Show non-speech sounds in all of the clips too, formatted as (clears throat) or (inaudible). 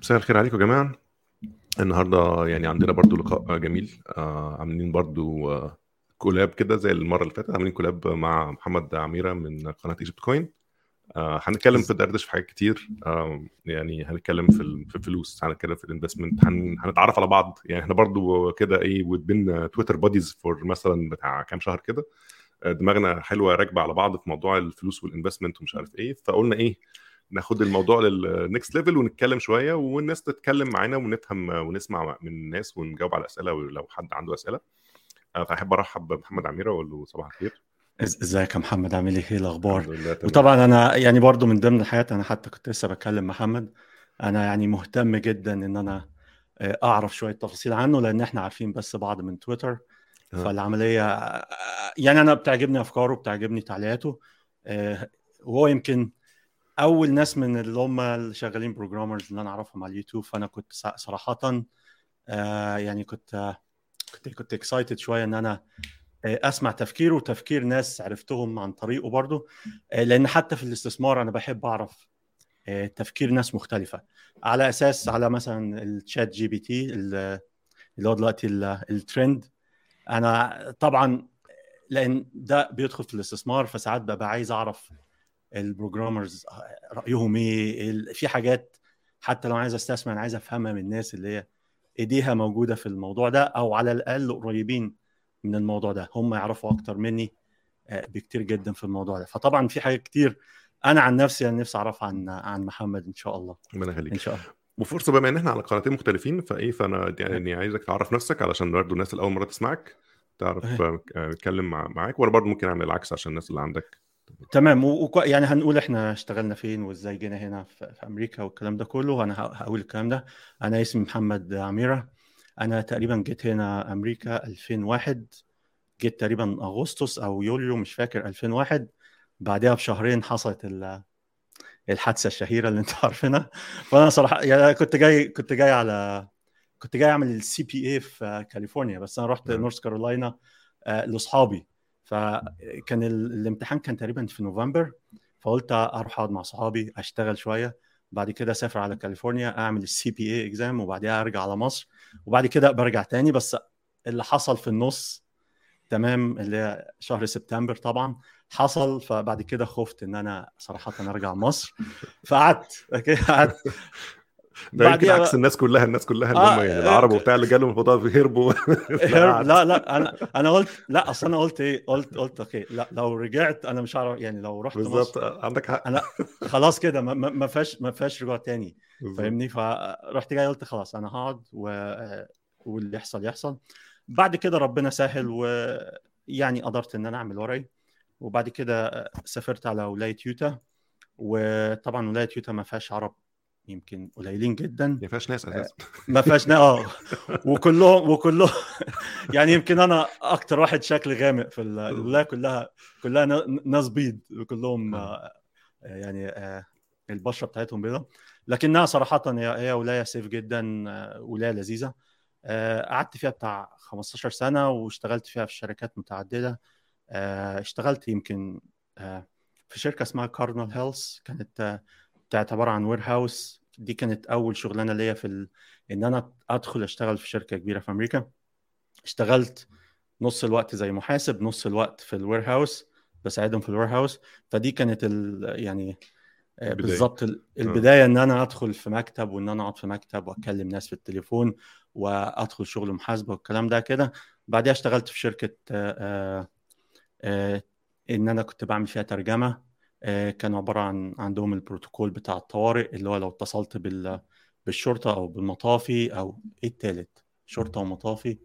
مساء الخير عليكم يا جماعة. النهاردة يعني عندنا برضو لقاء جميل. آه عاملين برضو آه collab كده زي المرة اللي فاتت. عاملين collab مع محمد عميرة من قناة Egypt Coin آه هنتكلم في دردش في حاجات كتير. يعني هنتكلم في في الفلوس هنتكلم في ال investment هن هنتعرف على بعض. يعني إحنا برضو كده إيه بين Twitter buddies for مثلا بتاع كام شهر كده. دماغنا حلوة راكبة على بعض في موضوع الفلوس وال investment ومش عارف إيه. فقلنا إيه ناخد الموضوع لل next level ونتكلم شوية والناس تتكلم معانا ونفهم ونسمع من الناس ونجاوب على اسئله لو حد عنده أسئلة. آه، فأحب أرحب بمحمد عميرة وأقول له صباح الخير. إزيك يا محمد؟ عامل إيه؟ إيه الأخبار؟ وطبعا أنا يعني برضو من ضمن الحاجات أنا حتى كنت لسه بكلم محمد أنا يعني مهتم جدا إن أنا آه، أعرف شوية تفاصيل عنه لأن إحنا عارفين بس بعض من تويتر. آه. فالعملية يعني أنا بتعجبني أفكاره بتعجبني تعليقاته. وهو يمكن أول ناس من اللي هم شغالين programmers اللي أنا أعرفهم على اليوتيوب فأنا كنت صراحة آه، يعني كنت كنت كنت excited شوية إن أنا آه، أسمع تفكيره وتفكير ناس عرفتهم عن طريقه برضه آه، لأن حتى في الاستثمار أنا بحب أعرف آه، تفكير ناس مختلفة. على أساس على مثلا ال ChatGPT اللي هو دلوقتي ال- الترند أنا طبعا لأن ده بيدخل في الاستثمار فساعات ببقى عايز أعرف البروجرامرز رأيهم إيه في حاجات حتى لو عايز أستثمر أنا عايز أفهمها من الناس اللي هي إيديها موجودة في الموضوع ده أو على الأقل قريبين من الموضوع ده. هم يعرفوا أكتر مني آه، بكتير جدا في الموضوع ده. فطبعا في حاجات كتير أنا عن نفسي أنا نفسي أعرف عن عن محمد إن شاء الله. ربنا إن يخليك شاء الله. وفرصة بما إن إحنا على قناتين مختلفين فإيه فأنا يعني عايزك تعرف نفسك علشان برضه الناس اللي أول مرة تسمعك تعرف آه، نتكلم مع معاك وأنا برضه ممكن أعمل العكس عشان الناس اللي عندك تمام وكو- يعني هنقول إحنا اشتغلنا فين وإزاي جينا هنا في في أمريكا والكلام ده كله. أنا هقول الكلام ده. أنا اسمي محمد عميرة. أنا تقريبا جيت هنا أمريكا 2001 جيت تقريبا أغسطس أو يوليو مش فاكر 2001 بعدها بشهرين حصلت ال- الحادثة الشهيرة اللي (laughs) أنتوا عارفينها. فأنا صراحة يعني كنت جاي كنت جاي على كنت جاي أعمل ال CPA في كاليفورنيا. بس أنا رحت نعم. نورث كارولاينا آه، لأصحابي. فكان ال- الامتحان كان تقريبا في نوفمبر فقلت أروح أقعد مع صحابي أشتغل شوية بعد كده أسافر على كاليفورنيا أعمل ال CPA exam وبعدها أرجع على مصر وبعد كده برجع تاني. بس اللي حصل في النص تمام اللي هي شهر سبتمبر طبعا حصل. فبعد كده خفت إن أنا صراحة أرجع مصر. فقعدت قعدت. ده يمكن عكس الناس كلها الناس كلها اللي آه، هم يعني العرب آه، وبتاع اللي جالهم الفضاء هربوا هرب (laughs) لا لا أنا أنا قلت لا أصل أنا قلت إيه؟ قلت قلت أوكي لا لو رجعت أنا مش هعرف يعني لو رحت بالظبط. عندك حق. أنا خلاص كده ما- فيهاش ما فيهاش رجوع تاني. فاهمني؟ فرحت جاي قلت خلاص أنا هقعد و... واللي يحصل يحصل. بعد كده ربنا سهل ويعني قدرت إن أنا أعمل ورقي وبعد كده سافرت على ولاية يوتا. وطبعا ولاية يوتا ما فيهاش عرب يمكن قليلين جدا. ما فيهاش ناس أساسا. ما فيهاش نا- آه. (laughs) وكلهم وكلهم (laughs) يعني يمكن أنا أكتر واحد شكل غامق في ال- الولاية كلها كلها نا- ناس بيض. كلهم آه، يعني آه، البشرة بتاعتهم بيضاء لكنها صراحة هي ولاية سيف جدا آه، ولاية لذيذة. آه، قعدت فيها بتاع 15 سنة واشتغلت فيها في شركات متعددة. آه، اشتغلت يمكن آه، في شركة اسمها Cardinal Health كانت آه، بتاعت عبارة عن warehouse دي كانت أول شغلانة ليا في ال... إن أنا أدخل أشتغل في شركة كبيرة في أمريكا. اشتغلت نص الوقت زي محاسب نص الوقت في ال warehouse بساعدهم في ال warehouse فدي كانت ال... يعني آه،. بالظبط ال- البداية إن أنا أدخل في مكتب وإن أنا أقعد في مكتب وأكلم ناس في التليفون وأدخل شغل محاسبة والكلام ده كده. بعدها اشتغلت في شركة آه، آه، آه، إن أنا كنت بعمل فيها ترجمة. آه، كانوا عبارة عن عندهم البروتوكول بتاع الطوارئ اللي هو لو اتصلت بال بالشرطة أو بالمطافي أو إيه التالت؟ شرطة ومطافي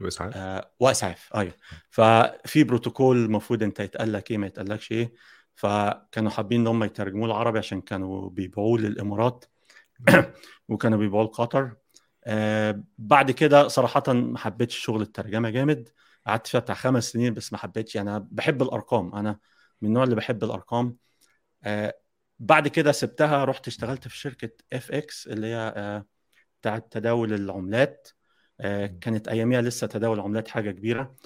وإسعاف؟ آه وإسعاف أيوه. ففي بروتوكول المفروض أنت يتقال لك إيه ما يتقالكش إيه. فكانوا حابين إن هم يترجموه العربي عشان كانوا بيبيعوه للإمارات. (clears throat) وكانوا بيبيعوه لقطر. آه بعد كده صراحة ما حبيتش شغل الترجمة جامد. قعدت فيها بتاع خمس سنين بس ما حبيتش. يعني أنا بحب الأرقام. أنا من النوع اللي بحب الأرقام. آه بعد كده سبتها رحت اشتغلت في شركة FX اللي هي آه بتاعه تداول العملات. آه كانت أياميها لسه تداول العملات حاجة كبيرة.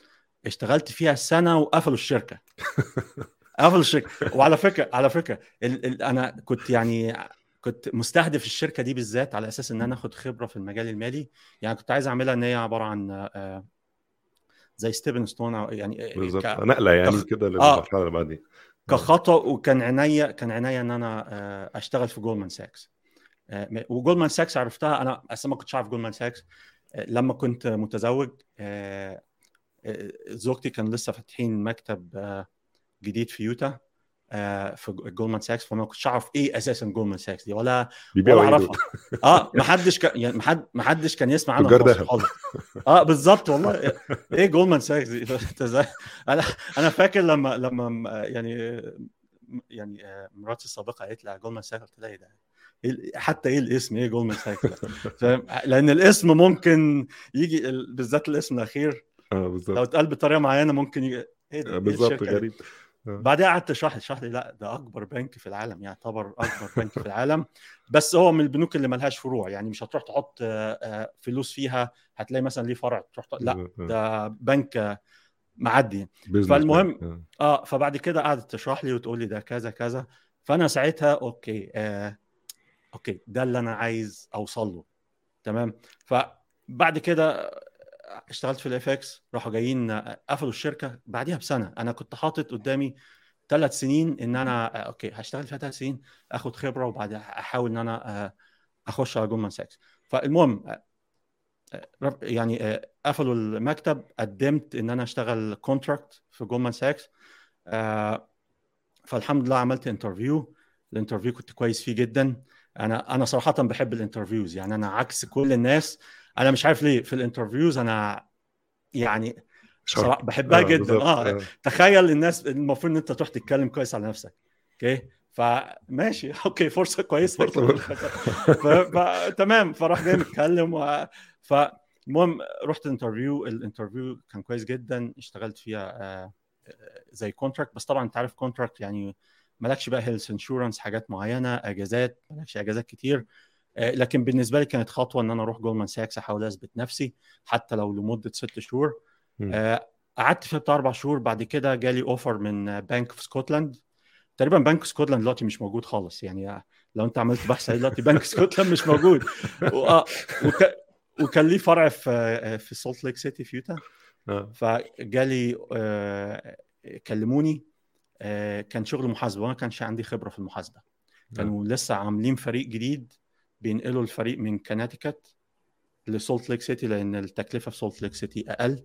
اشتغلت فيها سنة وقفلوا الشركة. (laughs) قفلوا الشركة. وعلى فكرة على فكرة ال ال أنا كنت يعني كنت مستهدف الشركة دي بالذات على أساس إن أنا آخد خبرة في المجال المالي. يعني كنت عايز أعملها إن هي عبارة عن زي stepping stone أو يعني بالظبط. نقلة يعني كخ- كده آه. للمرحلة اللي بعدين كخطوة وكان عينيا كان عينيا إن أنا آه، أشتغل في Goldman Sachs و Goldman Sachs عرفتها أنا أصلا ما كنتش عارف Goldman Sachs آه، لما كنت متزوج زوجتي كان لسه فاتحين مكتب جديد في يوتا. في Goldman Sachs فما كنتش أعرف إيه أساسا Goldman Sachs دي ولا بيبيعوا ولا أعرفها. آه ما حدش كان يعني ما حد ما حدش كان يسمع عنها. خالص آه بالظبط والله. إيه Goldman Sachs دي؟ (laughs) أنا أنا فاكر لما لما يعني يعني آه، مراتي السابقة قالت لي على Goldman Sachs قلت لها إيه ده؟ إيه حتى إيه الاسم؟ إيه Goldman Sachs فاهم؟ لأن الاسم ممكن يجي ال- بالذات الاسم الأخير. آه لو بالظبط اتقال بطريقة معينة ممكن يجي إيه ده؟ آه، إيه بالظبط؟ غريب. بعدها قعدت تشرح لي تشرح لي لا ده أكبر بنك في العالم يعتبر أكبر بنك في العالم بس هو من البنوك اللي ملهاش فروع يعني مش هتروح تحط آه، آه، فلوس فيها هتلاقي مثلا ليه فرع تروح لا آه. ده بنك آه، معدي فالمهم-. آه. آه فبعد كده قعدت تشرح لي وتقول لي ده كذا كذا فأنا ساعتها okay آه okay ده اللي أنا عايز أوصل له تمام فبعد كده اشتغلت في ال FX راحوا جايين قفلوا الشركة بعديها بسنة. أنا كنت حاطط قدامي ثلاث سنين إن أنا آه، okay هشتغل فيها ثلاث سنين آخد خبرة وبعدها أحاول إن أنا آه، أخش على Goldman Sachs فالمهم آه، يعني قفلوا المكتب قدمت إن أنا أشتغل contract في Goldman Sachs فالحمد لله عملت interview ال interview كنت كويس فيه جدا. أنا أنا صراحة بحب ال interviews يعني أنا عكس كل الناس. أنا مش عارف ليه في ال interviews أنا يعني شاطر. صراحة بحبها آه، جدا. بالظبط، آه آه. تخيل الناس المفروض إن أنت تروح تتكلم كويس على نفسك. okay؟ فماشي. (laughs) okay فرصة كويسة. (laughs) تمام. فراح جاي متكلم و... فالمهم رحت interview ال interview كان كويس جدا. اشتغلت فيها آه، آه، زي contract بس طبعا أنت عارف contract يعني مالكش بقى health insurance حاجات معينة أجازات مالكش أجازات كتير. آه، لكن بالنسبة لي كانت خطوة إن أنا أروح Goldman Sachs أحاول أثبت نفسي حتى لو لمدة ست شهور. آه، قعدت فيها بتاع أربع شهور بعد كده جالي offer من بنك في سكوتلاند تقريبا بنك سكوتلاند دلوقتي مش موجود خالص يعني لو أنت عملت بحث دلوقتي بنك سكوتلاند مش موجود. و- آه، وك... وكان ليه فرع في آه، في سولت ليك سيتي في يوتا. آه. فجالي آه، كلموني آه، كان شغل محاسبة وأنا كانش عندي خبرة في المحاسبة. كانوا لسه عاملين فريق جديد بينقلوا الفريق من كناتيكت لسولت ليك سيتي لأن التكلفة في سولت ليك سيتي أقل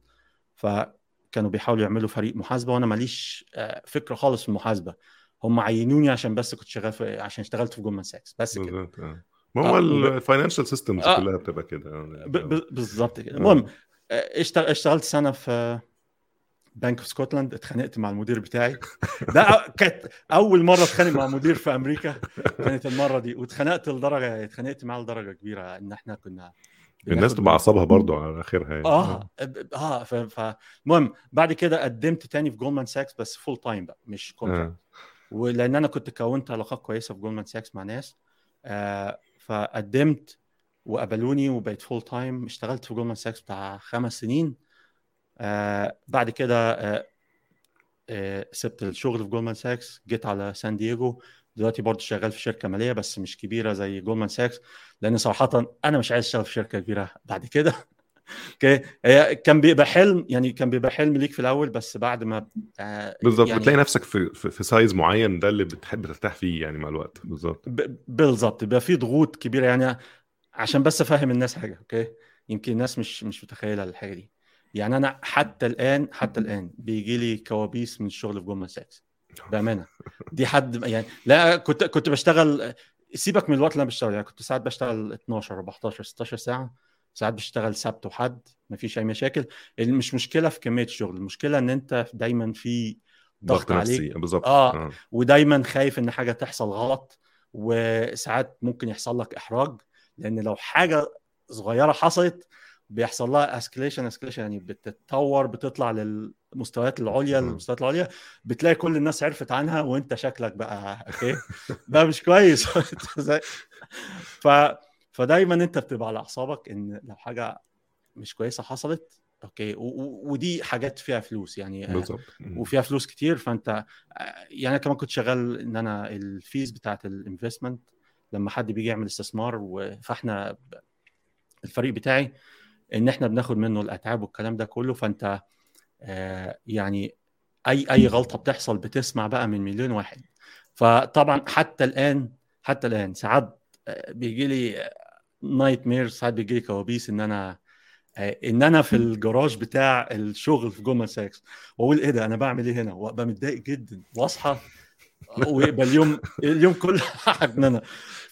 فكانوا بيحاولوا يعملوا فريق محاسبة وأنا ماليش آه، فكره خالص في المحاسبة هم عينوني عشان بس كنت شغال في عشان اشتغلت في Goldman Sachs بس كده آه. ما هو ال financial systems آه. كلها بتبقى كده يعني. بالظبط كده المهم اشتغ- اشتغلت سنة في Bank of Scotland اتخانقت مع المدير بتاعي. ده كانت أول مرة أتخانق مع مدير في أمريكا. كانت المرة دي. واتخانقت لدرجة اتخانقت معاه لدرجة كبيرة إن إحنا كنا الناس تبقى أعصابها برضو على آخرها يعني. آه آه فالمهم بعد كده قدمت تاني في Goldman Sachs بس full time بقى مش contract آه. ولأن أنا كنت كونت علاقات كويسة في Goldman Sachs مع ناس آه فقدمت وقبلوني وبقيت full time اشتغلت في Goldman Sachs بتاع خمس سنين. آه بعد كده آه آه سبت الشغل في Goldman Sachs جيت على سان دييغو دلوقتي برضه شغال في شركة مالية بس مش كبيرة زي Goldman Sachs لأن صراحة أنا مش عايز أشتغل في شركة كبيرة بعد كده. (laughs) okay؟ هي كان بيبقى حلم يعني كان بيبقى حلم ليك في الأول بس بعد ما آه بالظبط يعني بتلاقي نفسك في, في, في size معين ده اللي بتحب ترتاح فيه يعني مع الوقت. بالظبط. بالظبط بيبقى في ضغوط كبيرة. يعني عشان بس أفهم الناس حاجة okay؟ يمكن الناس مش مش متخيلة الحاجة دي. يعني أنا حتى الآن حتى الآن بيجي لي كوابيس من الشغل في جولدمان ساكس بأمانة. دي حد يعني لا كنت كنت بشتغل سيبك من الوقت اللي أنا بشتغل يعني كنت ساعات بشتغل 12 14 16 ساعة. ساعات بشتغل سبت وحد مفيش أي مشاكل. مش مشكلة في كمية الشغل المشكلة إن أنت دايما في ضغط عليك. بالظبط. آه. ودايما خايف إن حاجة تحصل غلط وساعات ممكن يحصل لك إحراج. لأن لو حاجة صغيرة حصلت بيحصل لها escalation escalation يعني بتتطور بتطلع للمستويات العليا. المستويات العليا. بتلاقي كل الناس عرفت عنها وانت شكلك بقى okay (laughs) ده مش كويس. (laughs) ف فدايما انت بتبقى على اعصابك ان لو حاجة مش كويسة حصلت okay ودي حاجات فيها فلوس يعني آه، بالظبط. وفيها فلوس كتير. فانت يعني أنا كمان كنت شغال إن أنا ال fees بتاعت ال investment لما حد بيجي يعمل استثمار و- فاحنا الفريق بتاعي إن إحنا بناخد منه الأتعاب والكلام ده كله فأنت آه، يعني أي أي غلطة بتحصل بتسمع بقى من مليون واحد. فطبعا حتى الآن حتى الآن ساعات آه، بيجي لي nightmare ساعات بيجي لي كوابيس إن أنا آه، إن أنا في الجراج بتاع الشغل في جولدمان ساكس. وأقول إيه ده؟ أنا بعمل إيه هنا؟ وأبقى متضايق جدا وأصحى (laughs) ويبقى اليوم اليوم كله (laughs) حجننه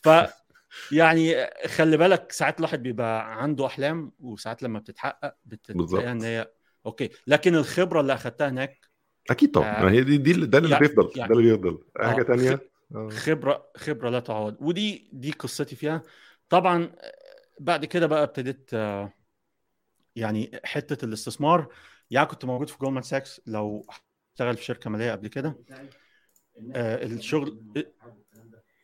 ف يعني خلي بالك ساعات الواحد بيبقى عنده أحلام وساعات لما بتتحقق بالظبط. بتلاقيها ان هي okay. لكن الخبرة اللي أخدتها هناك أكيد طبعا. آه، هي دي دي ده اللي يعني- بيفضل يعني- ده اللي بيفضل. أي حاجة آه، تانية؟ آه. خبره خبرة لا تعوض. ودي دي قصتي فيها. طبعا بعد كده بقى ابتديت آه، يعني حتة الاستثمار. يعني كنت موجود في جولدمان ساكس لو اشتغل في شركة مالية قبل كده. آه، الشغل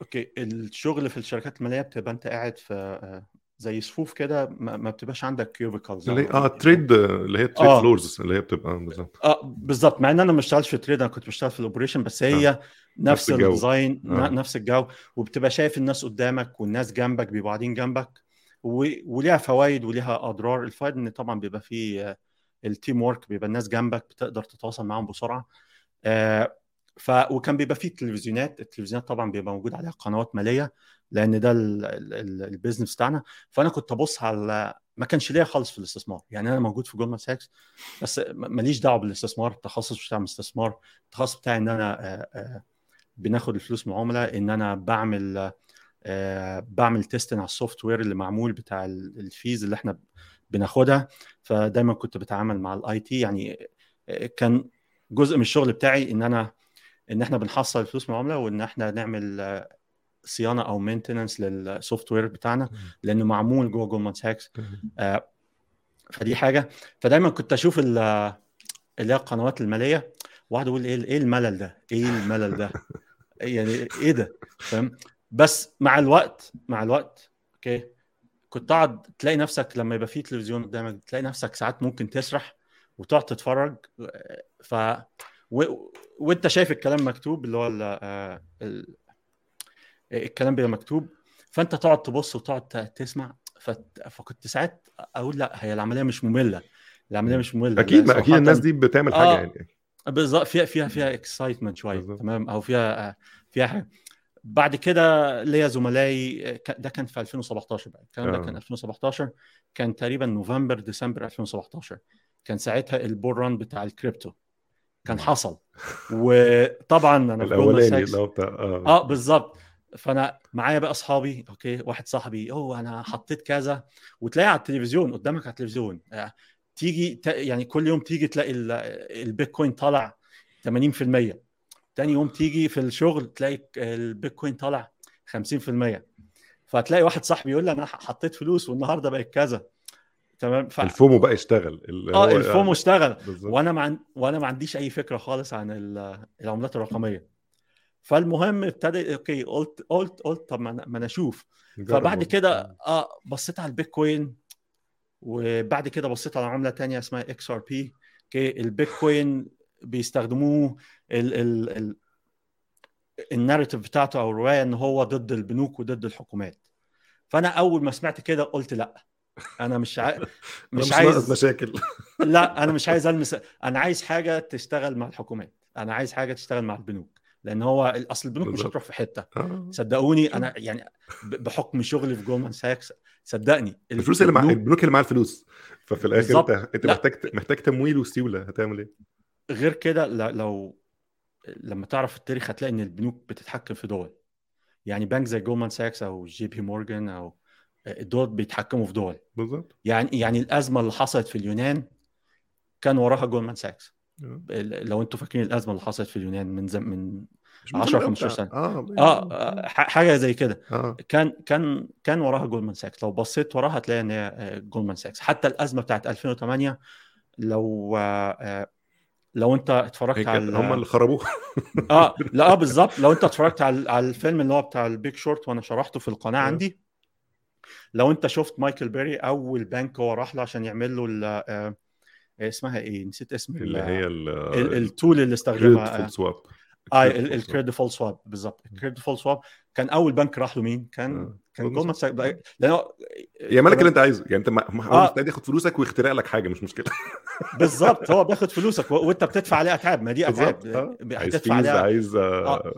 okay الشغل في الشركات المالية بتبقى أنت قاعد في آه، زي صفوف كده ما ما بتبقاش عندك cubicles اللي آه trade اللي هي trade آه. floors اللي هي بتبقى بالظبط آه بالظبط مع إن أنا ما اشتغلش في trade أنا كنت بشتغل في ال operation بس هي نفس نفس. الديزاين آه. نفس الجو وبتبقى شايف الناس قدامك والناس جنبك بيبقوا قاعدين جنبك و... وليها فوائد وليها أضرار الفوائد إن طبعا بيبقى فيه ال teamwork بيبقى الناس جنبك بتقدر تتواصل معاهم بسرعة آه ف وكان بيبقى فيه تلفزيونات التلفزيونات طبعا بيبقى موجود عليها قنوات مالية لأن ده ال- ال- ال- ال business بتاعنا. فأنا كنت أبص على ما كانش ليا خالص في الاستثمار. يعني أنا موجود في جولدمان ساكس بس ماليش دعوة بالاستثمار. التخصص بتاع الاستثمار التخصص بتاعي إن أنا بناخد الفلوس من العملاء إن أنا بعمل بعمل testing على ال software اللي معمول بتاع ال- ال fees اللي إحنا بناخدها. فدايما كنت بتعامل مع ال IT يعني كان جزء من الشغل بتاعي إن أنا إن إحنا بنحصل الفلوس من العملاء وإن إحنا نعمل آه، صيانة أو maintenance لل software بتاعنا لأنه معمول جوه جولدمان ساكس آه، فدي حاجة فدايما كنت أشوف ال- اللي هي القنوات المالية واحد يقول إيه إيه الملل ده؟ إيه الملل ده؟ (laughs) يعني إيه ده؟ فاهم؟ بس مع الوقت مع الوقت okay كنت اقعد تلاقي نفسك لما يبقى في تلفزيون قدامك تلاقي نفسك ساعات ممكن تسرح وتقعد تتفرج ف و... وانت شايف الكلام مكتوب اللي هو ال... آه، ال... الكلام بيبقى مكتوب فانت تقعد تبص وتقعد تسمع. فت... فكنت ساعات أقول لا هي العملية مش مملة. العملية مش مملة. أكيد ما أكيد الناس دي بتعمل حاجة آه. يعني. بالظبط. فيها فيها فيها excitement شوية. تمام؟ أو فيها فيها حاجة. بعد كده ليا زملائي ده كان في 2017 بقى. الكلام ده آه. كان 2017 كان تقريبا نوفمبر ديسمبر 2017 كان ساعتها ال bull run بتاع الكريبتو. كان حصل. وطبعا أنا الأولاني ساكس اللي هو بتاع آه. آه بالظبط فأنا معايا بقى أصحابي okay واحد صاحبي أوه أنا حطيت كذا. وتلاقي على التلفزيون قدامك على التلفزيون. آه، تيجي يعني كل يوم تيجي تلاقي ال- البيتكوين طالع 80% تاني يوم تيجي في الشغل تلاقي البيتكوين طالع 50% فتلاقي واحد صاحبي يقول لي أنا حطيت فلوس والنهاردة بقت كذا. تمام؟ ف... ال FOMO بقى يشتغل آه ال FOMO اشتغل. بالظبط. وأنا ما عن... وأنا ما عنديش اي فكرة خالص عن ال- العملات الرقمية. فالمهم ابتدى okay قلت قلت قلت طب ما أنا, أشوف. فبعد. كده آه بصيت على البيتكوين وبعد كده بصيت على عملة تانية اسمها XRP. okay ال Bitcoin بيستخدموه ال ال ال ال narrative بتاعته أو الرواية إن هو ضد البنوك وضد الحكومات. فأنا أول ما سمعت كده قلت لأ. أنا مش. (laughs) أنا مش عايز مشاكل (laughs) لا أنا مش عايز (laughs) ألمس أنا عايز حاجة تشتغل مع الحكومات أنا عايز حاجة تشتغل مع البنوك لأن هو أصل البنوك مش. هتروح في حتة آه. صدقوني أنا يعني بحكم شغلي في جولمان ساكس صدقني الفلوس اللي مع البنوك اللي معاها الفلوس ففي الآخر. أنت أنت. محتاج محتاج تمويل وسيولة هتعمل إيه؟ غير كده لو لما تعرف التاريخ هتلاقي إن البنوك بتتحكم في دول يعني بنك زي جولدمان ساكس أو جي بي مورجان أو الدول بيتحكموا في دول. بالظبط. يعني يعني الأزمة اللي حصلت في اليونان كان وراها جولدمان ساكس. آه. لو أنتم فاكرين الأزمة اللي حصلت في اليونان من زم من مش 10 مهم 15 بتاع- سنة. آه آه، ح- حاجة زي كده. آه. كان كان كان وراها جولدمان ساكس. لو بصيت وراها هتلاقي إن هي آه، جولدمان ساكس. حتى الأزمة بتاعت 2008 لو آه، آه، لو انت اتفرجت على هم اللي خربوه آه لا بالظبط. لو انت اتفرجت على على الفيلم اللي هو بتاع ال Big Short وأنا شرحته في القناة آه. عندي لو انت شفت مايكل بيري اول بانك هو راح له عشان يعمل له ال- آه، اسمها إيه؟ نسيت اسم ال- اللي هي ال- ال tool اللي استخدمها default swap آه ال credit default swap بالظبط. ال credit default swap كان أول بنك راح له مين؟ كان آه. كان جولمان ساكس آه. لأنه يا مالك اللي أنت عايزه. يعني أنت هو آه. مستعد ياخد فلوسك ويخترع لك حاجة مش مشكلة. (laughs) بالظبط. هو بياخد فلوسك و- وأنت بتدفع عليه أتعاب. ما دي أتعاب. آه. هتدفع fees عليها عايز آه،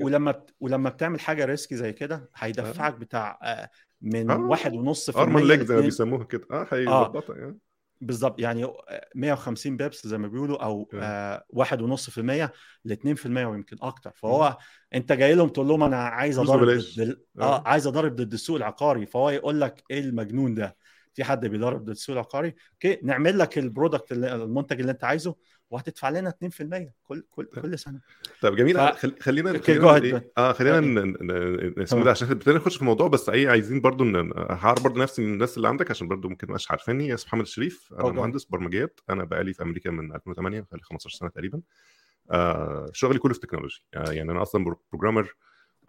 ولما بت- ولما بتعمل حاجة risky زي كده هيدفعك بتاع آه، من آه. واحد ونص في arm and leg زي ما بيسموها كده. آه. هيظبطها يعني. بالظبط يعني 150 bips زي ما بيقولوا أو آه. آه، واحد ونص في المية ل 2 في المية ويمكن أكتر فهو أنت جاي لهم تقول لهم أنا عايز أضرب. ضد آه. آه عايز أضرب ضد السوق العقاري فهو يقول لك إيه المجنون ده في حد بيضرب ضد السوق العقاري okay نعمل لك ال product المنتج اللي أنت عايزه وهتدفع لنا 2% كل كل كل سنة. طيب جميل. ف- خل... خلينا خلينا إيه؟ آه خلينا آه، ن... ن... ن... اسمه تمام. ده؟ عشان ابتدينا نخش في الموضوع بس إيه عايزين برضو. هعرف برضو نفسي من الناس اللي عندك عشان برضو ممكن مش عارفاني اسمي محمد الشريف أنا okay. مهندس برمجيات. أنا بقالي في أمريكا من 2008 بقالي 15 سنة تقريبا. آه شغلي كله في ال technology آه يعني أنا أصلا programmer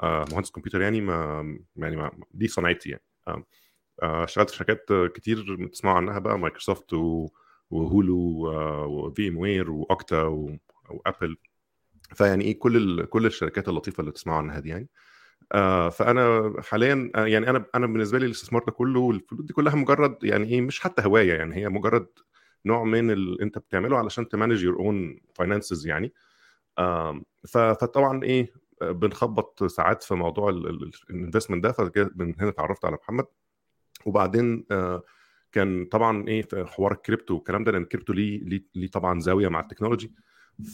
آه مهندس كمبيوتر يعني ما يعني ما دي صنعتي يعني. آه آه اشتغلت في شركات كتير تسمعوا عنها بقى مايكروسوفت و... و Hulu و VMware و Okta و... وأبل. فيعني إيه كل. كل الشركات اللطيفة اللي تسمعوا عنها دي يعني. آه فأنا حاليا آه يعني أنا أنا بالنسبة لي الاستثمار ده كله والفلوس دي كلها مجرد يعني إيه مش حتى هواية يعني هي مجرد نوع من اللي أنت بتعمله علشان ت manage your own finances يعني. فطبعا إيه بنخبط ساعات في موضوع ال investment ده فكده من هنا اتعرفت على محمد. وبعدين آه، كان طبعا إيه في حوار الكريبتو والكلام ده لأن الكريبتو ليه ليه طبعا زاوية مع ال technology.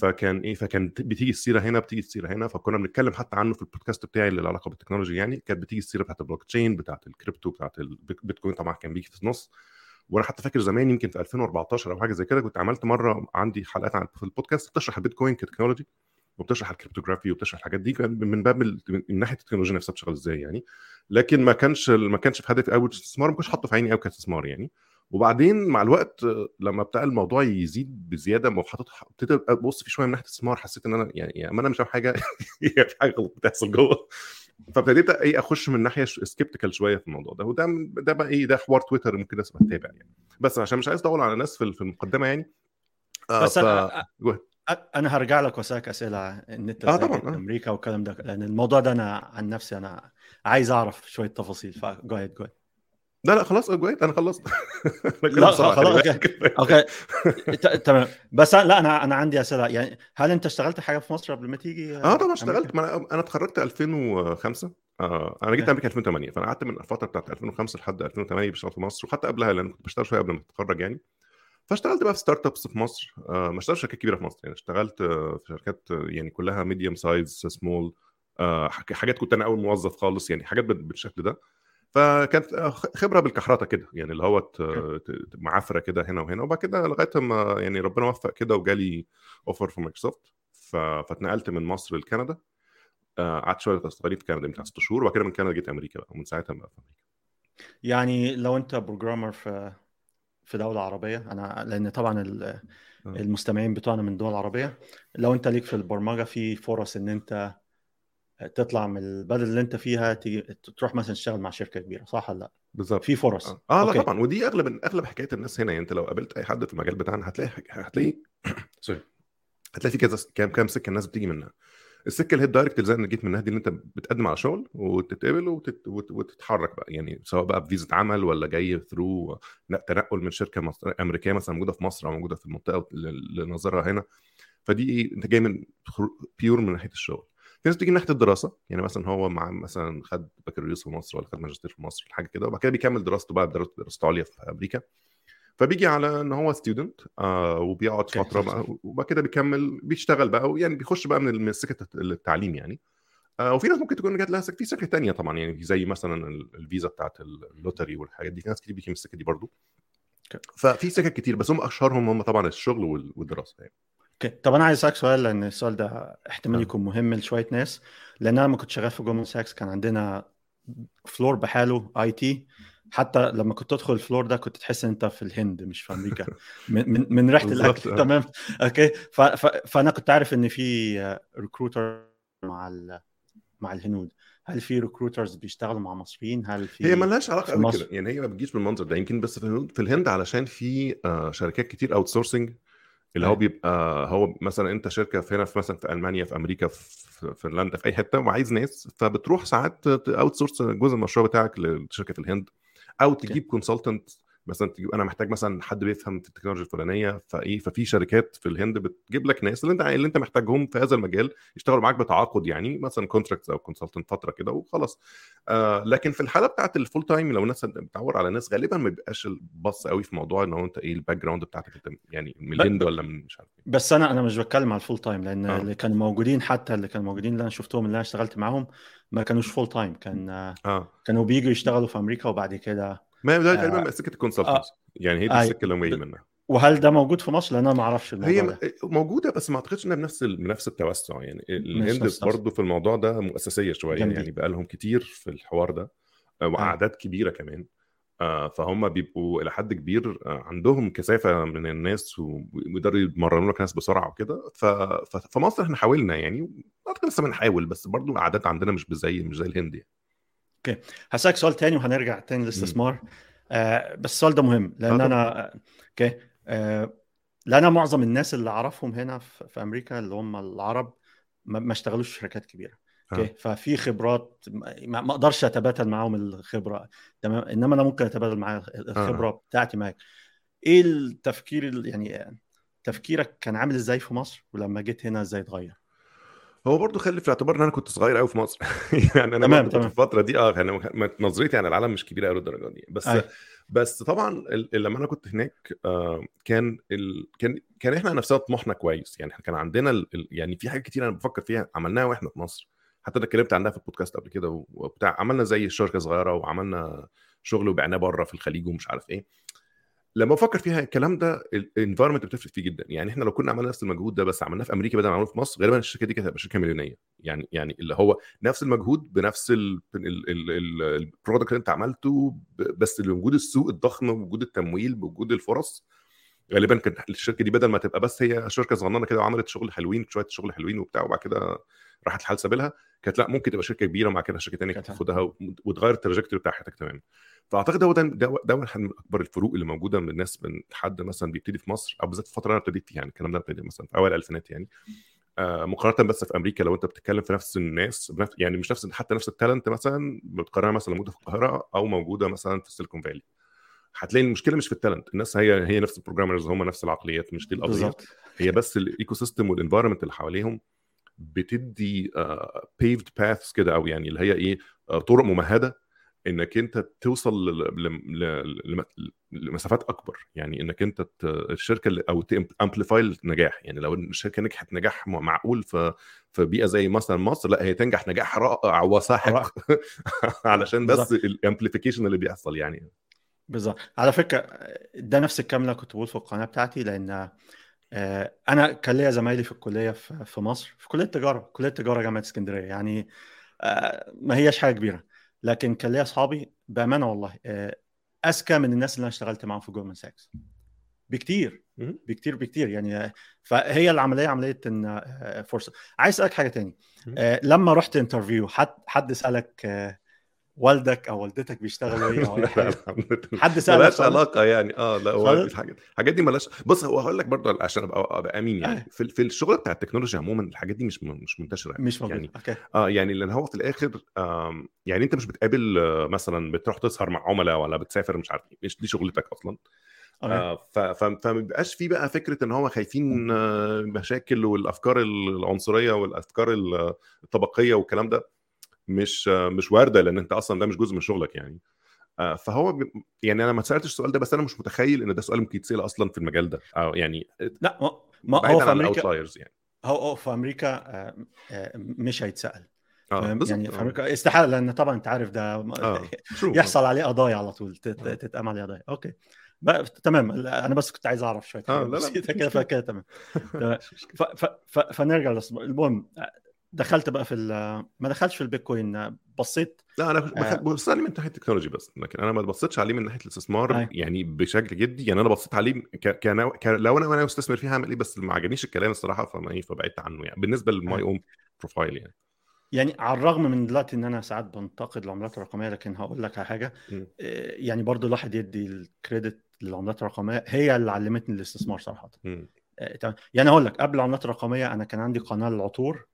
فكان إيه فكان بتيجي السيرة هنا بتيجي السيرة هنا فكنا بنتكلم حتى عنه في البودكاست بتاعي اللي له علاقة بال technology يعني. كانت بتيجي السيرة بتاعت البلوك تشين بتاعت الكريبتو بتاعت البيتكوين طبعا كان بيجي في النص. وأنا حتى فاكر زمان يمكن في 2014 أو حاجة زي كده كنت عملت مرة عندي حلقات عن في البودكاست بتشرح البيتكوين ك technology. وبتشرح ال cryptography وبتشرح الحاجات دي كان من باب من ناحية التكنولوجيا نفسها بتشتغل إزاي يعني. لكن ما كانش ما كانش في هدفي قوي استثمار ما كنتش حاطه في عيني قوي كاستثمار يعني. وبعدين مع الوقت لما بتاع الموضوع يزيد بزيادة ما حاطط ابتديت أبص فيه شوية من ناحية الاستثمار حسيت إن أنا يعني, يعني ما أنا مش فاهم حاجة (laughs) هي في حاجة غلط بتحصل جوه. فابتديت إيه أخش من ناحية سكيبتيكال شوية في الموضوع ده. وده ده بقى إيه ده حوار تويتر ممكن الناس تتابع يعني. بس عشان مش عايز اطول على الناس في المقدمة يعني. آه بس ف... ahead. أنا هرجع لك وأسألك أسئلة آه إزاي طبعاً، آه. أمريكا والكلام ده لأن الموضوع ده أنا عن نفسي أنا عايز أعرف شوية تفاصيل. فجو اهيد جو لا لا خلاص جو ahead، أنا خلصت. (laughs) لا، خلاص،. (laughs) okay تمام. بس لا أنا أنا عندي أسئلة. يعني هل أنت اشتغلت حاجة في مصر قبل ما تيجي؟ آه طبعا؟ اشتغلت. ما أنا أنا اتخرجت 2005 آه أنا جيت. أمريكا 2008 فأنا قعدت من الفترة بتاعت 2005 لحد 2008 بشتغل في مصر. وحتى قبلها لأن كنت بشتغل شوية قبل ما اتخرج يعني. فاشتغلت بقى في startups في مصر. آه ما اشتغلتش في شركات كبيرة في مصر. يعني اشتغلت في شركات يعني كلها medium size small حاجات كنت أنا أول موظف خالص يعني حاجات بال- بالشكل ده. فكانت آه، خبرة بالكحرته كده يعني اللي هو معافرة كده هنا وهنا. وبعد كده لغاية ما يعني ربنا وفق كده وجالي offer في مايكروسوفت فاتنقلت من مصر لكندا. آه، قعدت شوية صغيرين في كندا بتاع ست شهور. وبعد كده من كندا جيت أمريكا بقى. ومن ساعتها بقى في أمريكا. يعني لو أنت programmer في في دولة عربية. أنا لأن طبعا ال- المستمعين بتوعنا من دول عربيه لو أنت ليك في البرمجة في فرص إن أنت تطلع من البلد اللي أنت فيها تروح مثلا تشتغل مع شركة كبيرة صح ولا لأ؟ بالظبط. في فرص. آه, آه لا. طبعا. ودي أغلب أغلب حكاية الناس هنا. يعني أنت لو قابلت أي حد في المجال بتاعنا هتلاقي هتلاقي sorry. هتلاقي في كذا كام كام سكة الناس بتيجي منها. السكة اللي هي ال direct زي جيت منها دي اللي أنت بتقدم على شغل وتتقبل وتت... وت- وتتحرك بقى. يعني سواء بقى بفيزا عمل ولا جاي through تنقل من شركة مصر... أمريكية مثلا موجودة في مصر أو موجودة في المنطقة اللي نظرها هنا. فدي إيه أنت جاي من pure من ناحية الشغل. في ناس بتيجي من ناحية الدراسة. يعني مثلا هو مع مثلا خد بكالوريوس في مصر ولا خد ماجستير في مصر حاجة كده. وبعد كده بيكمل دراسته بقى دراسته عليا في أمريكا. فبيجي على إن هو student آه وبيقعد فترة. بقى وبعد كده بيكمل بيشتغل بقى يعني بيخش بقى من سكة التعليم يعني. آه وفي ناس ممكن تكون جات لها سكه في سكة تانية طبعا يعني زي مثلا ال- الفيزا بتاعت ال lottery والحاجات دي. في ناس كتير بيجي من السكة دي برضو. ففي سكك كتير بس هم أشهرهم هم طبعا الشغل وال- والدراسة يعني. okay. طب أنا عايز أسألك سؤال لأن السؤال ده احتمال آه. يكون مهم لشوية ناس. لأن أنا لما كنت شغال في جولمان ساكس كان عندنا floor بحاله IT حتى لما كنت تدخل ال floor ده كنت تحس إن أنت في الهند مش في أمريكا. (laughs) من من, من ريحة الأكل. آه. تمام؟ okay؟ ف ف فأنا كنت عارف إن في recruiter مع ال مع الهنود. هل في recruiters بيشتغلوا مع مصريين؟ هل في هي ملهاش علاقة قوي. كده. يعني هي ما بتجيش بالمنظر ده. يمكن بس في الهند, في الهند علشان في آه شركات كتير outsourcing اللي هو أيوة. بيبقى هو مثلا أنت شركة في هنا في مثلا في ألمانيا في أمريكا في فنلندا في أي حتة وعايز ناس فبتروح ساعات outsource جزء من المشروع بتاعك لشركة في الهند. أو تجيب consultant مثلا تجيب أنا محتاج مثلا حد بيفهم في التكنولوجيا الفلانية فإيه ففي شركات في الهند بتجيب لك ناس اللي أنت اللي أنت محتاجهم في هذا المجال يشتغلوا معاك بتعاقد يعني مثلا contract أو consultant فترة كده وخلاص آه لكن في الحالة بتاعت ال full time لو الناس بتدور على ناس غالبا ما بيبقاش البص قوي في موضوع إن هو أنت إيه ال background بتاعتك أنت يعني من الهند ولا من مش عارف. بس أنا أنا مش بتكلم على ال full time لأن آه. اللي كانوا موجودين حتى اللي كانوا موجودين اللي أنا شفتهم اللي أنا اشتغلت معاهم ما كانوش full time كان آه كانوا بييجوا يشتغلوا في أمريكا وبعد كده ما هي آه. تقريبا سكة ال consultant يعني هي دي آه. السكة اللي هم جايين منها وهل ده موجود في مصر لأن أنا ما أعرفش الموضوع هي ده موجودة بس ما أعتقدش إنها بنفس بنفس التوسع يعني الهند. برضه في الموضوع ده مؤسسية شوية جامدين. يعني بقى لهم كتير في الحوار ده آه، وأعداد كبيرة كمان آه، فهم بيبقوا إلى حد كبير آه، عندهم كثافة من الناس و- ويقدروا يمرنوا لك ناس بسرعة وكده ف- ف- في مصر إحنا حاولنا يعني اعتقد لسه بنحاول بس برضه الأعداد عندنا مش زي مش زي الهند يعني هسألك سؤال تاني وهنرجع تاني للاستثمار. آه بس السؤال ده مهم لأن آه. أنا آه، أوكي. آه لأن معظم الناس اللي أعرفهم هنا في أمريكا اللي هم العرب ما اشتغلوش في شركات كبيرة. أوكي. آه. ففي خبرات ما أقدرش أتبادل معاهم الخبرة. تمام؟ إنما أنا ممكن أتبادل معاك الخبرة بتاعتي معاك. إيه التفكير ال- يعني تفكيرك كان عامل إزاي في مصر ولما جيت هنا إزاي اتغير؟ هو برضه خلي في الاعتبار إن أنا كنت صغير قوي في مصر. (laughs) يعني أنا تمام، تمام. في الفترة دي آه يعني نظرتي عن العالم مش كبيرة قوي للدرجة دي. بس أي. بس طبعا لما أنا كنت هناك آه، كان ال... كان كان إحنا نفسنا طموحنا كويس. يعني إحنا كان عندنا ال... يعني في حاجات كتير أنا بفكر فيها عملناها وإحنا في مصر. حتى أنا اتكلمت عنها في البودكاست قبل كده وبتاع عملنا زي شركة صغيرة وعملنا شغل وبعناه بره في الخليج ومش عارف إيه. لما بفكر فيها الكلام ده ال environment بتفرق فيه جدا. يعني إحنا لو كنا عملنا نفس المجهود ده بس عملناه في أمريكا بدل ما عملناه في مصر غالبا الشركة دي كانت هتبقى شركة مليونيه يعني يعني اللي هو نفس المجهود بنفس ال product اللي أنت عملته بس وجود السوق الضخم بوجود التمويل بوجود الفرص غالبا كانت الشركة دي بدل ما تبقى بس هي شركة صغننة كده وعملت شغل حلوين شوية شغل حلوين وبتاع وبعد كده راحت لحال سبيلها كانت لا ممكن تبقى شركة كبيرة ومع كده شركة ثانية تاخدها وتغير ال trajectory بتاع حياتك تماما. فأعتقد هو ده ده واحد من أكبر الفروق اللي موجودة من الناس من حد مثلا بيبتدي في مصر أو بالذات في الفترة اللي أنا ابتديت فيها يعني الكلام ده ابتدي مثلا في أوائل الألفينات يعني. آه، مقارنة بس في أمريكا لو أنت بتتكلم في نفس الناس يعني مش نفس حتى نفس ال talent مثلا بتقارنها مثلا موجودة في القاهرة أو موجودة مثلا في السيليكون فالي هتلاقي المشكلة مش في ال talent الناس هي هي نفس ال programmers هم نفس العقليات مش دي القضية. هي بس ال ecosystem وال environment اللي حواليهم بتدي paved paths كده أو يعني اللي هي إيه آه، طرق ممهدة إنك أنت توصل لمسافات أكبر. يعني إنك أنت ت- الشركة اللي أو ت amplify النجاح. يعني لو الشركة نجحت نجاح معقول في في بيئه زي مثلا مصر لا هي تنجح نجاح رائع وساحق (laughs) علشان بس. ال amplification اللي بيحصل يعني. بالظبط. على فكرة ده نفس الكلام اللي كنت بقول في القناة بتاعتي لأن آه، أنا كان ليا زمايلي في الكلية في مصر في كلية تجاره كلية تجاره جامعة اسكندرية. يعني آه، ما هياش حاجة كبيرة. لكن كان ليا أصحابي بأمانة والله آه، أذكى من الناس اللي أنا اشتغلت معاهم في جولدمان ساكس بكتير. بكتير بكتير. يعني فهي العملية عملية إن فرصة. عايز أسألك حاجة تاني. لما رحت interview حد حد سألك والدك أو والدتك بيشتغلوا إيه أو (laughs) أي حاجة؟ حد سالك ملهاش؟ علاقة يعني. آه لا هو؟ الحاجات الحاجات دي ملهاش. بص هو هقول لك برضه عشان أبقى أبقى أمين يعني. آه. في في الشغل بتاع التكنولوجيا عموما الحاجات دي مش مش منتشرة مش موجود يعني okay. آه يعني لأن هو في الآخر آم، يعني أنت مش بتقابل آه، مثلا بتروح تسهر مع عملاء ولا بتسافر مش عارف إيه مش دي شغلتك أصلا. okay. آه، فما بيبقاش في بقى فكرة إن هو خايفين آه، مشاكل والأفكار العنصرية والأفكار ال- الطبقية والكلام ده. مش آه، مش واردة لأن أنت أصلا ده مش جزء من شغلك يعني آه، فهو يعني أنا ما سألتش السؤال ده بس أنا مش متخيل إن ده سؤال ممكن يتسأل أصلا في المجال ده أو يعني لا ما, ما هو في أمريكا يعني هو هو في أمريكا آه، آه، مش هيتسأل؟ بالظبط يعني في آه. أمريكا استحالة لأن طبعا أنت عارف ده (laughs) true. يحصل عليه قضايا على طول تت- آه. تتقام عليه قضايا أوكي بقى تمام أنا بس كنت عايز أعرف شوية آه، حاجات لا، لا، بسيطة كده. فكده تمام (laughs) فنرجع المهم دخلت بقى في ما دخلتش في البيتكوين بصيت لا أنا آه. ببص عليه من ناحية ال technology بس لكن أنا ما ببصيتش عليه من ناحية الاستثمار أيوة. يعني بشكل جدي يعني أنا بصيت عليه ك... ك... لو أنا وأنا مستثمر فيه هعمل إيه بس ما عجبنيش الكلام الصراحة فما إيه فبعدت عنه يعني بالنسبة أيوة. on profile يعني يعني على الرغم من دلوقتي إن أنا ساعات بنتقد العملات الرقمية لكن هقول لك على حاجة مم. آه، يعني برضو الواحد يدي ال credit للعملات الرقمية هي اللي علمتني الاستثمار صراحة. آه، يعني أقول لك قبل العملات الرقمية أنا كان عندي قناة للعطور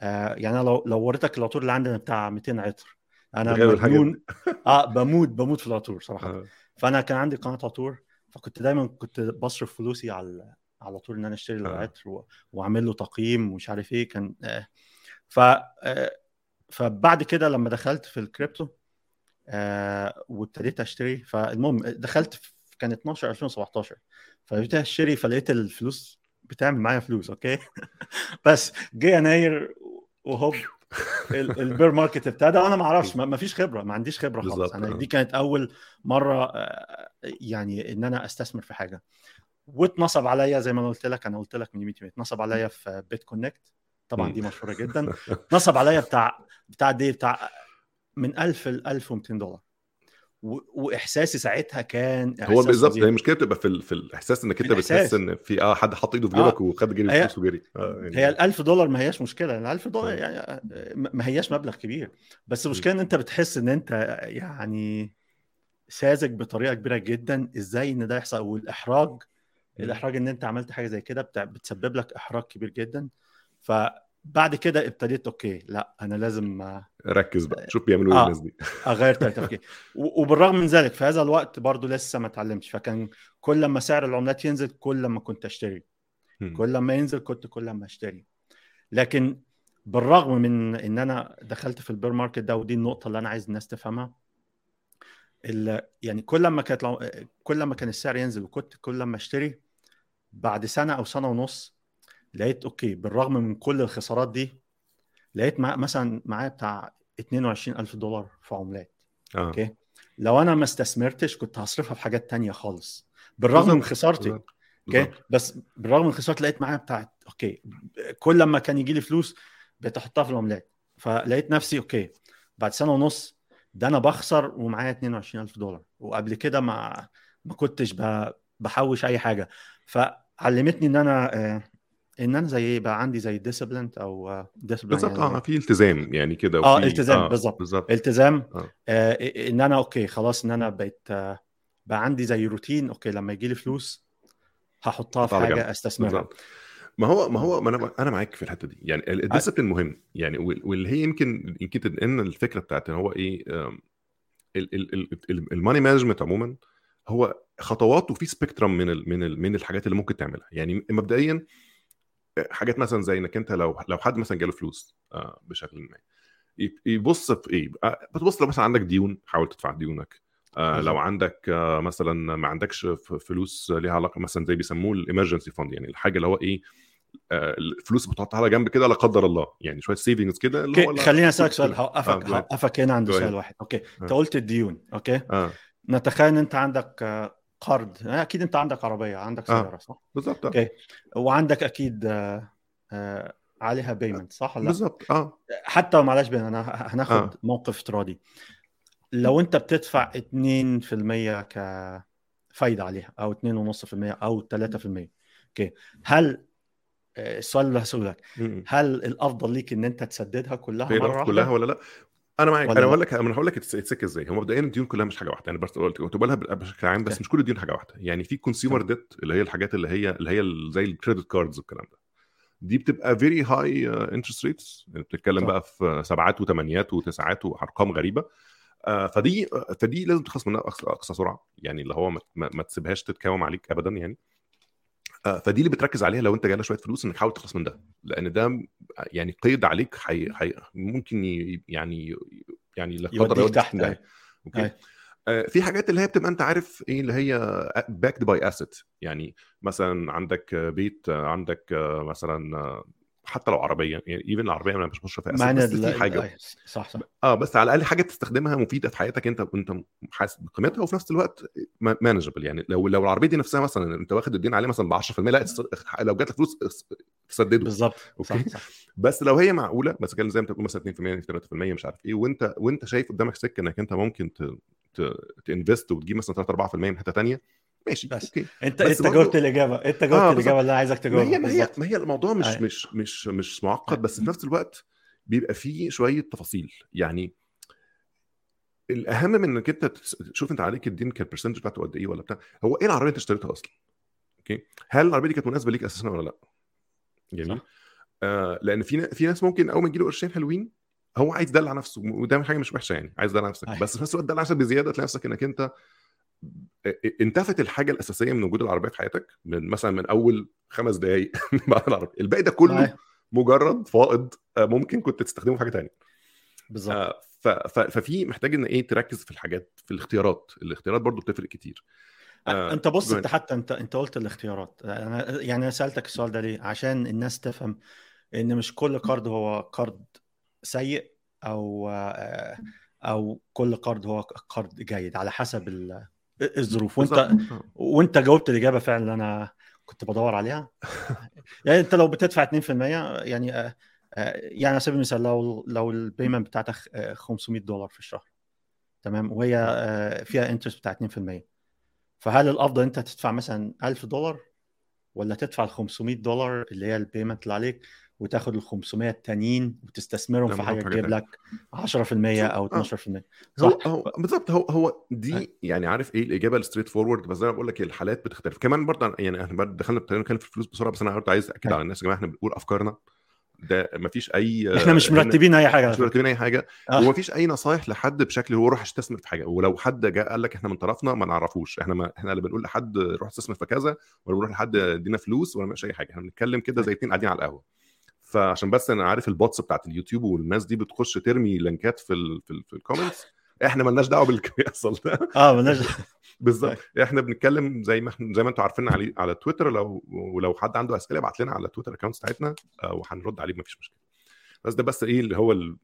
آه، يعني أنا لو لو وريتك العطور اللي عندنا بتاع 200 عطر أنا مجنون. آه بموت بموت في العطور صراحة. آه. فأنا كان عندي قناة عطور فكنت دايما كنت بصرف فلوسي على على العطور إن أنا أشتري آه. العطر و- وأعمل له تقييم ومش عارف إيه كان آه. ف آه فبعد كده لما دخلت في الكريبتو آه وابتديت أشتري فالمهم دخلت في كان 12 2017 فابتديت أشتري فلقيت الفلوس بتعمل معايا فلوس okay؟ (laughs) بس جه يناير وهوب ال- ال bear market ابتدى وأنا ما أعرفش ما فيش خبرة ما عنديش خبرة خالص أنا آه. دي كانت أول مرة آه، يعني إن أنا أستثمر في حاجة واتنصب عليا زي ما أنا قلت لك أنا قلت لك من 100 اتنصب عليا في BitConnect طبعا. دي مشهورة جدا (laughs) اتنصب عليا بتاع بتاع دي بتاع من 1000 ل 1200 دولار. وإحساسي ساعتها كان هو إحساس بالظبط فظيع. هي المشكلة بتبقى في ال- في الإحساس إنك أنت. بتحس إن في آه حد حط إيده في آه. جيبك وخد جري هي- الفلوس وجري آه يعني هي ال 1000 دولار ما هياش مشكلة ال 1000 دولار آه. يعني آه، ما هياش مبلغ كبير بس المشكلة إن أنت بتحس إن أنت يعني ساذج بطريقة كبيرة جدا إزاي إن ده يحصل والإحراج الإحراج إن أنت عملت حاجة زي كده بتسبب لك إحراج كبير جدا فبعد كده ابتديت okay لا أنا لازم آه، ركز بقى شوف بيعملوا إيه آه. الناس دي (laughs) أغير تفكيري وبالرغم من ذلك في هذا الوقت برضو لسه ما اتعلمتش فكان كل ما سعر العملات ينزل كل ما كنت أشتري. كل ما ينزل كنت كل ما أشتري لكن بالرغم من إن أنا دخلت في ال bear market ده ودي النقطة اللي أنا عايز الناس تفهمها ال- يعني كل ما كانت كل ما كان السعر ينزل وكنت كل ما أشتري بعد سنة أو سنة ونص لقيت okay بالرغم من كل الخسارات دي لقيت مع مثلا معايا بتاع 22000 دولار في عملات آه okay لو أنا ما استثمرتش كنت هصرفها في حاجات تانية خالص بالرغم من. خسارتي. okay. بس بالرغم من خسارتي لقيت معايا بتاعت okay كل لما كان يجي لي فلوس بقيت احطها في العملات فلقيت نفسي okay بعد سنة ونص ده أنا بخسر ومعايا 22000 دولار وقبل كده ما ما كنتش بحوش أي حاجة فعلمتني إن أنا آه، إن أنا زي إيه بقى عندي زي discipline أو discipline بالظبط آه في التزام يعني كده آه التزام بالظبط. بالظبط التزام آه. آه إن أنا okay خلاص إن أنا بقيت آه بقى عندي زي روتين okay لما يجي لي فلوس هحطها في. حاجة أستثمرها بالظبط ما هو ما هو ما أنا أنا معاك في الحتة دي يعني ال- ال discipline مهم يعني وال- واللي هي يمكن يمكن إن الفكرة بتاعت إن هو إيه ال money management عموما هو خطوات وفي spectrum من ال من ال من الحاجات اللي ممكن تعملها يعني مبدئيا حاجات مثلا زي إنك أنت لو لو حد مثلا جاله فلوس آه، بشكل ما يب- يبص في إيه آه، بتبص لو مثلا عندك ديون حاول تدفع ديونك آه،. لو عندك آه، مثلا ما عندكش فلوس ليها علاقة مثلا زي بيسموه ال emergency fund يعني الحاجة اللي هو إيه آه، الفلوس بتحطها على جنب كده لا قدر الله يعني شوية savings كده اللي هو خليني أسألك سؤال هوقفك. هوقفك هنا عند go سؤال. واحد okay أنت. قلت الديون okay نتخيل إن أنت عندك قرض. آه، أكيد أنت عندك عربية عندك آه. سيارة صح؟ بالظبط. آه. okay. وعندك أكيد آه، آه، عليها payment صح ولا لا؟ بالظبط. آه. حتى لو معلهاش payment أنا هناخد آه. موقف افتراضي. لو أنت بتدفع 2% كفايدة عليها أو 2.5% أو 3% okay. هل آه، السؤال اللي هسأله لك م- هل الأفضل ليك إن أنت تسددها كلها مرة كلها ولا لأ؟ أنا معاك. أنا لا؟ هقول لك أنا هقول لك you ask إزاي. هو مبدئيا الديون كلها مش حاجة واحدة. يعني بس قلت قلت بقولها بشكل عام بس. مش كل الديون حاجة واحدة. يعني في consumer debt اللي هي الحاجات اللي هي اللي هي زي ال credit cards والكلام ده. دي بتبقى very high interest rates بتتكلم. بقى في سبعات وثمانيات وتسعات وأرقام غريبة. آه، فدي فدي لازم تخلص منها أقصى سرعة. يعني اللي هو ما, ما تسيبهاش تتكوم عليك ابدا يعني. آه، فدي اللي بتركز عليها لو انت جالك شوية فلوس انك حاول تخلص من ده لأن ده يعني قيد عليك حي... حي... ممكن ي... يعني يعني لا قدر تحت داهية. أيوة. okay أيوة. آه، في حاجات اللي هي بتبقى انت عارف إيه اللي هي backed by asset يعني مثلا عندك آه، بيت آه، عندك آه، مثلا آه، حتى لو عربية يعني even العربية أنا مش بشوفها asset معنى بس في حاجة أيوة. صح صح آه بس على الأقل حاجة تستخدمها مفيدة في حياتك أنت وأنت حاسس بقيمتها وفي نفس الوقت manageable يعني لو لو العربية دي نفسها مثلا أنت واخد الدين عليها مثلا ب 10% لا لو جات لك فلوس تسدده بالظبط صح okay. صح بس لو هي معقولة بس كان زي ما أنت بتقول مثلا 2% 3% مش عارف إيه وأنت وأنت شايف قدامك سكة إنك أنت ممكن ت ت invest وتجيب مثلا 3 4% من حتة ثانية ماشي بس. okay. انت بس أنت برضو- جاوبت الإجابة. أنت جاوبت آه، الإجابة اللي أنا عايزك ما تجاوبها. هي ما هي ما هي الموضوع مش أيوة. مش مش مش معقد بس في نفس الوقت بيبقى فيه شوية تفاصيل. يعني الأهم من إنك أنت تشوف أنت عليك الدين كال percentage بتاعته قد إيه ولا بتاع. هو إيه العربية اللي أنت اشتريتها أصلا؟ أوكي. هل العربية دي كانت مناسبة ليك أساسا ولا لأ؟ جميل. صح. آه لأن في في ناس ممكن أول ما يجي له قرشين حلوين هو عايز يدلع نفسه وده حاجة مش وحشة يعني عايز يدلع نفسك. أيوة. بس في نفس الوقت تدلع نفسك بزيادة تلاقي نفسك إنك أنت انتفت الحاجة الأساسية من وجود العربية في حياتك من مثلا من أول خمس دقائق (laughs) بعد العربية. الباقي ده كله. مجرد فائض آه، ممكن كنت تستخدمه في حاجة تانية. بالظبط. آه، ففي محتاج إن إيه تركز في الحاجات في الاختيارات. الاختيارات برضو بتفرق كتير. آه، أنت بص أنت حتى أنت أنت قلت الاختيارات. أنا يعني أنا سألتك السؤال ده ليه؟ عشان الناس تفهم إن مش كل قرض هو قرض سيء أو آه، أو كل قرض هو قرض جيد على حسب ال- الظروف وانت. آه. وانت جاوبت الإجابة فعلا اللي أنا كنت بدور عليها (laughs) يعني أنت لو بتدفع 2% يعني آه، آه، يعني على سبيل المثال لو لو البيمنت بتاعتك آه، 500 دولار في الشهر تمام وهي آه، فيها interest بتاع 2% فهل الأفضل أنت تدفع مثلا 1000 دولار ولا تدفع ال 500 دولار اللي هي ال payment اللي عليك وتاخد ال 500 التانيين وتستثمرهم في حاجة تجيب. لك 10% أو آه. 12% هو صح هو بالظبط هو هو دي. يعني عارف إيه الإجابة ال straightforward بس زي ما بقول لك الحالات بتختلف كمان برضه يعني إحنا دخلنا ابتدينا نتكلم في الفلوس بسرعة بس أنا برضه عايز أكد. على الناس يا جماعة إحنا بنقول أفكارنا ده مفيش أي إحنا مش مرتبين أي حاجة مش. مرتبين أي حاجة آه. ومفيش أي نصايح لحد بشكل هو روح استثمر في حاجة ولو حد جاء قال لك إحنا من طرفنا ما نعرفوش إحنا ما إحنا اللي بنقول لحد روح استثمر في كذا ولا بنروح لحد ادينا فلوس ولا مش أي حاجة إحنا بنتكلم كده زي اتنين قاعدين على القهوة فعشان بس أنا عارف ال bots بتاعت اليوتيوب والناس دي بتخش ترمي link ات في ال في, ال في ال comments إحنا مالناش دعوة باللي بيحصل ده. آه مالناش (laughs) بالظبط. إحنا بنتكلم زي ما إحنا زي ما أنتم عارفين على على تويتر لو ولو حد عنده أسئلة ابعت لنا على تويتر account بتاعتنا آه، وهنرد عليه مفيش مشكلة. بس ده بس إيه اللي هو ال...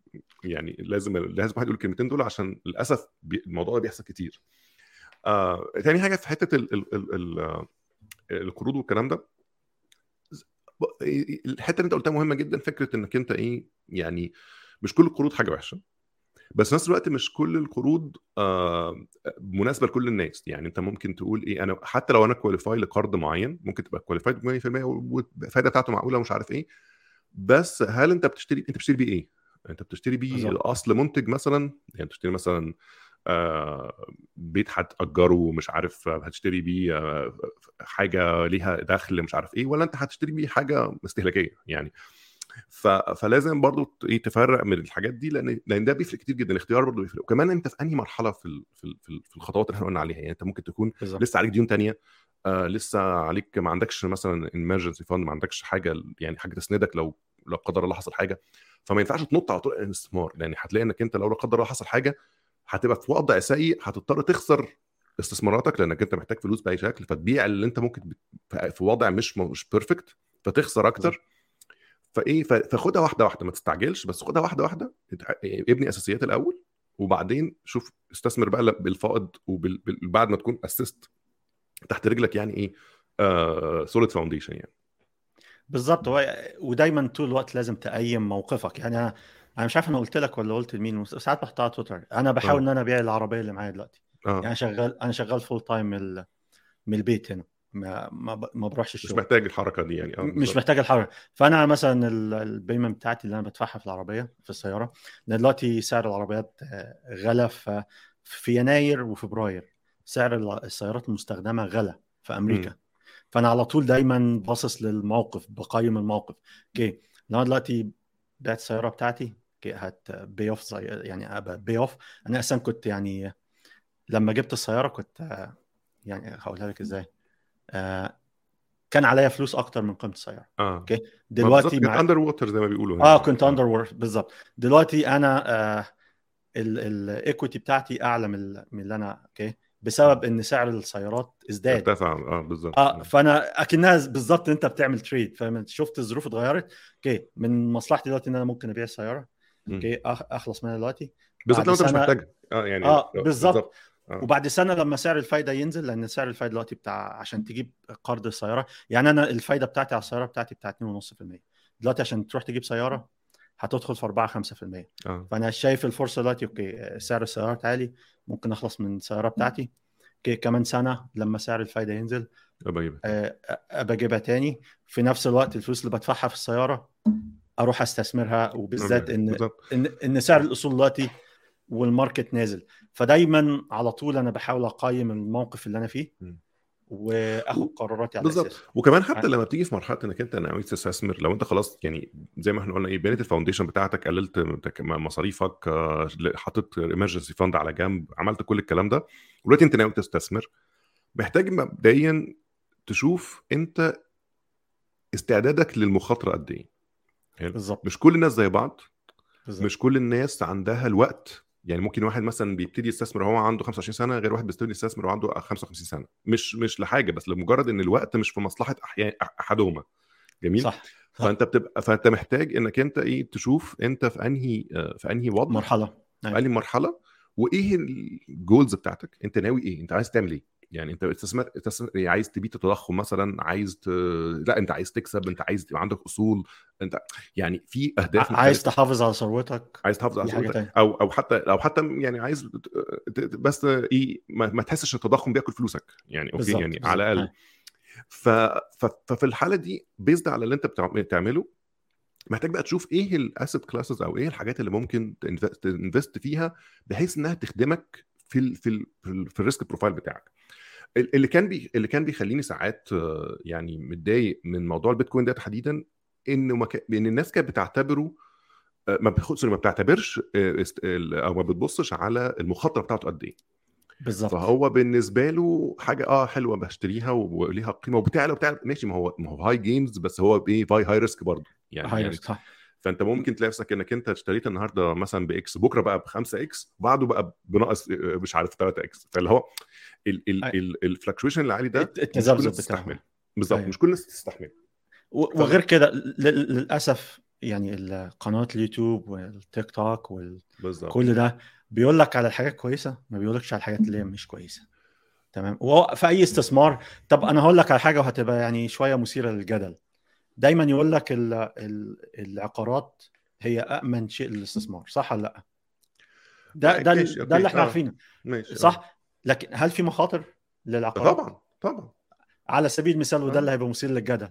يعني لازم لازم واحد يقول الكلمتين دول عشان للأسف بي... الموضوع ده بيحصل كتير. آه... تاني حاجة في حتة ال... ال... ال... ال... آه، القروض والكلام ده الحتة اللي انت قلتها مهمة جدا فكرة إنك انت إيه يعني مش كل القروض حاجة وحشة بس في نفس الوقت مش كل القروض آه مناسبة لكل الناس يعني انت ممكن تقول إيه أنا حتى لو أنا qualify لقرض معين ممكن تبقى qualified 80% والفائده بتاعته معقولة ومش عارف إيه بس هل انت بتشتري انت بتشتري بيه إيه؟ انت بتشتري بيه. اصل منتج مثلا يعني تشتري مثلا آه بيت هتأجره مش عارف هتشتري بيه آه حاجة ليها دخل مش عارف إيه ولا أنت هتشتري بيه حاجة استهلاكية يعني. فلازم برضو إيه تفرق من الحاجات دي لأن لأن ده بيفرق كتير جدا الاختيار برضو بيفرق وكمان أنت في أنهي مرحلة في. في, ال... في ال- في الخطوات اللي إحنا قلنا عليها يعني أنت ممكن تكون بالظبط لسه عليك ديون تانية آه لسه عليك ما عندكش مثلا emergency fund ما عندكش حاجة يعني حاجة تسندك لو لو قدر الله حصل حاجة فما ينفعش تنط على طول الاستثمار لأن هتلاقي إنك أنت لو لا قدر الله حصل حاجة هتبقى في وضع سيء هتضطر تخسر استثماراتك لأنك أنت محتاج فلوس بأي شكل فتبيع اللي أنت ممكن في وضع مش مش perfect فتخسر أكتر. فايه فخدها واحدة واحدة ما تستعجلش بس خدها واحدة واحدة ابني أساسيات الأول وبعدين شوف استثمر بقى بالفائض وبعد ما تكون اسست تحت رجلك يعني إيه solid foundation يعني. بالظبط. هو ودايما طول الوقت لازم تقيم موقفك. يعني أنا مش عارف أنا قلت لك ولا قلت لمين ساعات بحطها على تويتر. أنا بحاول آه. إن أنا أبيع العربية اللي معايا دلوقتي. آه. يعني شغال أنا شغال full time من ال- من البيت هنا. ما ما, ب- ما بروحش مش الشغل. محتاج الحركة دي يعني. آه مش. محتاج الحركة. فأنا مثلا ال- ال payment بتاعتي اللي أنا بدفعها في العربية في السيارة لأن دلوقتي سعر العربيات آه، غلا ف- في يناير وفبراير سعر ال- السيارات المستخدمة غلا في أمريكا. فأنا على طول دايما باصص للموقف بقيم الموقف. okay. لو أنا دلوقتي بعت السيارة بتاعتي هت pay off زي يعني pay off أنا أصلا كنت يعني لما جبت السيارة كنت آه، يعني هقولها لك إزاي. آه، كان عليا فلوس أكتر من قيمة السيارة. آه. okay؟ دلوقتي مع under water زي ما بيقولوا هنا. آه كنت underwater بالظبط. دلوقتي أنا آه ال equity بتاعتي أعلى من من اللي أنا okay؟ بسبب إن سعر السيارات ازداد. ارتفع آه بالظبط. آه فأنا أكنها بالظبط أنت بتعمل trade فاهم؟ شفت الظروف اتغيرت. okay؟ من مصلحتي دلوقتي إن أنا ممكن أبيع السيارة. okay أخلص منها دلوقتي. بالذات لو أنت مش محتاجها آه يعني آه بالظبط. آه. وبعد سنة لما سعر الفايدة ينزل لأن سعر الفايدة دلوقتي بتاع عشان تجيب قرض السيارة يعني أنا الفايدة بتاعتي على السيارة بتاعتي بتاع 2.5% دلوقتي عشان تروح تجيب سيارة هتدخل في 4 5% آه. فأنا شايف الفرصة دلوقتي okay سعر السيارات عالي ممكن أخلص من السيارة بتاعتي. okay كمان سنة لما سعر الفايدة ينزل آه، أبقى أجيبها تاني. في نفس الوقت الفلوس اللي بدفعها في السيارة أروح أستثمرها وبالذات إن إن إن سعر الأصول دلوقتي وال market نازل. فدايما على طول أنا بحاول أقيم الموقف اللي أنا فيه. وأخد قراراتي على بالظبط وكمان حتى لما بتيجي في مرحلة إنك أنت ناوي تستثمر لو أنت خلاص يعني زي ما إحنا قلنا إيه بنيت ال foundation بتاعتك قللت مصاريفك آه، حطيت ايمرجنسي فاند على جنب عملت كل الكلام ده ودلوقتي أنت ناوي تستثمر. محتاج مبدئيا تشوف أنت استعدادك للمخاطرة قد إيه. بالظبط. مش كل الناس زي بعض بالظبط. مش كل الناس عندها الوقت. يعني ممكن واحد مثلا بيبتدي يستثمر وهو عنده 25 سنة غير واحد بيبتدي يستثمر وهو عنده 55 سنة. مش مش لحاجة بس لمجرد إن الوقت مش في مصلحة احيان أحدهما. جميل؟ صح. فأنت بتبقى فأنت محتاج إنك أنت إيه تشوف أنت في أنهي في أنهي وضع. مرحلة. في أيوة. انهي مرحلة وإيه ال goals بتاعتك. أنت ناوي إيه؟ أنت عايز تعمل إيه؟ يعني أنت بتستثمر تستثمر- يعني عايز تبيت التضخم مثلا عايز ت... لا أنت عايز تكسب أنت عايز يبقى عندك أصول أنت يعني في أهداف عايز. تحافظ على ثروتك عايز تحافظ على ثروتك. أو أو حتى أو حتى يعني عايز بس إيه ما, ما تحسش إن التضخم بياكل فلوسك يعني أوكي بالظبط، يعني بالظبط. على الأقل أيوة. ف... ف... ففي الحالة دي based على اللي أنت بتع- بتعمله محتاج بقى تشوف إيه ال asset classes أو إيه الحاجات اللي ممكن ت invest فيها بحيث إنها تخدمك في ال في ال في, ال في ال risk profile بتاعك. ال- اللي كان بي اللي كان بيخليني ساعات آه، يعني متضايق من موضوع البيتكوين ده تحديدا انه ما كا- إن الناس كانت بتعتبره آه، ما بتاخدش ما بتعتبرش آه، أو ما بتبصش على المخاطرة بتاعته قد إيه. بالظبط. فهو بالنسبة له حاجة آه حلوة بشتريها وليها قيمة وبتعلى وبتعلى ماشي ما هو ما هو هاي جيمز بس هو بايه high high risk برضه. يعني, high risk، صح. فأنت ممكن تلاقي نفسك إنك أنت اشتريت النهارده مثلا ب X بكرة بقى ب 5 X وبعده بقى بناقص آه، مش عارف 3 X. فاللي هو. ال fluctuation العالي ده الت- مش كل التذبذب الناس بتاعه. تستحمل بالظبط. مش كل الناس تستحمل و- وغير كده لل- للأسف يعني قناه اليوتيوب والتيك توك وكل ده بيقول لك على الحاجات كويسة ما بيقولكش على الحاجات اللي هي مش كويسة. تمام؟ في أي استثمار طب أنا هقول لك على حاجة وهتبقى يعني شوية مثيرة للجدل. دايما يقول لك ال- ال- العقارات هي امن شيء للاستثمار صح ولا لأ ده ده ماشي، ده. اللي إحنا آه. عارفينه صح لكن هل في مخاطر آه. للعقارات طبعا طبعا على سبيل المثال وده آه. اللي هيبقى مثير للجدل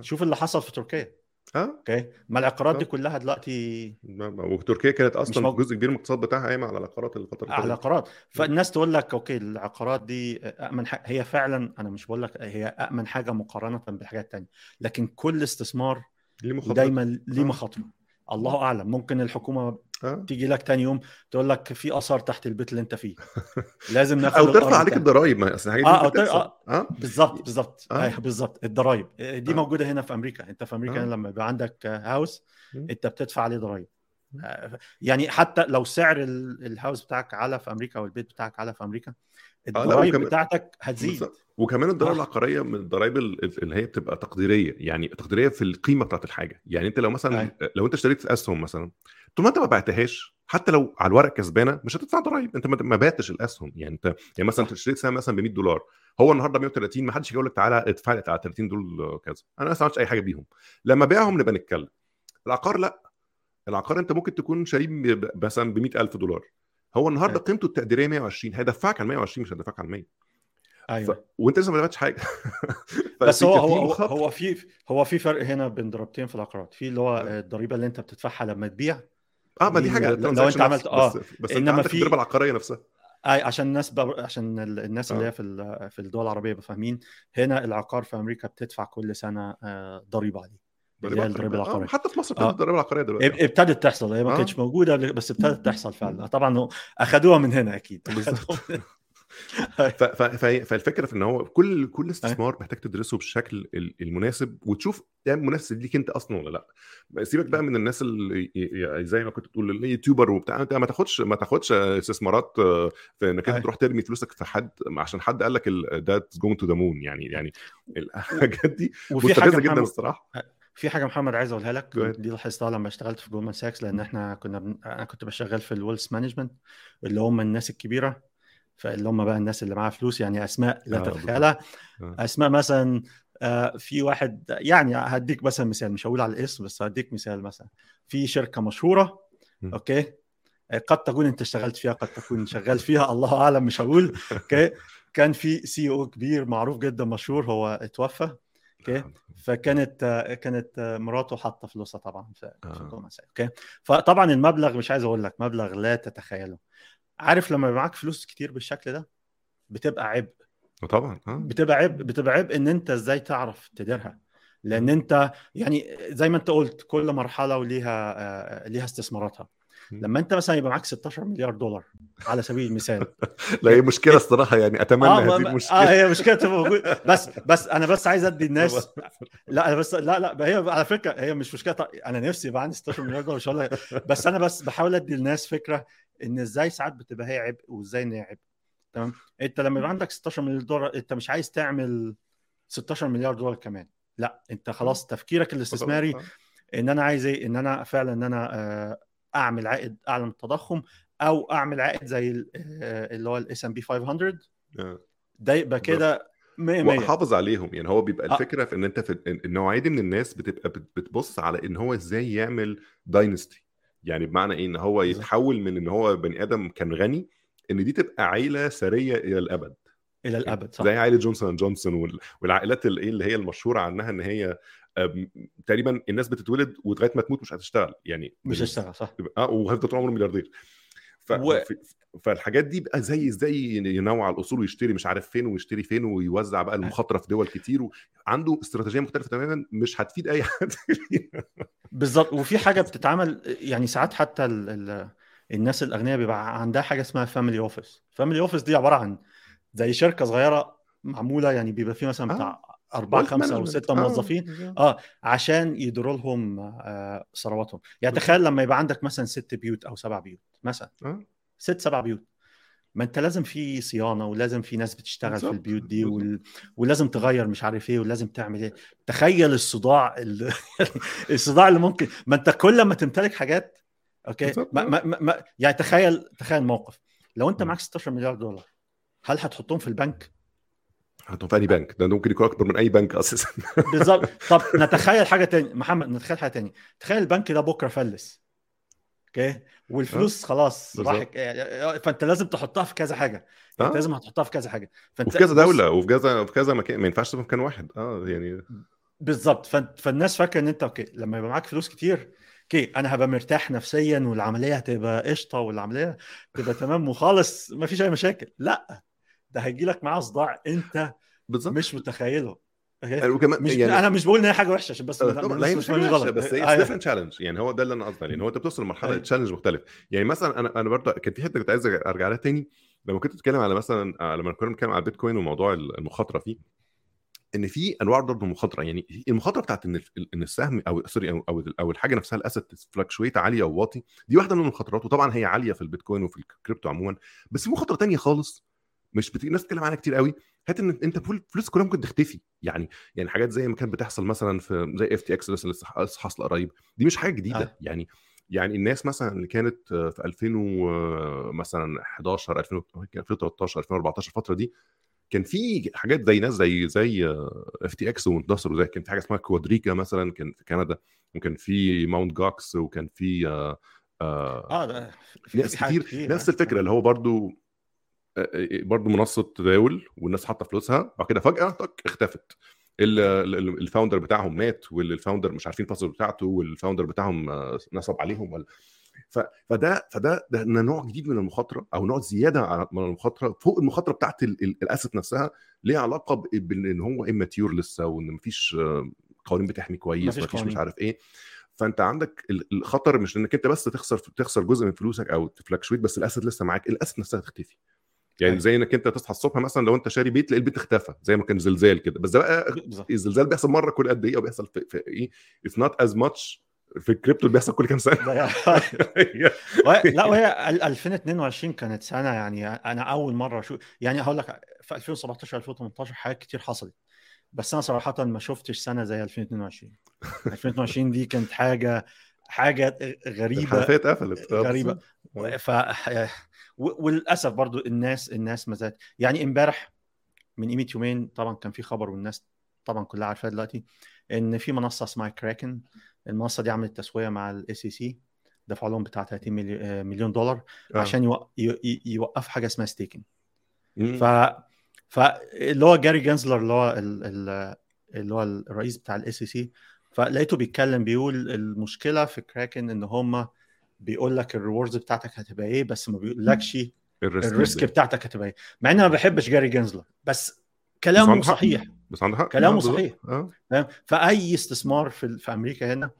شوف اللي حصل في تركيا آه أوكي ما العقارات دي طب. كلها دلوقتي وتركيا كانت أصلا موجود. جزء كبير من الاقتصاد بتاعها قايم على العقارات الفترة على. العقارات فالناس تقول لك أوكي العقارات دي امن حاجة هي فعلا أنا مش بقول لك هي امن حاجة مقارنة بالحاجات التانية لكن كل استثمار ليه ودايما ليه آه. مخاطرة الله أعلم ممكن الحكومة آه تيجي لك تاني يوم تقول لك في آثار تحت البيت اللي أنت فيه (laughs) لازم ناخد أو ترفع عليك. الضرايب ما أصل الحاجات دي آه، ممكن أو تر-. آه. آه بالظبط بالظبط آه. أيوه بالظبط الضرايب دي آه. موجودة هنا في أمريكا أنت في أمريكا آه. لما يبقى عندك هاوس. أنت بتدفع عليه ضرايب. آه، يعني حتى لو سعر ال- الهاوس بتاعك على في أمريكا أو البيت بتاعك على في أمريكا لا، الضرايب وكمان- بتاعتك هتزيد. بالظبط. وكمان الضرائب آه. العقارية من الضرائب ال- اللي هي بتبقى تقديرية يعني تقديرية في القيمة بتاعت الحاجة. يعني انت لو مثلا أي. لو انت اشتريت اسهم مثلا طول ما انت ما بعتهاش حتى لو على الورق كسبانة مش هتدفع ضرايب. انت ما بعتش الأسهم. يعني انت يعني مثلا صح. اشتريت سهم مثلا ب 100 دولار هو النهارده 130 ما حدش يقول لك تعالى ادفع لي على 30 دول كذا. أنا ما عملتش أي حاجة بيهم. لما بيعهم نبقى نتكلم. العقار لا. العقار انت ممكن تكون شاريه مثلا ب 100000 دولار. هو النهارده أي. قيمته التقديرية 120 هيدفعك على 120 مش هيدفعك على 100 ف... أيوه وانت لسه ما دفعتش حاجة (laughs) بس هو هو مخاطرة. هو في هو في فرق هنا بين ضريبتين في العقارات في اللي هو آه. الضريبة اللي انت بتدفعها لما تبيع آه ما دي حاجة لو- لو أنت عملت- آه. بس بس انت عندك في- الضريبة العقارية نفسها اي عشان الناس ب... عشان ال- الناس اللي آه. هي في في الدول العربية يبقوا فاهمين هنا العقار في أمريكا بتدفع كل سنة ضريبة عليه اللي هي الضريبة آه، العقارية. حتى في مصر آه. ابتدت الضريبة العقارية دلوقتي. ابتدت تحصل هي ما آه. كانتش موجودة بس ابتدت تحصل فعلا. طبعا أخدوها من هنا أكيد. (laughs) فالفكرة في إن هو كل كل استثمار محتاج تدرسه بالشكل ال- المناسب وتشوف ده مناسب ليك أنت أصلا ولا لأ. سيبك بقى من الناس اللي ي- ي- زي ما كنت بتقول اليوتيوبر وبتاع. أنت ما تاخدش ما تاخدش استثمارات آه، في إنك أنت. تروح ترمي فلوسك في حد عشان حد قال لك ده going to the moon يعني يعني الحاجات دي مستفزة جدا الصراحة. في حاجة محمد عايز أقولها لك. دي لاحظتها لما اشتغلت في جولدمان ساكس لأن إحنا كنا بن... أنا كنت بشتغل في ال wealth management اللي هم الناس الكبيرة فاللي هم بقى الناس اللي معاها فلوس يعني أسماء لا آه، تتخيلها. آه. أسماء مثلا آه، في واحد يعني هديك مثلا مثال مش هقول على الاسم بس هديك مثال مثلا. في شركة مشهورة م. أوكي؟ قد تكون أنت اشتغلت فيها قد تكون شغال فيها (laughs) الله أعلم مش هقول. أوكي؟ كان في CEO كبير معروف جدا مشهور هو اتوفى. أوكي. فكانت آه، كانت آه، مراته حاطة فلوسها طبعا في آه. أوكي. فطبعا المبلغ مش عايز أقول لك مبلغ لا تتخيله. عارف لما يبقى معاك فلوس كتير بالشكل ده بتبقى عبء. طبعا آه. بتبقى عبء بتبقى عبء إن أنت إزاي تعرف تديرها. لأن أنت يعني زي ما أنت قلت كل مرحلة وليها آه، ليها استثماراتها. لما انت مثلا يبقى معاك 16 مليار دولار على سبيل المثال. (laughs) لا هي مشكلة الصراحة يعني أتمنى آه هذه المشكلة. آه هي مشكلة موجودة. بس بس أنا بس عايز أدي الناس (laughs) لا أنا بس لا لا هي على فكرة هي مش مشكلة. طيب، أنا نفسي يبقى عندي 16 مليار دولار مش هقول لك. بس أنا بس بحاول أدي الناس فكرة إن إزاي ساعات بتبقى هي عبء وإزاي إن هي عبء. تمام؟ أنت لما يبقى عندك 16 مليار دولار أنت مش عايز تعمل 16 مليار دولار كمان. لا أنت خلاص تفكيرك (laughs) الاستثماري إن أنا عايز إيه؟ إن أنا فعلا إن أنا آه، أعمل عائد أعلى من التضخم أو أعمل عائد زي آه، اللي هو ال S&P 500 آه. ده يبقى كده 100 100 وحافظ عليهم. يعني هو بيبقى آه. الفكرة في إن أنت في النوعية دي من الناس بتبقى بت- بتبص على إن هو إزاي يعمل dynasty يعني بمعنى إيه؟ إن هو. يتحول من إن هو بني آدم كان غني إن دي تبقى عيلة ثرية إلى الأبد. إلى الأبد صح. زي عائلة جونسون أند جونسون وال- والعائلات اللي اللي هي المشهورة عنها إن هي تقريبا الناس بتتولد ولغاية ما تموت مش هتشتغل. يعني مش هشتغل صح. آه وهيفضل طول عمره ملياردير. ف... و-. فالحاجات دي بقى زي إزاي ينوع الأصول ويشتري مش عارف فين ويشتري فين ويوزع بقى المخاطرة في دول كتير عنده استراتيجية مختلفة تماما مش هتفيد أي (laughs) حد بالظبط. وفي حاجة بتتعمل يعني ساعات حتى ال ال الناس الأغنياء بيبقى عندها حاجة اسمها family office family office دي عبارة عن زي شركة صغيرة معمولة يعني بيبقى فيه مثلا بتاع أربعة خمسة أو. ستة آه، موظفين بالظبط. آه عشان يديروا لهم آه، ثرواتهم يعني تخيل لما يبقى عندك مثلا ست بيوت أو سبع بيوت مثلا آه. ست سبع بيوت ما أنت لازم في صيانة ولازم في ناس بتشتغل في بالظبط، البيوت دي. وال... ولازم تغير مش عارف إيه ولازم تعمل إيه تخيل الصداع ال... (laughs) الصداع اللي ممكن ما أنت كل ما تمتلك حاجات أوكي بالظبط. ما... ما... ما... يعني تخيل تخيل موقف لو أنت. معاك 16 مليار دولار هل هتحطهم في البنك هاتهم في اي بنك. ده ممكن يكون اكبر من أي بنك أساسا. بالظبط. (laughs) طب نتخيل حاجة تاني. محمد نتخيل حاجة تاني. تخيل البنك ده بكرة فلس. أوكي؟ والفلوس خلاص بالظبط. راح فأنت لازم تحطها في كذا حاجة. آه. أنت لازم هتحطها في كذا حاجة. فأنت وفي كذا دولة وفي كذا في كذا مكان. ما ينفعش في مكان واحد. أه يعني بالظبط. فالناس فاكرة إن أنت أوكي لما يبقى معاك فلوس كتير أوكي أنا هبقى مرتاح نفسيا والعملية هتبقى قشطة والعملية تبقى تمام وخالص ما فيش أي مشاكل. لأ. ده هيجي لك معاه صداع انت بالظبط. مش متخيله؟ يعني وكمان مش يعني أنا مش بقول إن هي حاجة وحشة عشان بس طبعا لا هي مش مش غلط. بس هي different challenge يعني هو ده اللي أنا قصدي عليه ان هو أنت بتوصل لمرحلة. challenge مختلف. يعني مثلا أنا أنا برضه كان في حتة كنت عايز أرجع لها تاني. لما كنت بتتكلم على مثلا آه، لما كنا بنتكلم على البيتكوين وموضوع المخاطرة فيه إن في أنواع برضه المخاطره يعني المخاطرة بتاعت إن إن السهم أو sorry أو أو, أو الحاجة نفسها ال asset fluctuate عالية أو واطي دي واحدة من المخاطرات وطبعا هي عالية في البيتكوين وفي الكريبتو عموما بس في مخاطرة تانية خالص. مش بت... الناس بتتكلم عنها كتير قوي. حتة إن أنت فل- فلوس كلها ممكن تختفي. يعني يعني حاجات زي ما كانت بتحصل مثلا في زي FTX لسه حاصلة قريب. دي مش حاجة جديدة. آه. يعني يعني الناس مثلا اللي كانت آه، في 2000 و- مثلا 11 2000 2013 2014 الفترة دي كان في حاجات زي ناس زي زي FTX وانتصر وزي كان في حاجة اسمها كوادريجا مثلا كان في كندا وكان في ماونت جوكس وكان في آه، آه، آه ده في- ناس كتير نفس آه. الفكرة اللي هو برضو آه، آه، برضو منصة تداول والناس حاطة فلوسها بعد كده فجأة طق اختفت. ال- ال- ال founder بتاعهم مات وال founder مش عارفين ال password بتاعته وال founder بتاعهم آه، نصب عليهم ولا. فده فده ده نوع جديد من المخاطرة أو نوع زيادة من المخاطرة فوق المخاطرة بتاعت ال- ال- ال asset نفسها ليها علاقة بإن هو amateur لسه وإن مفيش آه، قوانين بتحمي كويس مفيش مفيش مش. عارف إيه. فأنت عندك ال- الخطر مش إنك أنت بس تخسر تخسر جزء من فلوسك أو ت fluctuate بس ال asset لسه معاك ال asset نفسها تختفي يعني أيوة. زي إنك أنت تصحى الصبح مثلا لو أنت شاري بيت تلاقي البيت اختفى زي ما كان زلزال كده. بس ده بقى الزلزال بيحصل مرة كل قد إيه أو بيحصل في, في إيه it's not as much في الكريبتو اللي بيحصل كل كام سنة. لا (laughs) وهي ال- 2022 كانت سنة يعني أنا أول مرة أشوف يعني هقول لك في 2017 2018 حاجات كتير حصلت. بس أنا صراحة ما شفتش سنة زي 2022 2022 (laughs) دي كانت حاجة حاجة غريبة. الحنفيه اتقفلت. آه، غريبه بالظبط. ف وللأسف برضو الناس الناس ما زالت يعني امبارح من قيمة يومين طبعا كان في خبر والناس طبعا كلها عارفاه دلوقتي إن في منصة اسمها كراكن المنصة دي عملت تسوية مع ال SEC دفعوا لهم بتاع 30 مليون آه، مليون دولار آه. عشان يوق- ي- ي- يوقفوا حاجة اسمها staking. ف فاللي هو جاري جنزلر اللي هو ال... ال... اللي هو الرئيس بتاع ال SEC فلقيته بيتكلم بيقول المشكلة في كراكن إن هم بيقول لك ال rewards بتاعتك هتبقى إيه بس ما بيقولكش ال risk. بتاعتك هتبقى إيه. مع إن أنا ما بحبش جاري جنزلر بس كلامه صحيح. بس عنده حق. كلامه صحيح. آه. فأي استثمار في في أمريكا هنا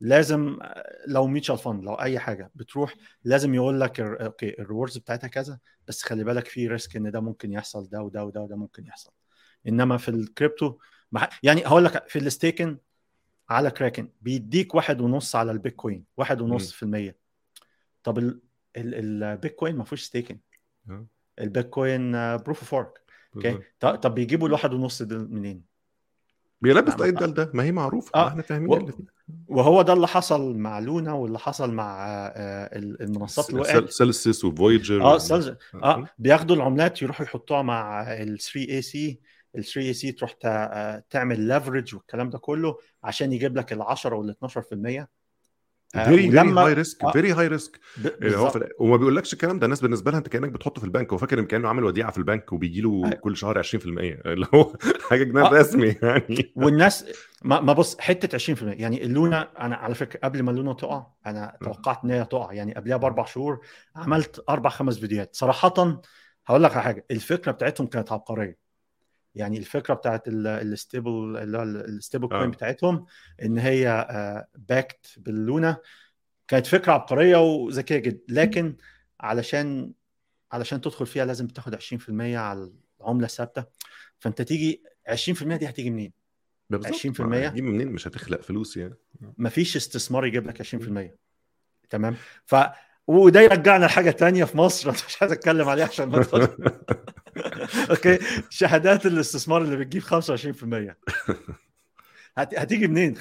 لازم لو mutual fund لو أي حاجة بتروح لازم يقول لك okay ال rewards بتاعتها كذا بس خلي بالك في risk إن ده ممكن يحصل ده وده وده وده ممكن يحصل. إنما في الكريبتو يعني هقول لك في ال staking على كراكن بيديك واحد ونص على البيتكوين واحد ونص في المية. طب البيتكوين ما فيهوش staking البيتكوين proof of work okay طب بيجيبوا الواحد ونص ده منين؟ بيلبس ده ده ده ما هي معروفة آه. إحنا فاهمين و... وهو ده اللي حصل مع لونا واللي حصل مع آه المنصات اللي وقعت سيلسيوس وفويجر آه سيلسيوس. آه. بياخدوا العملات يروحوا يحطوها مع ال 3 اي سي ال 3 اي سي تروح تعمل leverage والكلام ده كله عشان يجيب لك ال 10 وال 12% very very high risk very high risk وما بيقولكش الكلام ده الناس بالنسبة لها انت كأنك بتحطه في البنك هو فاكر إن كأنه عامل وديعة في البنك وبيجي له كل شهر 20% اللي هو (laughs) حاجة جنان آه. رسمي يعني. والناس ما, ما بص حتة 20% يعني اللونا أنا على فكرة قبل ما اللونا تقع أنا توقعت إن هي تقع. يعني قبلها بأربع شهور عملت أربع خمس فيديوهات. صراحة هقول لك على حاجة الفكرة بتاعتهم كانت عبقرية. يعني الفكرة بتاعت ال stable اللي هو ال stable coin بتاعتهم إن هي backed باللونا كانت فكرة عبقرية وذكية جدا لكن علشان علشان تدخل فيها لازم تاخد 20% على العملة الثابتة. فأنت تيجي 20% دي هتيجي منين؟ 20% هتجيب منين؟ مش هتخلق فلوس يعني. مفيش استثمار يجيب لك 20% تمام؟ ف وده يرجعنا لحاجة تانية في مصر. (laughs) مش عايز أتكلم عليها عشان ما (laughs) okay. شهادات الاستثمار اللي بتجيب 25% هتيجي منين؟ 25%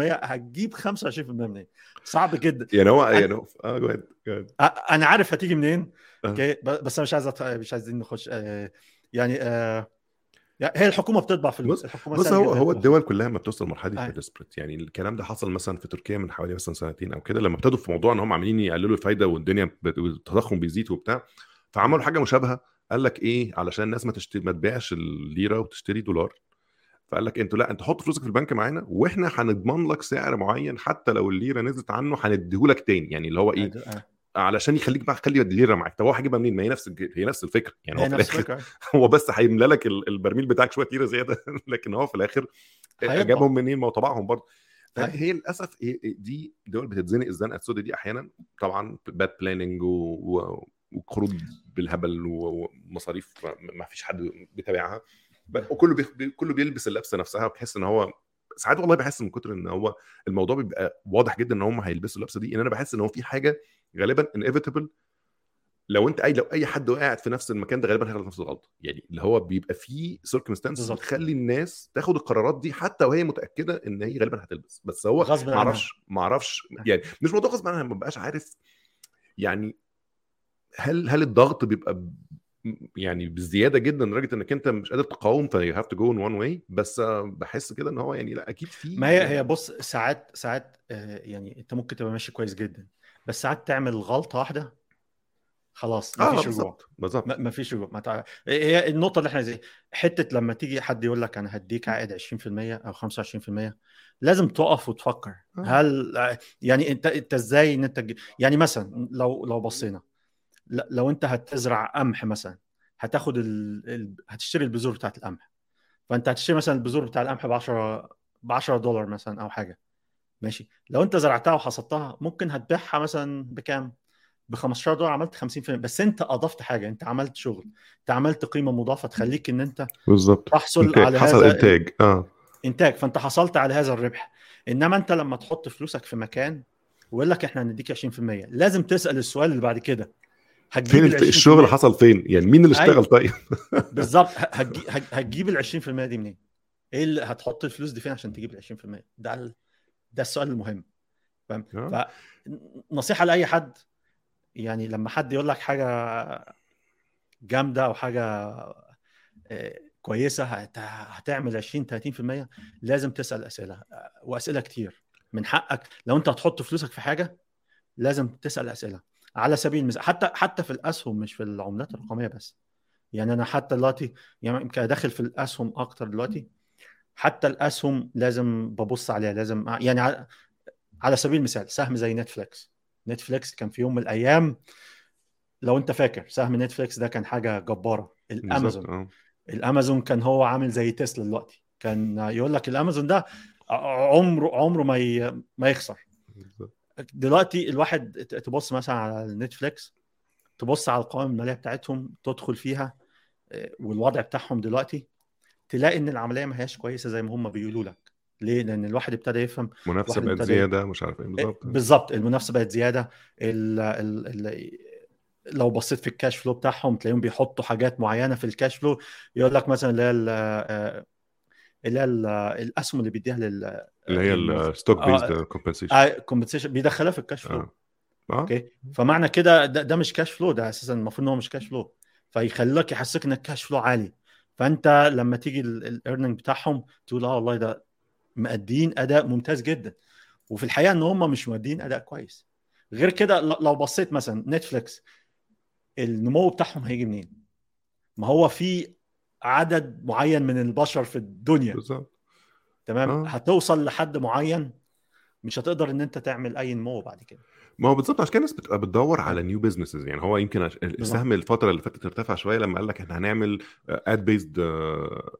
هتجيب 25% منين؟ صعب جدا. يعني هو يعني هو آه جو أنا عارف هتيجي منين. okay. بس أنا مش عايز مش عايزين نخش آه، يعني آه يعني هي الحكومة بتطبع فلوس الحكومة بص هو هو الدول كلها لما بتوصل لمرحله ال desperate يعني الكلام ده حصل مثلا في تركيا من حوالي مثلا سنتين أو كده لما ابتدوا في موضوع إن هم عاملين يقللوا الفايدة والدنيا التضخم بيزيد وبتاع فعملوا حاجة مشابهة. قال لك إيه؟ علشان الناس ما تشتري ما تبيعش الليرة وتشتري دولار. فقال لك أنتوا لأ انت حط فلوسك في البنك معانا وإحنا هنضمن لك سعر معين حتى لو الليرة نزلت عنه هنديهولك تاني. يعني اللي هو إيه؟ علشان يخليك بقى خلي الليره معاك. طب هو هيجيبها منين؟ ما هي نفس هي نفس الفكرة. يعني هو في الآخر (laughs) هو بس هيملى لك البرميل بتاعك شوية ليره زيادة. (laughs) لكن هو في الآخر جابهم منين؟ ما هو طبعهم برضه. فهي للأسف دي دول بتتزنق الزنقة السوداء دي أحيانا. طبعا bad planning وقروض بالهبل ومصاريف ما فيش حد بيتابعها. وكله بي... كله بيلبس اللبسة نفسها بتحس إن هو ساعات والله بحس من كتر إن هو الموضوع بيبقى واضح جدا إن هم هيلبسوا اللبسة دي إن أنا بحس إن هو في حاجة غالبا inevitable لو انت اي لو أي حد قاعد في نفس المكان ده غالبا هيغلط نفس الغلطة. يعني اللي هو بيبقى فيه circumstances بتخلي الناس تاخد القرارات دي حتى وهي متأكدة إن هي غالبا هتلبس. بس هو ما أعرفش ما أعرفش يعني مش موضوع غصب عنها ما ببقاش عارف يعني هل هل الضغط بيبقى يعني بزيادة جدا لدرجة إنك أنت مش قادر تقاوم ف you have to go in one way بس بحس كده إن هو يعني لا أكيد في ما هي هي بص ساعات ساعات يعني أنت ممكن تبقى ماشي كويس جدا. بس ساعات تعمل غلطة واحدة خلاص ما فيش آه رجوع. بالظبط. ما فيش رجوع. ما تع... هي النقطة اللي إحنا زي حتة لما تيجي حد يقول لك أنا هديك عائد 20% أو 25% لازم تقف وتفكر. آه. هل يعني أنت أنت إزاي إن أنت يعني مثلا لو لو بصينا لو أنت هتزرع قمح مثلا هتاخد ال... ال... هتشتري البذور بتاعت القمح. فأنت هتشتري مثلا البذور بتاع القمح ب 10 ب 10 دولار مثلا أو حاجة. ماشي. لو انت زرعتها وحصدتها ممكن هتبيعها مثلا بكام؟ ب 15 دولار عملت 50% بس انت أضفت حاجة انت عملت شغل انت عملت قيمة مضافة تخليك ان انت بالظبط. تحصل إنتاج. على حصل هذا إنتاج آه. إنتاج. فانت حصلت على هذا الربح. إنما انت لما تحط فلوسك في مكان ويقول لك إحنا هنديك 20% لازم تسأل السؤال اللي بعد كده. هتجيب فين الشغل حصل فين؟ يعني مين اللي اشتغل؟ أيوة. طيب. (laughs) بالظبط. هتجيب ال 20% دي منين؟ إيه اللي هتحط الفلوس دي فين عشان تجيب ال 20% ده ده السؤال المهم. فاهم؟ آه. فنصيحه لأي حد يعني لما حد يقول لك حاجة جامدة أو حاجة آه، كويسة هتعمل 20 30% لازم تسأل أسئلة وأسئلة كتير. من حقك. لو أنت هتحط فلوسك في حاجة لازم تسأل أسئلة. على سبيل المثال حتى حتى في الأسهم مش في العملات الرقمية بس. يعني أنا حتى دلوقتي يعني يمكن داخل في الأسهم أكتر دلوقتي. حتى الآسهم لازم ببص عليها لازم يعني على سبيل المثال سهم زي نتفليكس. نتفليكس كان في يوم من الأيام لو أنت فاكر سهم نتفليكس ده كان حاجة جبارة. الأمازون. الأمازون كان هو عامل زي تسلا دلوقتي. كان يقول لك الأمازون ده عمره عمره ما ي... ما يخسر. دلوقتي الواحد تبص مثلا على نتفليكس تبص على القوائم المالية بتاعتهم تدخل فيها آه، والوضع بتاعهم دلوقتي تلاقي إن العملية ما هياش كويسة زي ما هم بيقولوا لك. ليه؟ لأن الواحد ابتدى يفهم المنافسه بقت زيادة مش عارف إيه بالظبط. بالظبط المنافسة بقت زيادة. ال ال ال لو بصيت في ال cash flow بتاعهم تلاقيهم بيحطوا حاجات معينة في ال cash flow يقول لك مثلا اللي هي اللي هي الأسهم اللي بيديها لل اللي هي ال stock based compensation compensation بيدخلها في ال cash flow آه. آه. okay؟ فمعنى كده ده, ده مش cash flow ده أساسا المفروض إن هو مش cash flow فيخليك يحسسك إن ال cash flow عالي. فانت لما تيجي ال earning بتاعهم تقول آه والله ده مؤدين أداء ممتاز جدا. وفي الحقيقة إن هم مش مؤدين أداء كويس. غير كده لو بصيت مثلا نتفليكس النمو بتاعهم هيجي منين؟ ما هو في عدد معين من البشر في الدنيا. بالظبط. تمام؟ آه. هتوصل لحد معين مش هتقدر إن أنت تعمل أي نمو بعد كده. ما هو بالظبط عشان كده الناس بتبقى بتدور على new businesses يعني هو يمكن السهم الفترة اللي فاتت ارتفع شوية لما قال لك إحنا هنعمل ad based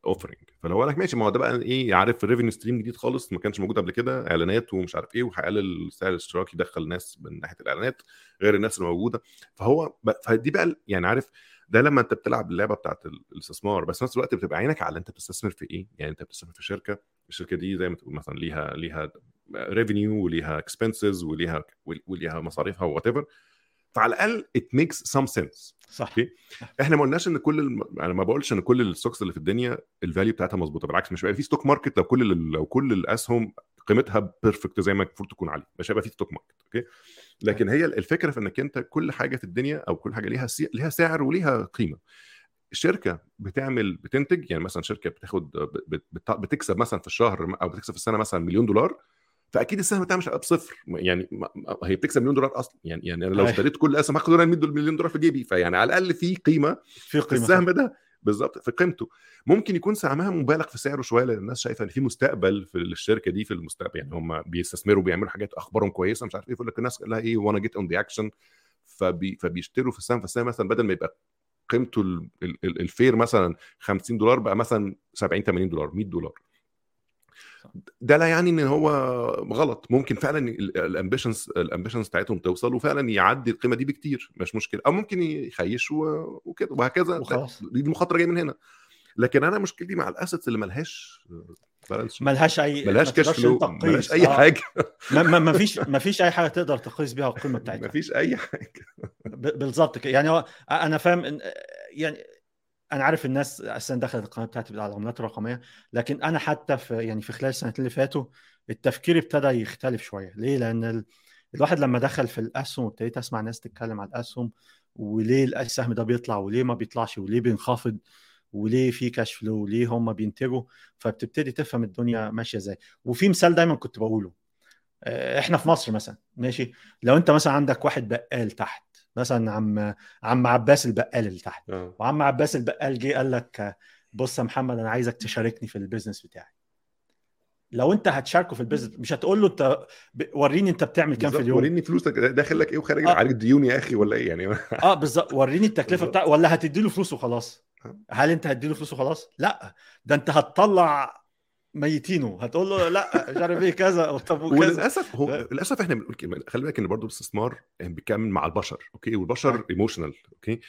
offering فلو قال لك ماشي ما هو ده بقى إيه عارف revenue stream جديد خالص ما كانش موجود قبل كده إعلانات ومش عارف إيه وهيقلل سعر الاشتراك يدخل ناس من ناحية الإعلانات غير الناس اللي موجوده فهو فدي بقى يعني عارف ده لما أنت بتلعب اللعبة بتاعت الاستثمار بس في نفس الوقت بتبقى عينك على أنت بتستثمر في إيه؟ يعني أنت بتستثمر في شركة الشركة دي زي ما تقول مثلا ليها ليها revenue وليها expenses وليها وليها مصاريفها و that فعلى الأقل it makes some sense صح. Okay. إحنا ما قلناش إن كل الم... أنا ما بقولش إن كل ال stocks اللي في الدنيا ال value بتاعتها مظبوطة بالعكس مش هيبقى في stock market لو كل لو كل الاسهم قيمتها perfect زي ما المفروض تكون عالية مش هيبقى في stock market okay لكن هي الفكرة في إنك أنت كل حاجة في الدنيا أو كل حاجة ليها سي... ليها سعر وليها قيمة. شركة بتعمل بتنتج يعني مثلا شركة بتاخد بتكسب مثلا في الشهر أو بتكسب في السنة مثلا مليون دولار فأكيد السهم بتاعها مش هيبقى بصفر يعني هي بتكسب مليون دولار أصلا. يعني يعني أنا لو اشتريت كل اسهم هاخد 100 مليون دولار في جيبي. فيعني على الأقل في قيمة في قيمة السهم ده. بالظبط في قيمته. ممكن يكون سهمها مبالغ في سعره شوية لأن الناس شايفة إن في مستقبل في الشركة دي في المستقبل. يعني هم بيستثمروا بيعملوا حاجات أخبارهم كويسة مش عارف إيه يقول لك الناس لها إيه وأنا جيت on the action فبي فبيشتروا في السهم فالسهم مثلا بدل ما يبقى قيمته ال fair مثلا 50 دولار بقى مثلا 70 80 دولار 100 دولار. ده لا يعني إن هو غلط. ممكن فعلا ال ambitions ال ambitions بتاعتهم توصل وفعلا يعدي القيمة دي بكتير. مش مشكلة. أو ممكن ما يخشش وكده. وهكذا. دي المخاطرة جاية من هنا. لكن أنا مشكلتي مع ال assets اللي ملهاش ملهاش أي ملهاش cash flow ملهاش أي آه. حاجة. ما, ما فيش ما فيش أي حاجة تقدر تقيس بيها القيمة بتاعتها. ما فيش أي حاجة. بالظبط يعني هو أنا فاهم يعني أنا عارف الناس أساسا دخلت القناة بتاعتي على العملات الرقمية لكن أنا حتى في يعني في خلال السنتين اللي فاتوا التفكير ابتدى يختلف شوية. ليه؟ لأن ال... الواحد لما دخل في الأسهم وابتديت أسمع ناس تتكلم على الأسهم وليه السهم ده بيطلع وليه ما بيطلعش وليه بينخفض وليه في كاش فلو وليه هم بينتجوا فبتبتدي تفهم الدنيا ماشية إزاي. وفي مثال دايما كنت بقوله آه، إحنا في مصر مثلا ماشي؟ لو أنت مثلا عندك واحد بقال تحت مثلا عم عم عباس البقال اللي تحت. أوه. وعم عباس البقال جه قال لك بص يا محمد أنا عايزك تشاركني في ال business بتاعي. لو أنت هتشاركه في ال business مش هتقول له أنت وريني أنت بتعمل كام في اليوم. وريني فلوسك. داخل لك إيه وخارج آه. عليك ديون يا أخي ولا إيه يعني؟ (laughs) آه بالظبط. وريني التكلفة بتاعك ولا هتدي له فلوس وخلاص. هل أنت هتدي له فلوس وخلاص؟ لا. ده أنت هتطلع ميتينه. هتقول له لا مش عارف إيه كذا. (laughs) طب وكذا. وللأسف هو للأسف إحنا بنقول كلمه خلي بالك إن برضه الاستثمار يعني بيكمل مع البشر okay؟ والبشر emotional okay؟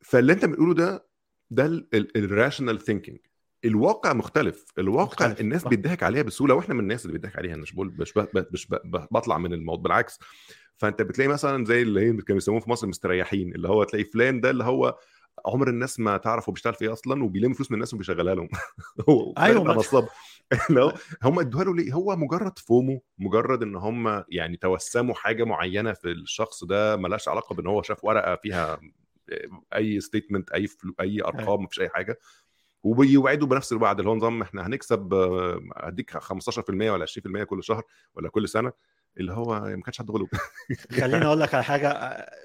فاللي أنت بتقوله ده ده ال rational thinking الواقع مختلف. الواقع مختلف. الناس بيضحك عليها بسهولة وإحنا من الناس اللي بيضحك عليها. مش بقول مش, مش بطلع من الموضوع بالعكس. فأنت بتلاقي مثلا زي اللي هي كانوا بيسموه في مصر مستريحين اللي هو تلاقي فلان ده اللي هو عمر الناس ما تعرف هو بيشتغل في إيه أصلا وبيلم فلوس من الناس وبيشغلها لهم. (laughs) هو أيوه نصاب (laughs) هم ادوها له ليه؟ هو مجرد FOMO مجرد إن هم يعني توسموا حاجة معينة في الشخص ده ملهاش علاقة بإن هو شاف ورقة فيها أي statement أي flow أي أرقام مفيش أي حاجة. وبيوعدوا بنفس الوعد اللي هو نظام إحنا هنكسب هديك 15% ولا 20% كل شهر ولا كل سنة. اللي هو ما كانش حد غلب خليني (laughs) أقول لك على حاجة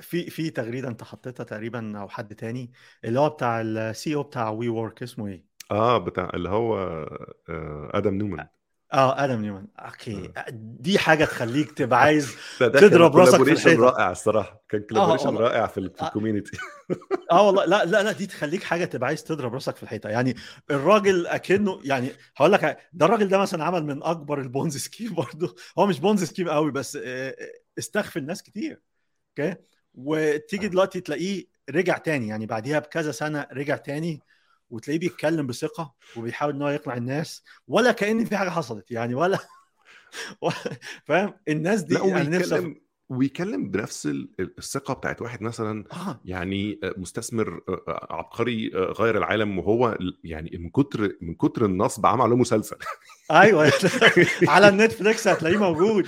في في تغريدة أنت حطيتها تقريبا أو حد تاني اللي هو بتاع ال C أو بتاع WeWork اسمه إيه؟ آه بتاع اللي هو آدم نومان آه آدم نيومان. okay. دي حاجة تخليك تبقى (laughs) عايز تضرب راسك في الحيطة. رائع الصراحة. كان collaboration والله. رائع في ال- في آه. ال community (laughs) آه والله. لا لا لا دي تخليك حاجة تبقى عايز تضرب راسك في الحيطة. يعني الراجل أكنه يعني هقول لك ده الراجل ده مثلا عمل من أكبر ال Ponzi scheme (laughs) برضه. هو مش Ponzi scheme قوي بس آه، استغفل ناس كتير. okay؟ وتيجي آه. دلوقتي تلاقيه رجع تاني. يعني بعديها بكذا سنة رجع تاني. وتلاقيه بيتكلم بثقة وبيحاول إن هو يقنع الناس ولا كأن في حاجة حصلت يعني ولا (laughs) فاهم؟ الناس دي لا نفسي أف- وبيتكلم ويتكلم بنفس ال- الثقة بتاعت واحد مثلا آه. يعني مستثمر عبقري غير العالم وهو يعني من كتر من كتر النصب عمل له مسلسل. أيوه. (laughs) على ال Netflix هتلاقيه موجود؟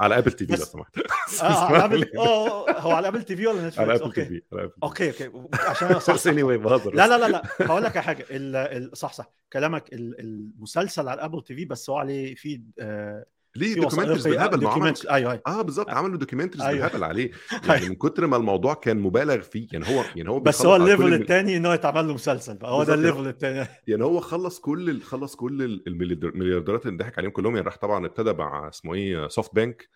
على Apple TV لو سمحت. آه (laughs) على Apple آه هو على Apple TV ولا على Netflix Apple TV على okay okay. عشان (laughs) صح. anyway بهزر لا لا لا لا. هقول لك على حاجة. ال- ال- صح صح. كلامك ال- المسلسل على Apple TV بس هو عليه في آه، ليه documentaries بالهبل عمل. أيوه أيوه. آه بالظبط عملوا documentaries أيوة. بالهبل عليه. (laughs) يعني من كتر ما الموضوع كان مبالغ فيه يعني هو يعني هو بس هو ال level الثاني إن هو يتعمل له مسلسل بقى. هو ده. ال level الثاني (laughs) يعني هو خلص كل خلص كل ال- المليار- المليارديرات اللي ضحك عليهم كلهم. يعني راح طبعا ابتدى مع اسمه إيه SoftBank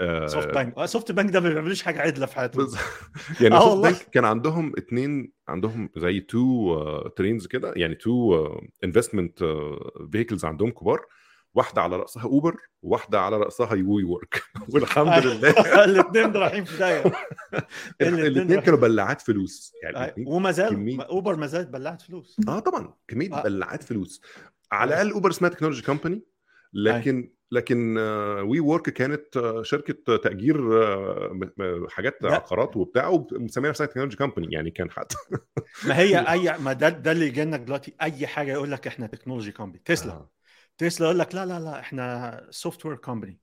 آه، سوفت بانك آه، SoftBank ده ما بيعملوش حاجة عدلة في حياته بز- (laughs) يعني آه Soft والله. بانك كان عندهم اتنين عندهم زي two trains كده يعني two investment vehicles عندهم كبار. واحدة على رأسها Uber وواحده على رأسها WeWork (laughs) والحمد لله. (laughs) الاثنين رايحين في داهية. (laughs) الاتنين الاثنين كانوا بلعات فلوس. يعني آه، وما زال كمية- Uber ما زالت بلعت فلوس. آه طبعا. كمية آه. بلعات فلوس. على آه. الأقل Uber اسمها technology company لكن لكن WeWork كانت آه، شركة تأجير آه، حاجات. عقارات وبتاع ومسميه نفسها technology company يعني كان حتى ما هي أي ما ده ده اللي لك دلوقتي. أي حاجة يقول لك إحنا technology company Tesla. آه. تسلا يقول لك لا لا لا إحنا software company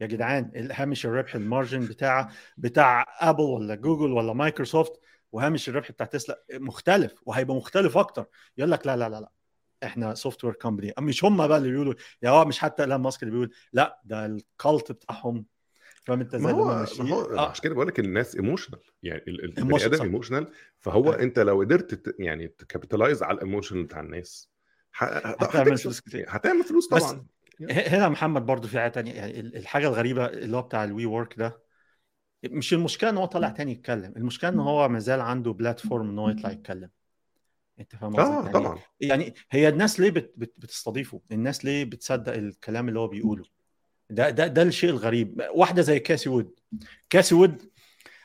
يا جدعان هامش الربح ال margin بتاع بتاع Apple ولا جوجل ولا مايكروسوفت وهامش الربح بتاع تسلا مختلف وهيبقى مختلف أكتر يقول لك لا لا لا لا إحنا software company مش هم بقى اللي بيقولوا يا هو مش حتى ايلون ماسك اللي بيقول لا ده ال cult بتاعهم فاهم أنت ما إزاي هو ما ماشيين هو آه. عشان كده بقول لك الناس emotional يعني البني آدم. emotional فهو آه. أنت لو قدرت يعني ت capitalize على ال emotion بتاع الناس هتعمل. فلوس كتير. هتعمل فلوس بس طبعا هنا محمد برضو في حاجة تانية يعني ال- الحاجة الغريبة اللي هو بتاع ال WeWork ده مش المشكلة إن هو طلع تاني يتكلم المشكلة إن هو ما زال عنده platform إن هو يطلع يتكلم أنت فاهم؟ آه يعني طبعا يعني هي الناس ليه بت بت بتستضيفه؟ الناس ليه بتصدق الكلام اللي هو بيقوله؟ ده ده ده الشيء الغريب واحدة زي Cathie Wood Cathie Wood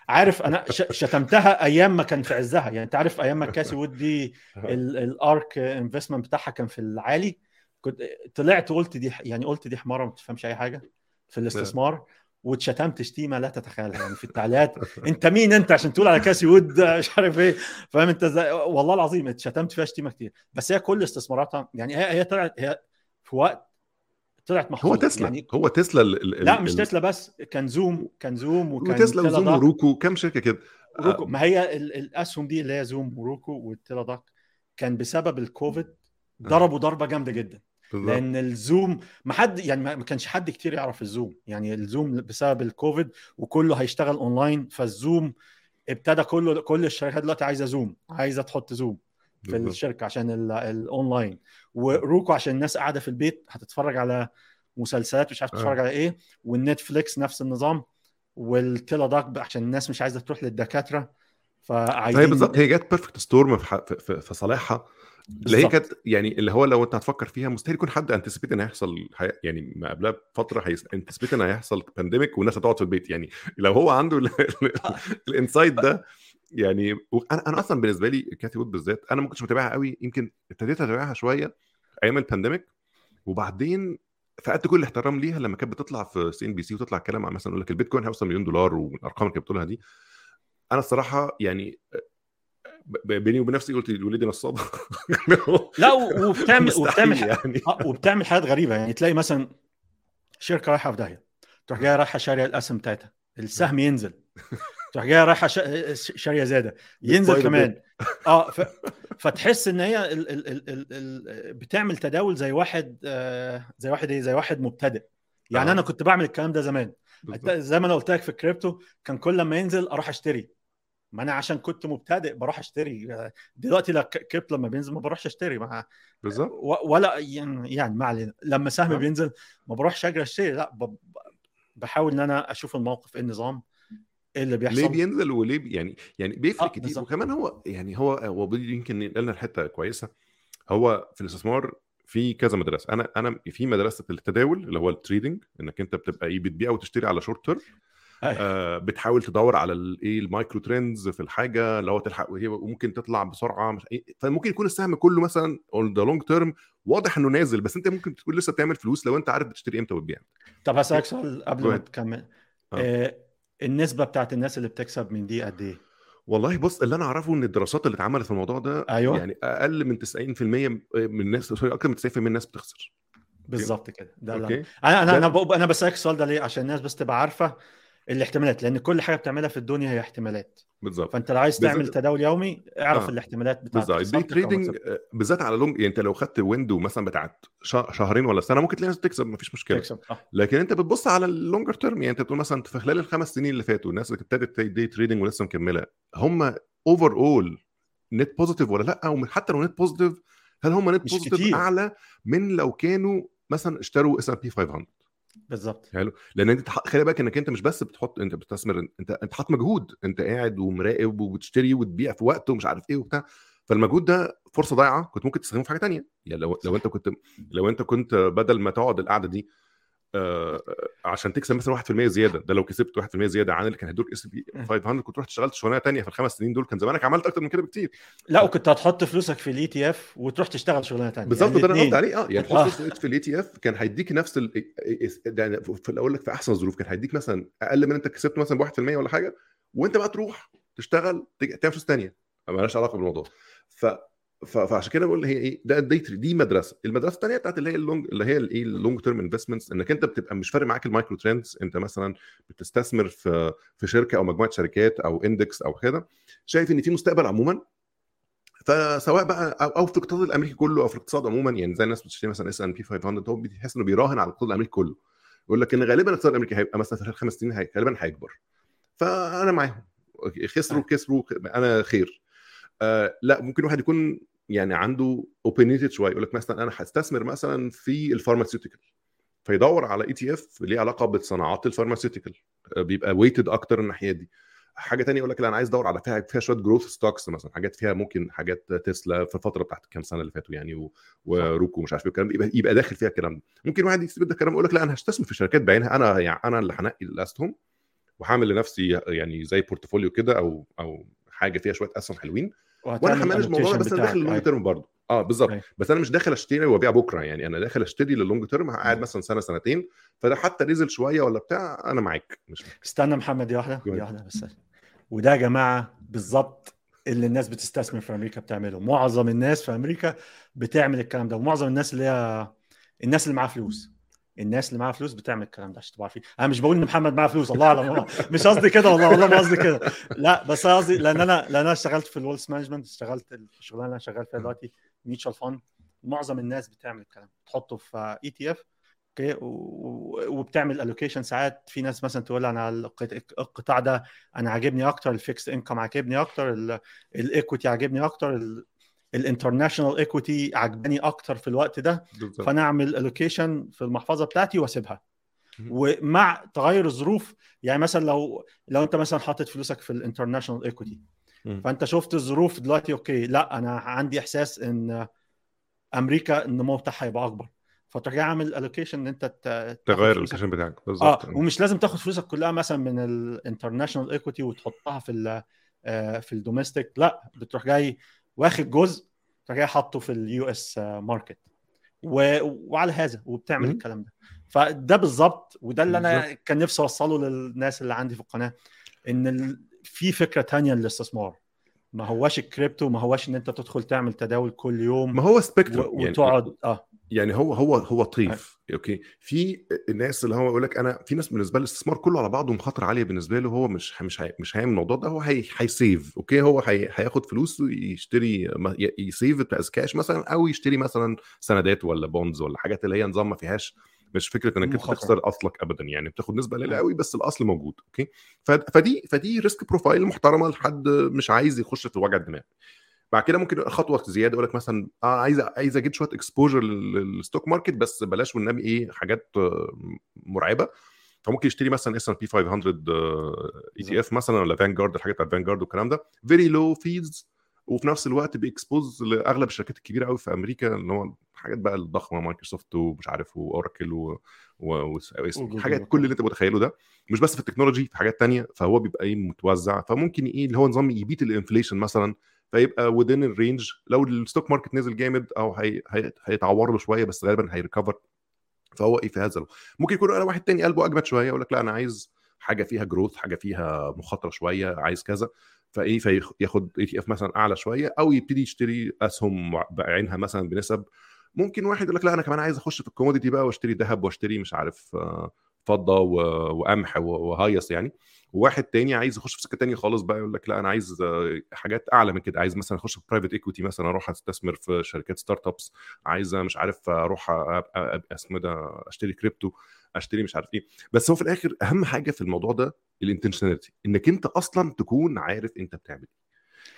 عارف أنا شتمتها أيام ما كان في عزها. يعني أنت عارف أيام ما Cathie Wood دي (laughs) ال- ال ARK Investment بتاعها كان في العالي كنت طلعت قلت دي يعني قلت دي حمارة ما بتفهمش أي حاجة في الاستثمار واتشتمت شتيمة لا تتخيلها. يعني في التعليقات (laughs) أنت مين أنت عشان تقول على Cathie Wood مش عارف إيه. فاهم أنت إزاي؟ والله العظيم اتشتمت فيها شتيمة كتير. بس هي كل استثماراتها يعني هي هي طلعت هي في وقت طلعت هو محظوظه تسلا. يعني هو تسلا ال- ال- لا مش تسلا بس كان Zoom كان Zoom وكان و Tesla و Zoom و Roku كام شركة كده. Roku. ما هي ال- الأسهم دي اللي هي Zoom و Roku وال Teladoc كان بسبب الكوفيد ضربوا ضربة جامدة جدا. بالظبط. لأن ال Zoom ما حد يعني ما ما كانش حد كتير يعرف ال Zoom. يعني ال Zoom بسبب الكوفيد وكله هيشتغل online فال Zoom ابتدى كله كل الشركات دلوقتي عايزة Zoom عايزة تحط Zoom. في بالظبط. الشركة عشان ال- ال online و Roku عشان الناس قاعدة في البيت هتتفرج على مسلسلات مش عارف آه. تتفرج على إيه. وال Netflix نفس النظام. وال Teladoc عشان الناس مش عايزة تروح للدكاترة. فعايزين هي بالظبط. هي جت perfect storm في, ح- في, في, في صالحها. اللي هي. كانت يعني اللي هو لو انت هتفكر فيها مستحيل يكون حد anticipate إن هيحصل حي... يعني ما قبلها بفترة anticipate إن هيحصل pandemic والناس هتقعد في البيت. يعني لو هو عنده ال- (laughs) ال- ال insight ده يعني أنا أنا أصلا بالنسبة لي Cathie Wood بالذات أنا ما كنتش متابعها قوي يمكن ابتديت أتابعها شوية أيام ال pandemic وبعدين فقدت كل الاحترام ليها لما كانت بتطلع في CNBC وتطلع كلام عن مثلا يقول لك البيتكوين هيوصل مليون دولار والأرقام اللي كانت بتقولها دي. أنا الصراحة يعني بيني وبين نفسي قلت ولية دي نصابة. لا (laughs) وبتعمل وبتعمل يعني. آه، وبتعمل حاجات غريبة يعني تلاقي مثلا شركة رايحة في داهية تروح جاية رايحة شارية الأسهم بتاعتها السهم ينزل. تروح جاية رايحة شا- شارية زيادة. ينزل كمان. (laughs) آه ف... فتحس إن هي ال... ال... ال... ال... بتعمل تداول زي واحد آه، زي واحد إيه؟ زي واحد مبتدئ. يعني آه. أنا كنت بعمل الكلام ده زمان. بالظبط. زي ما أنا قلت لك في الكريبتو كان كل ما ينزل أروح أشتري. ما أنا عشان كنت مبتدئ بروح أشتري. دلوقتي لا كريبتو لما بينزل ما بروحش أشتري. ما بالظبط. ولا يعني يعني ما علينا. لما سهم آه. بينزل ما بروحش أجري أشتري. لا ب- بحاول إن أنا أشوف الموقف إيه النظام. إيه اللي ليه بيحصل بينزل وليه بي يعني يعني بيفرق آه، كتير بالظبط. وكمان هو يعني هو هو يمكن لنا الحتة كويسة هو في الاستثمار في كذا مدرسة أنا أنا في مدرسة التداول اللي هو ال trading إنك أنت بتبقى إيه بتبيع وتشتري على short term أيوة. آه بتحاول تدور على الايه ال micro trends في الحاجة اللي هو تلحق وهي ممكن تطلع بسرعة مش إيه فممكن يكون السهم كله مثلا on the long term واضح إنه نازل بس أنت ممكن تكون لسه بتعمل فلوس لو أنت عارف بتشتري إمتى وتبيع طب هسألك سؤال قبل ما. تكمل آه. النسبة بتاعت الناس اللي بتكسب من دي قد إيه؟ والله بص اللي أنا أعرفه إن الدراسات اللي اتعملت في الموضوع ده أيوة. يعني أقل من 90% من الناس sorry أكتر من 90% من الناس بتخسر بالظبط كده ده okay أنا أنا ده- أنا بسألك السؤال ده ليه؟ عشان الناس بس تبقى عارفة الاحتمالات لأن كل حاجة بتعملها في الدنيا هي احتمالات. بالظبط. فأنت لو عايز تعمل تداول يومي اعرف آه. الاحتمالات بتاعت بالظبط. ال day trading. آه، بالذات على long يعني أنت لو خدت window مثلا بتاعت شه- شهرين ولا سنة ممكن تلاقي تكسب مفيش مشكلة. تكسب صح. لكن أنت بتبص على ال longer term يعني أنت بتقول مثلا في خلال الخمس سنين اللي فاتوا الناس اللي ابتدت day trading ولسه مكملة هم overall net positive ولا لأ؟ وحتى لو net positive هل هم net positive. أعلى من لو كانوا مثلا اشتروا S&P 500 بالظبط حلو. لأن أنت خلي بالك إنك أنت مش بس بتحط أنت بتستثمر أنت أنت حاطط مجهود. أنت قاعد ومراقب وبتشتري وتبيع في وقت ومش عارف إيه وبتاع. فالمجهود ده فرصة ضايعة كنت ممكن تستخدمه في حاجة تانية. يعني لو لو أنت كنت لو أنت كنت بدل ما تقعد القعدة دي آه عشان تكسب مثلا 1% زيادة. ده لو كسبت 1% زيادة عن اللي كان هيدوك S&P 500 كنت رحت اشتغلت شغلانة تانية في الخمس سنين دول. كان زمانك عملت أكتر من كده بكتير. لا وكنت هتحط فلوسك في الاي تي اف وتروح تشتغل شغلانة ثانية بالظبط ده أنا الاتنين. عليه. آه يعني آه. تحط فلوس في ال ETF كان هيديك نفس ال ده في الاقول لك في أحسن الظروف كان هيديك مثلا أقل من أنت كسبت مثلا ب 1% ولا حاجة وأنت بقى تروح تشتغل تعمل فلوس ثانية مالهاش علاقة بالموضوع. ف- فعشان كده بقول هي إيه ده دي, دي مدرسة. المدرسة الثانية بتاعت اللي هي ال long اللي هي الايه ال long term investments إنك أنت بتبقى مش فارق معاك ال micro trends أنت مثلا بتستثمر في في شركة أو مجموعة شركات أو index أو كده. شايف إن في مستقبل عموما فسواء بقى أو أو في الاقتصاد الأمريكي كله أو في الاقتصاد عموما يعني زي الناس بتشتري مثلا S&P 500 هو بيحس إنه بيراهن على الاقتصاد الأمريكي كله. يقول لك إن غالبا الاقتصاد الأمريكي هيبقى مثلا في خلال خمس سنين غالبا هيكبر. فأنا معاهم. خسروا كسروا أنا خير. آه لا ممكن واحد يكون يعني عنده opinionated شوية يقول لك مثلا أنا هستثمر مثلا في ال pharmaceutical فيدور على ETF ليه علاقة بالصناعات ال pharmaceutical آه، بيبقى weighted أكتر الناحية دي. حاجة تانية يقول لك لا أنا عايز أدور على فيها فيها شوية growth stocks مثلا حاجات فيها ممكن حاجات تسلا في الفترة بتاعت كام سنة اللي فاتوا يعني وروكو مش عارف إيه والكلام ده يبقى, يبقى داخل فيها الكلام ده. ممكن واحد يكتب ده الكلام يقول لك لا أنا هستثمر في شركات بعينها أنا يعني أنا اللي هنقي الاسهم وهعمل لنفسي يعني زي portfolio كده أو أو حاجة فيها شوية أسهم حلوين. وأنا ه manage الموضوع بس أنا. داخل ال long. term برضه. آه بالظبط. أيوة. بس أنا مش داخل أشتري وأبيع بكرة يعني. أنا داخل أشتري لل long term قاعد مثلا سنة سنتين. فده حتى نزل شوية ولا بتاع أنا معاك. مش استنى محمد دي واحدة. دي واحدة بس. وده يا جماعة بالظبط اللي الناس بتستثمر في أمريكا بتعمله. معظم الناس في أمريكا بتعمل الكلام ده. ومعظم الناس اللي هي الناس اللي معاها فلوس. الناس اللي معاها فلوس بتعمل الكلام ده عشان تبقوا عارفين. أنا مش بقول إن محمد معاه فلوس الله اعلم مش قصدي كده والله والله ما قصدي كده. لا بس قصدي لأن أنا لأن أنا اشتغلت في ال wealth management اشتغلت الشغلانة اللي أنا شغال فيها دلوقتي mutual fund معظم الناس بتعمل الكلام تحطه في ETF okay؟ وبتعمل allocation ساعات. في ناس مثلا تقول أنا القط- القطاع ده أنا عاجبني أكتر ال fixed income عاجبني أكتر ال equity عاجبني أكتر ال international equity عجباني أكتر في الوقت ده بالظبط. فانا اعمل allocation في المحفظة بتاعتي واسيبها. ومع تغير الظروف يعني مثلا لو لو انت مثلا حاطط فلوسك في ال international equity. فانت شفت الظروف دلوقتي okay لا أنا عندي احساس ان أمريكا النمو بتاعها هيبقى اكبر. فتروح جاي عامل allocation إن انت تغير ال allocation بتاعك. آه بالظبط ومش لازم تاخد فلوسك كلها مثلا من ال international equity وتحطها في ال آه، في ال domestic لا بتروح جاي واخد جزء تروح جاي حاطه في ال US market وعلى هذا وبتعمل مم. الكلام ده. فده بالظبط وده اللي أنا. كان نفسي أوصله للناس اللي عندي في القناة إن ال... في فكرة تانية للاستثمار. ما هواش الكريبتو ما هواش إن أنت تدخل تعمل تداول كل يوم ما هو و... spectrum يعني. وتقعد آه. يعني هو هو هو طيف okay؟ في الناس اللي هو يقول لك أنا في ناس بالنسبة له الاستثمار كله على بعضه مخاطره عالية بالنسبة له هو مش مش هي مش هيعمل الموضوع ده هو هي هي save okay؟ هو هي هياخد فلوس ويشتري ما- ي- ي save as cash مثلا أو يشتري مثلا سندات ولا bonds ولا حاجات اللي هي نظام ما فيهاش مش فكرة إنك أنت. تخسر أصلك ابدا يعني بتاخد نسبة قليلة. قوي بس الأصل موجود okay؟ فدي فدي risk profile محترمة لحد مش عايز يخش في وجع الدماغ. بعد كده ممكن خطوة زيادة يقول لك مثلا آه عايز عايز أجيب شوية exposure لل stock market بس بلاش والنبي إيه حاجات آه، مرعبة. فممكن يشتري مثلا اس ان بي 500 اي تي اف مثلا ولا فانجارد الحاجات بتاعت فانجارد والكلام ده. very low fees وفي نفس الوقت بي expose لأغلب الشركات الكبيرة قوي في أمريكا اللي هو الحاجات بقى الضخمة مايكروسوفت ومش عارف وأوراكل و... و... حاجات. كل اللي أنت متخيله ده. مش بس في ال technology في حاجات تانية. فهو بيبقى إيه متوزع. فممكن إيه اللي هو نظام ي beat ال inflation مثلا. فيبقى within ال range لو ال stock market نزل جامد أو هي... هي... هيتعور له شوية بس غالبا هي recover فهو إيه في هذا ممكن يكون أنا واحد تاني قلبه أجمد شوية يقول لك لأ أنا عايز حاجة فيها growth حاجة فيها مخاطرة شوية عايز كذا. فإيه فياخد ETF مثلا أعلى شوية أو يبتدي يشتري أسهم بعينها مثلا بنسب. ممكن واحد يقول لك لأ أنا كمان عايز أخش في ال commodity بقى وأشتري ذهب وأشتري مش عارف آه، فضه وقمح وهيص يعني. وواحد تاني عايز يخش في سكة تانية خالص بقى يقول لك لا أنا عايز حاجات أعلى من كده. عايز مثلا أخش في private equity مثلا أروح أستثمر في شركات startups عايز مش عارف أروح اسمه ده أشتري كريبتو أشتري مش عارف إيه. بس هو في الآخر أهم حاجة في الموضوع ده ال intentionality إنك أنت أصلا تكون عارف أنت بتعمل إيه.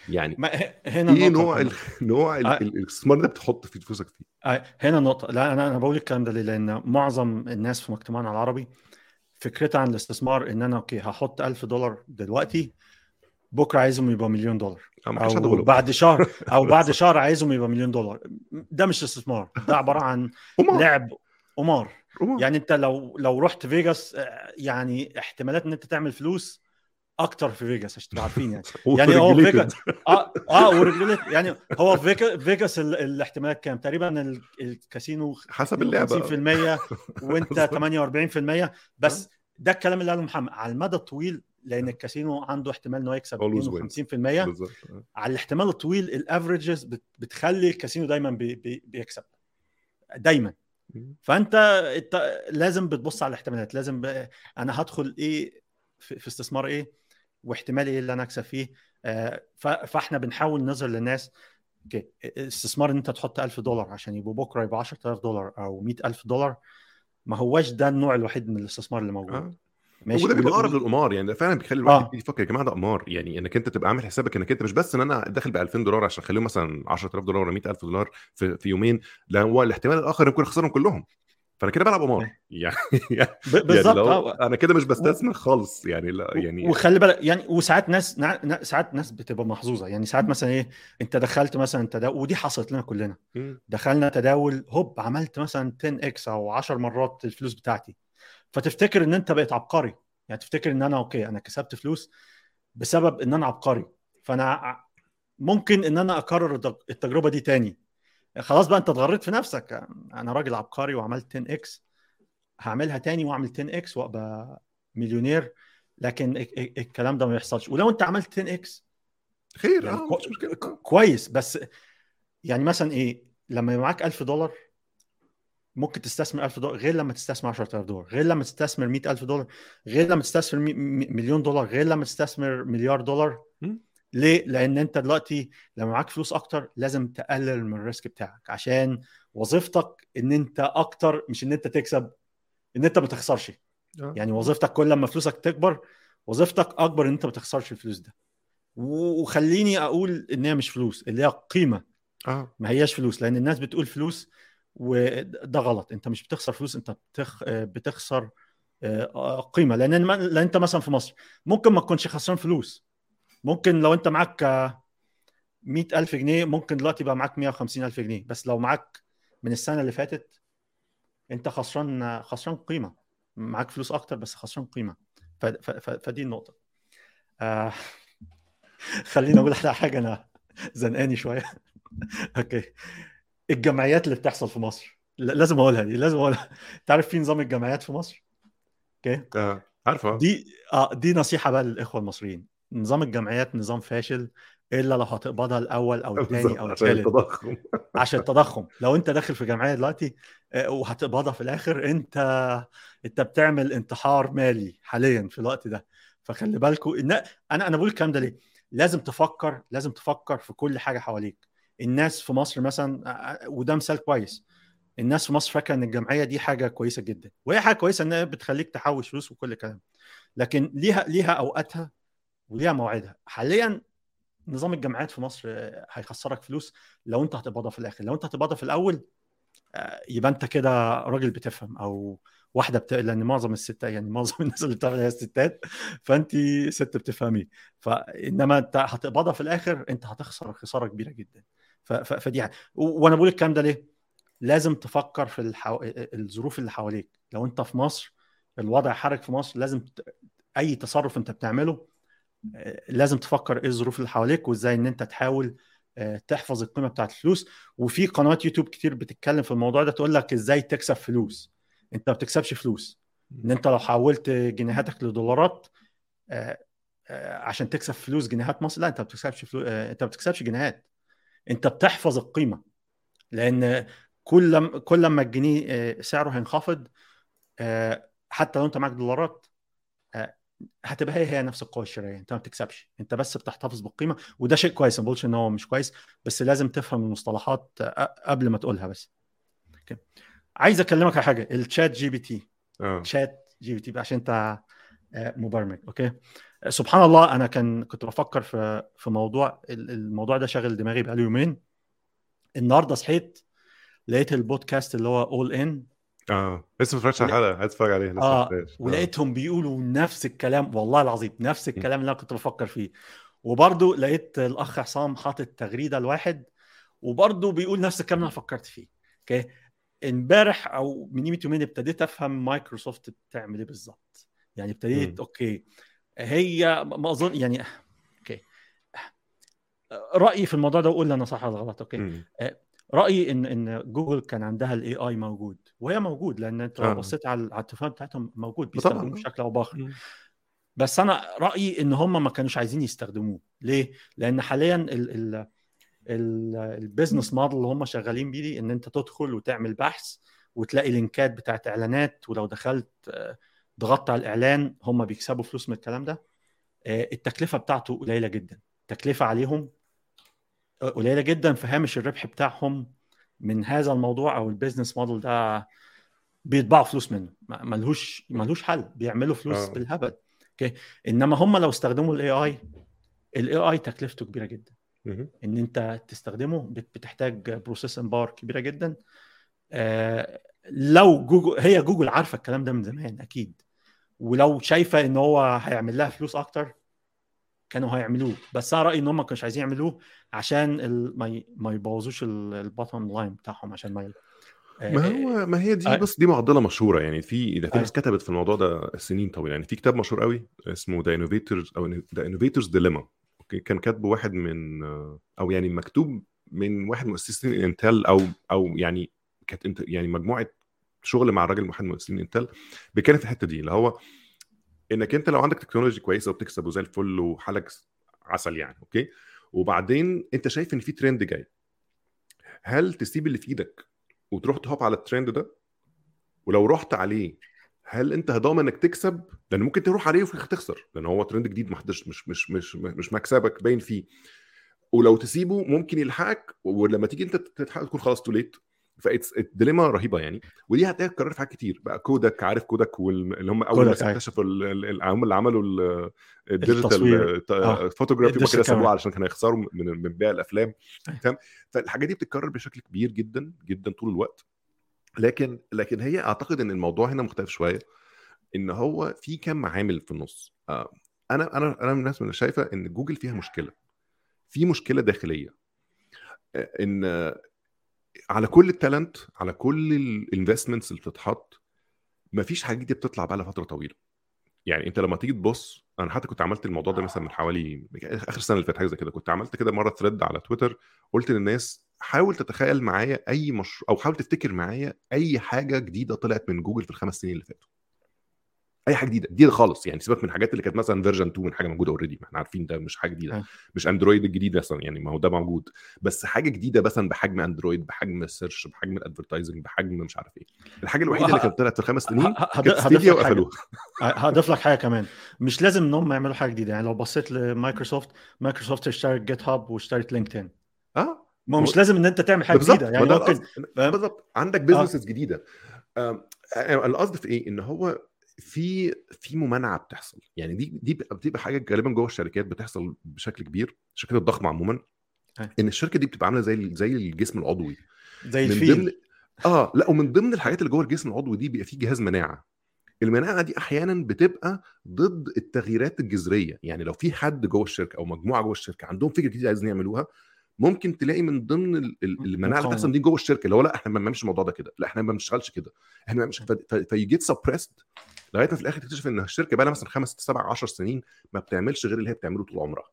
يعني ما هنا إيه نوع ال... نوع ال- آه. ال- الاستثمار اللي بتحط فيه فلوسك فيه. آه، هنا النقطة لا أنا أنا بقول الكلام ده ليه؟ لأن معظم الناس في مجتمعنا العربي فكرتها عن الاستثمار إن أنا okay هحط 1000 دولار دلوقتي بكرة عايزهم يبقى مليون دولار. آه، بيقوله. بعد شهر. (laughs) أو بعد شهر عايزهم يبقى مليون دولار. ده مش استثمار. ده عبارة عن لعب. قمار. قمار. يعني أنت لو لو رحت فيجاس آه، يعني احتمالات إن أنت تعمل فلوس أكتر في فيجاس عشان تبقوا عارفين يعني. (laughs) يعني هو. فيجاس آه آه ورجلت يعني هو فيجا فيجاس ال- الاحتمالات كام؟ تقريبا ال- الكاسينو حسب اللعبة. 50% (laughs) وأنت 48% بس ده الكلام اللي قاله محمد على المدى الطويل لأن الكاسينو عنده احتمال انه يكسب Always wins. 52% بالظبط على الاحتمال الطويل ال averages بتخلي الكاسينو دايما بي بي بيكسب. دايما. فأنت انت لازم بتبص على الاحتمالات. لازم ب... أنا هدخل إيه في, في استثمار إيه؟ واحتمال إيه اللي أنا أكسب فيه آه،. فإحنا بنحاول نظهر للناس okay استثمار إن أنت تحط 1000 دولار عشان يبقوا بكرة يبقى 10000 دولار أو 100000 دولار ما هواش ده النوع الوحيد من الاستثمار اللي موجود آه. ماشي وده بيبقى أقرب للقمار يعني ده فعلا بيخلي الواحد آه. يفكر يا جماعة ده قمار يعني إنك أنت تبقى عامل حسابك إنك أنت مش بس إن أنا داخل ب 2000 دولار عشان أخليهم مثلا 10000 دولار ولا 100000 دولار في, في يومين لا هو الاحتمال الآخر يكون اخسرهم كلهم فأنا كده بلعب قمار. يعني (laughs) يعني بالظبط آه. أنا كده مش بستثمر خالص يعني لا يعني وخلي بالك يعني وساعات ناس نا- نا- ساعات ناس بتبقى محظوظة. يعني ساعات مثلا إيه أنت دخلت مثلا تداول ودي حصلت لنا كلنا. دخلنا تداول هوب عملت مثلا 10 X أو 10 مرات الفلوس بتاعتي. فتفتكر إن أنت بقيت عبقري. يعني تفتكر إن أنا okay أنا كسبت فلوس بسبب إن أنا عبقري. فأنا ممكن إن أنا أكرر التج- التجربة دي تاني. خلاص بقى انت اتغريت في نفسك. أنا راجل عبقري وعملت 10 X هعملها تاني واعمل 10 X وابقى مليونير. لكن ال- ال- الكلام ده ما يحصلش ولو انت عملت 10 X خير يعني آه كو- آه. كويس. بس يعني مثلا إيه لما يبقى معاك 1000 دولار ممكن تستثمر 1000 دولار غير لما تستثمر 10000 دولار غير لما تستثمر 100000 دولار غير لما تستثمر مليون دولار غير لما تستثمر مليار دولار. ليه؟ لأن أنت دلوقتي لما معاك فلوس أكتر لازم تقلل من الريسك بتاعك عشان وظيفتك إن أنت أكتر مش إن أنت تكسب إن أنت ما تخسرش. آه. يعني وظيفتك كل لما فلوسك تكبر وظيفتك أكبر إن أنت ما تخسرش الفلوس ده. وخليني أقول إن هي مش فلوس اللي هي قيمة. آه. ما هياش فلوس لأن الناس بتقول فلوس وده غلط. أنت مش بتخسر فلوس أنت بتخ... بتخسر آه، قيمة. لأن لأن أنت مثلا في مصر ممكن ما تكونش خسران فلوس. ممكن لو انت معاك آه، 100000 جنيه ممكن دلوقتي يبقى معاك 150000 جنيه. بس لو معاك من السنة اللي فاتت انت خسران خسران قيمة. معاك فلوس أكتر بس خسران قيمة. فدي النقطة. آه... (laughs) خليني أقول على حاجة أنا زنقاني شوية. (laughs) okay. الجمعيات اللي بتحصل في مصر. لازم أقولها دي لازم أقولها. (laughs) تعرف في نظام الجمعيات في مصر؟ okay. آه عارفه. دي آه دي نصيحة بقى للإخوة المصريين. نظام الجمعيات نظام فاشل إلا لو هتقبضها الأول أو (laughs) الثاني أو عشان الثالث التضخم. عشان التضخم. لو أنت داخل في جمعية دلوقتي آه، وهتقبضها في الآخر أنت أنت بتعمل انتحار مالي حاليا في الوقت ده. فخلي بالكم إن أنا أنا بقول الكلام ده ليه؟ لازم تفكر لازم تفكر في كل حاجة حواليك. الناس في مصر مثلا آه، وده مثال كويس. الناس في مصر فاكرة إن الجمعية دي حاجة كويسة جدا. وهي حاجة كويسة إنها بتخليك تحوش فلوس وكل كلام لكن ليها ليها أوقاتها وليها موعدها حاليا نظام الجامعات في مصر هيخسرك فلوس لو انت هتقبضها في الآخر. لو انت هتقبضها في الأول آه، يبقى انت كده راجل بتفهم أو واحدة بت... لأن معظم الستات يعني معظم (laughs) الناس اللي بتعمل هي الستات فأنت ست بتفهمي فإنما انت هتقبضها في الآخر انت هتخسر خسارة كبيرة جدا. ف... ف... فدي و... وأنا بقول الكلام ده ليه؟ لازم تفكر في الحو... الظروف اللي حواليك. لو انت في مصر الوضع حرج في مصر لازم. أي تصرف انت بتعمله لازم تفكر إيه الظروف اللي حواليك وازاي ان انت تحاول آه، تحفظ القيمة بتاعت الفلوس. وفي قنوات يوتيوب كتير بتتكلم في الموضوع ده تقول لك إزاي تكسب فلوس. انت ما بتكسبش فلوس. ان انت لو حولت جنيهاتك لدولارات آه، عشان تكسب فلوس جنيهات مصر لا انت ما بتكسبش فلوس انت ما بتكسبش جنيهات. انت بتحفظ القيمة. لأن كل كل ما الجنيه سعره هينخفض حتى لو انت معاك دولارات هتبقى هي هي نفس القوة الشرائيه انت ما بتكسبش انت بس بتحتفظ بالقيمة وده شيء كويس ما بقولش إن هو مش كويس بس لازم تفهم المصطلحات قبل ما تقولها بس. okay. عايز أكلمك على حاجة الشات جي بي تي شات جي بي تي عشان انت مبرمج okay؟ سبحان الله أنا كان كنت بفكر في في موضوع الموضوع ده شاغل دماغي بقاله يومين. النهارده صحيت لقيت البودكاست اللي هو اول ان آه. لسه ما اتفرجتش على الحلقة عايز اتفرج عليها لسه شفتهاش. ولقيتهم بيقولوا نفس الكلام والله العظيم نفس الكلام اللي أنا كنت بفكر فيه. وبرضه لقيت الأخ عصام حاطط تغريده لواحد وبرضه بيقول نفس الكلام اللي أنا فكرت فيه. okay؟ امبارح أو من قيمة يومين ابتديت أفهم مايكروسوفت بتعمل إيه بالظبط. يعني ابتديت مم. okay هي ما اظن يعني okay. رأيي في الموضوع ده وقول لي أنا صح ولا غلط. okay؟ مم. رأيي ان إن جوجل كان عندها ال AI موجود وهي موجود لأن أنت لو. بصيت على على التليفون بتاعتهم موجود. بيستخدموه بشكل أو بآخر. بس أنا رأيي إن هم ما كانوش عايزين يستخدموه ليه لأن حاليا ال ال ال ال business model اللي هم شغالين بيه دي إن أنت تدخل وتعمل بحث وتلاقي link ات بتاعت إعلانات ولو دخلت آه، ضغطت على الإعلان هم بيكسبوا فلوس من الكلام ده آه، التكلفة بتاعته قليلة جدا التكلفة عليهم قليلة جدا في هامش الربح بتاعهم من هذا الموضوع أو ال business model ده بيطبعوا فلوس منه. ملهوش ملهوش حل. بيعملوا فلوس آه. بالهبل. okay؟ إنما هم لو استخدموا ال AI ال AI تكلفته كبيرة جدا. إن أنت تستخدمه بت- بتحتاج processing power كبيرة جدا. آه، لو جوجل هي جوجل عارفة الكلام ده من زمان أكيد. ولو شايفة إن هو هيعمل لها فلوس أكتر كانوا هيعملوه. بس أنا رأيي إن هم ما كانوش عايزين يعملوه عشان ال... ما ي... ما يبوظوش ال bottom line بتاعهم عشان ما ي... ما هو ما هي دي آه. بص دي معضلة مشهورة. يعني في ده في آه. ناس كتبت في الموضوع ده سنين طويلة. يعني في كتاب مشهور قوي اسمه The Innovator's أو The Innovator's Dilemma okay؟ كان كاتبه واحد من أو يعني مكتوب من واحد مؤسسين إنتل أو أو يعني كانت انت يعني مجموعة شغل مع الراجل واحد مؤسسين إنتل. بيتكلم في الحتة دي اللي هو إنك أنت لو عندك technology كويسه وبتكسب وزي الفل وحالك عسل يعني okay؟ وبعدين أنت شايف إن في ترند جاي. هل تسيب اللي في إيدك وتروح ت hop على الترند ده؟ ولو رحت عليه هل أنت ضامن إنك تكسب؟ لأن ممكن تروح عليه وفي تخسر لأن هو ترند جديد ما حدش مش مش مش مش مكسبك باين فيه. ولو تسيبه ممكن يلحقك ولما تيجي أنت تكون خلاص too late فال dilemma رهيبة يعني ودي هتلاقيها اتكررت في حاجات كتير بقى Kodak عارف Kodak واللي هم أول ناس أيوة. اكتشفوا اللي عملوا. ال digital آه. photography ال digital كده كاميرا. علشان كانوا يخسروا من من بيع الأفلام أيوة. فاهم فالحاجات دي بتتكرر بشكل كبير جدا جدا طول الوقت لكن لكن هي أعتقد إن الموضوع هنا مختلف شوية إن هو في كم عامل في النص آه، أنا أنا أنا من الناس اللي شايفة إن جوجل فيها مشكلة في مشكلة داخلية آه، إن على كل ال talent على كل ال investments اللي بتتحط مفيش حاجة جديدة بتطلع بقى لها فتره طويلة. يعني انت لما تيجي تبص أنا حتى كنت عملت الموضوع ده مثلا من حوالي آخر السنة اللي فاتت حاجة زي كده. كنت عملت كده مرة thread على تويتر قلت للناس حاول تتخيل معايا أي مشروع أو حاول تفتكر معايا أي حاجة جديدة طلعت من جوجل في الخمس سنين اللي فاتوا. أي حاجة جديدة جديدة خالص. يعني سيبك من الحاجات اللي كانت مثلا version 2 من حاجة موجودة already ما إحنا عارفين ده مش حاجة جديدة أيوة. مش Android الجديد مثلا يعني ما هو ده موجود. بس حاجة جديدة مثلا بحجم Android بحجم ال search بحجم ال advertising بحجم مش عارف إيه. الحاجة الوحيدة اللي كانت طلعت في خمس سنين كانت هضيف Stadia لك. وقفلوها. هضيف لك حاجة كمان. مش لازم إن هم يعملوا حاجة جديدة. يعني لو بصيت لمايكروسوفت مايكروسوفت اشترت GitHub واشترت LinkedIn آه. ما هو مش لازم إن أنت تعمل حاجة جديدة. يعني ممكن؟ بالظبط. عندك businesses جديدة. آه، القصد في إيه؟ إن هو في في ممانعة بتحصل. يعني دي دي بتبقى حاجة غالبا جوه الشركات بتحصل بشكل كبير الشركات الضخمه عموما. إن الشركة دي بتبقى عاملة زي زي الجسم العضوي. زي من الفيل. ضمن آه لأ ومن ضمن الحاجات اللي جوه الجسم العضوي دي بيبقى فيه جهاز مناعة. المناعة دي أحيانا بتبقى ضد التغييرات الجذرية. يعني لو في حد جوه الشركة أو مجموعة جوه الشركة عندهم فكرة جديدة عايزين يعملوها ممكن تلاقي من ضمن ال- ال- المناعة اللي. بتحصل دي جوه الشركة اللي هو لأ إحنا ما بنعملش الموضوع ده كده. لأ إحنا ما بنشتغلش كده. إحنا ما بنعملش فيجيت سبريست لغاية ما في الآخر تكتشف إن الشركة بقى لها مثلا خمس ست سبع 10 سنين ما بتعملش غير اللي هي بتعمله طول عمرها.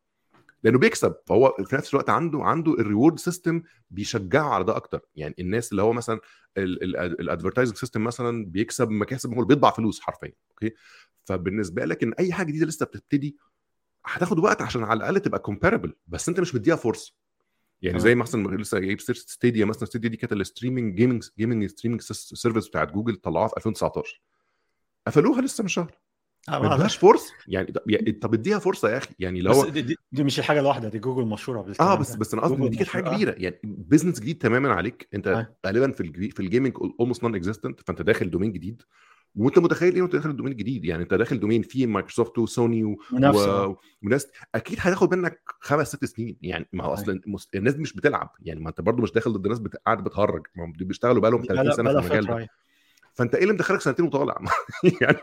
لأنه بيكسب فهو في نفس الوقت عنده عنده ال reward system بيشجعه على ده أكتر. يعني الناس اللي هو مثلا ال advertising system مثلا بيكسب مكاسب هو بيطبع فلوس حرفيا okay؟ فبالنسبة لك إن أي حاجة جديدة لسه بتبتدي هتاخد وقت عشان على الأقل تبقى comparable بس أنت مش مديها فرصة. يعني تمام. زي مثلا لسه جايب Stadia مثلا Stadia دي كانت ال streaming gaming gaming streaming service بتاعت جوجل طلعوها في 2019 قفلوها لسه من شهر. آه، ما ادهاش فرصة. يعني طب- اديها فرصة يا أخي. يعني لو بس دي, دي, مش الحاجة الواحدة دي جوجل مشهورة بالكلام آه بس. بس أنا قصدي دي كانت حاجة. كبيرة. يعني business جديد تماما عليك. أنت أي. غالبا في الجي في ال gaming almost non-existent فأنت داخل domain جديد. وأنت متخيل إيه وانت داخل ال domain الجديد يعني أنت داخل domain فيه مايكروسوفت وسوني و... و... وناس. أكيد هياخد منك خمس ست سنين. يعني ما هو. أصلا المس- الناس دي مش بتلعب. يعني ما أنت برضو مش داخل ضد ناس بت... قاعدة بتهرج. ما بيشتغلوا بقى لهم 30 بلا, سنه في المجال ده أي. فانت إيه اللي مدخلك سنتين وطالع؟ (laughs) يعني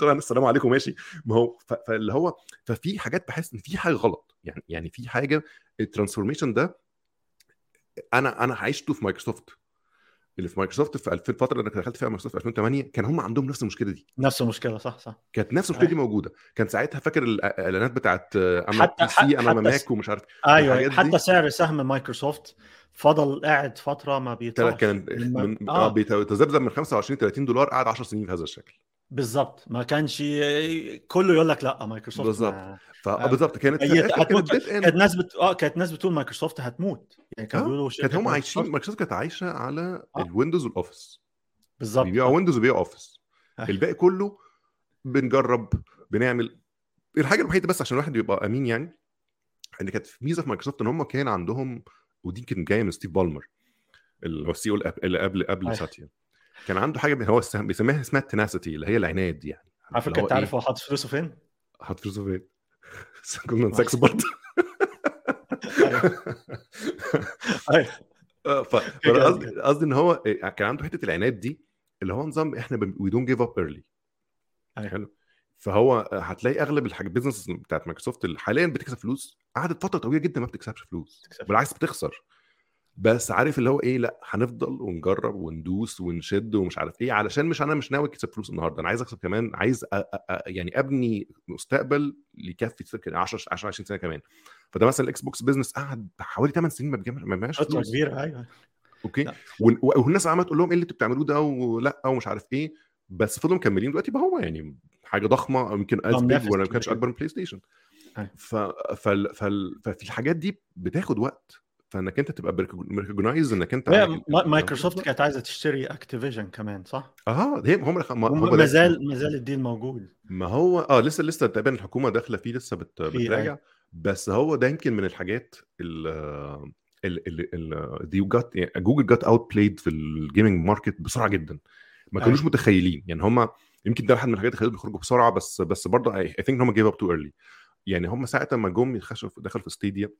طالع السلام عليكم ماشي. ما هو. فاللي هو ففي حاجات بحس إن في حاجة غلط. يعني يعني في حاجة ال transformation ده أنا أنا عشته في مايكروسوفت. اللي في مايكروسوفت في 2000 الفترة اللي أنا دخلت فيها مايكروسوفت في 2008 كان هم عندهم نفس المشكلة دي. نفس المشكلة صح صح. كانت نفس المشكلة دي موجودة. كان ساعتها فاكر الإعلانات بتاعت آه، اما حتى- PC اما Mac ومش عارف أيوه حتى سعر سهم مايكروسوفت فضل قاعد فترة ما بيطلعش كان من آه. آه بيتذبذب من 25 30 دولار قعد 10 سنين في هذا الشكل. بالظبط ما كانش كله يقول لك لأ مايكروسوفت. بالظبط. ما- فبالظبط كانت هي كانت هتموت. كانت ناس بت... آه كانت ناس بتقول مايكروسوفت هتموت. يعني كانوا آه، بيقولوا كانت هم عايشين مايكروسوفت- كانت عايشة على آه. ال Windows وال Office بالظبط بيبيعوا. Windows وبيبيعوا Office أيوة. الباقي كله بنجرب بنعمل. الحاجة الوحيدة بس عشان الواحد يبقى أمين يعني إن كانت في ميزة في مايكروسوفت إن هم كان عندهم ودي كان جاية من ستيف بالمر اللي هو ال CEO اللي قبل قبل أيوة. ساتيا. كان عنده حاجة هو بيسميها اسمها ال tenacity اللي هي العناد يعني على فكرة أنت إيه؟ عارف هو حاطط فلوسه فين؟ حاط فلوسه فين؟ (laughs) كنا ساكس (laughs) برضه أيوه (laughs) آه، ف- فأنا قصدي قصدي إن هو إيه، كان عنده حتة العناد دي اللي هو نظام إحنا we don't give up early. حلو فهو هتلاقي أغلب الحاجات ال business بتاعت مايكروسوفت اللي حاليا بتكسب فلوس قعدت فترة طويلة جدا ما بتكسبش فلوس. بالعكس بتخسر بس عارف اللي هو إيه لأ هنفضل ونجرب وندوس ونشد ومش عارف إيه علشان مش أنا مش ناوي أكسب فلوس النهارده أنا عايز أكسب كمان عايز أ أ أ يعني أبني مستقبل يكفي 10 10 20 سنة كمان. فده مثلا ال Xbox business قعد حوالي 8 سنين ما فترة فلوس. كبيرة أيوه. أوكي؟ والناس عمالة تقول لهم إيه اللي أنتوا بتعملوه ده ولأ ومش عارف إيه بس فضلوا مكملين. دلوقتي بقى هو يعني حاجة ضخمة يمكن as big منافس ولا ما كانش. أكبر من بلاي ستيشن أيوة. ف... فال... فال... ففي الحاجات دي بتاخد وقت. فإنك أنت تبقى recognize إنك أنت مايكروسوفت كانت عايزة تشتري Activision كمان صح؟ آه هم هم ما زال ما زال ال deal موجود. ما هو آه لسه لسه تقريبا الحكومة داخلة فيه لسه بت... بتراجع. بس هو ده يمكن من الحاجات ال ال جات Google got outplayed في ال gaming market بسرعة جدا. ما كانوش أيوة. متخيلين. يعني هم يمكن ده واحد من الحاجات اللي خلتهم يخرجوا بسرعة بس بس برضه I think هم give up too early يعني هم ساعة ما جم يخشوا دخلوا في Stadia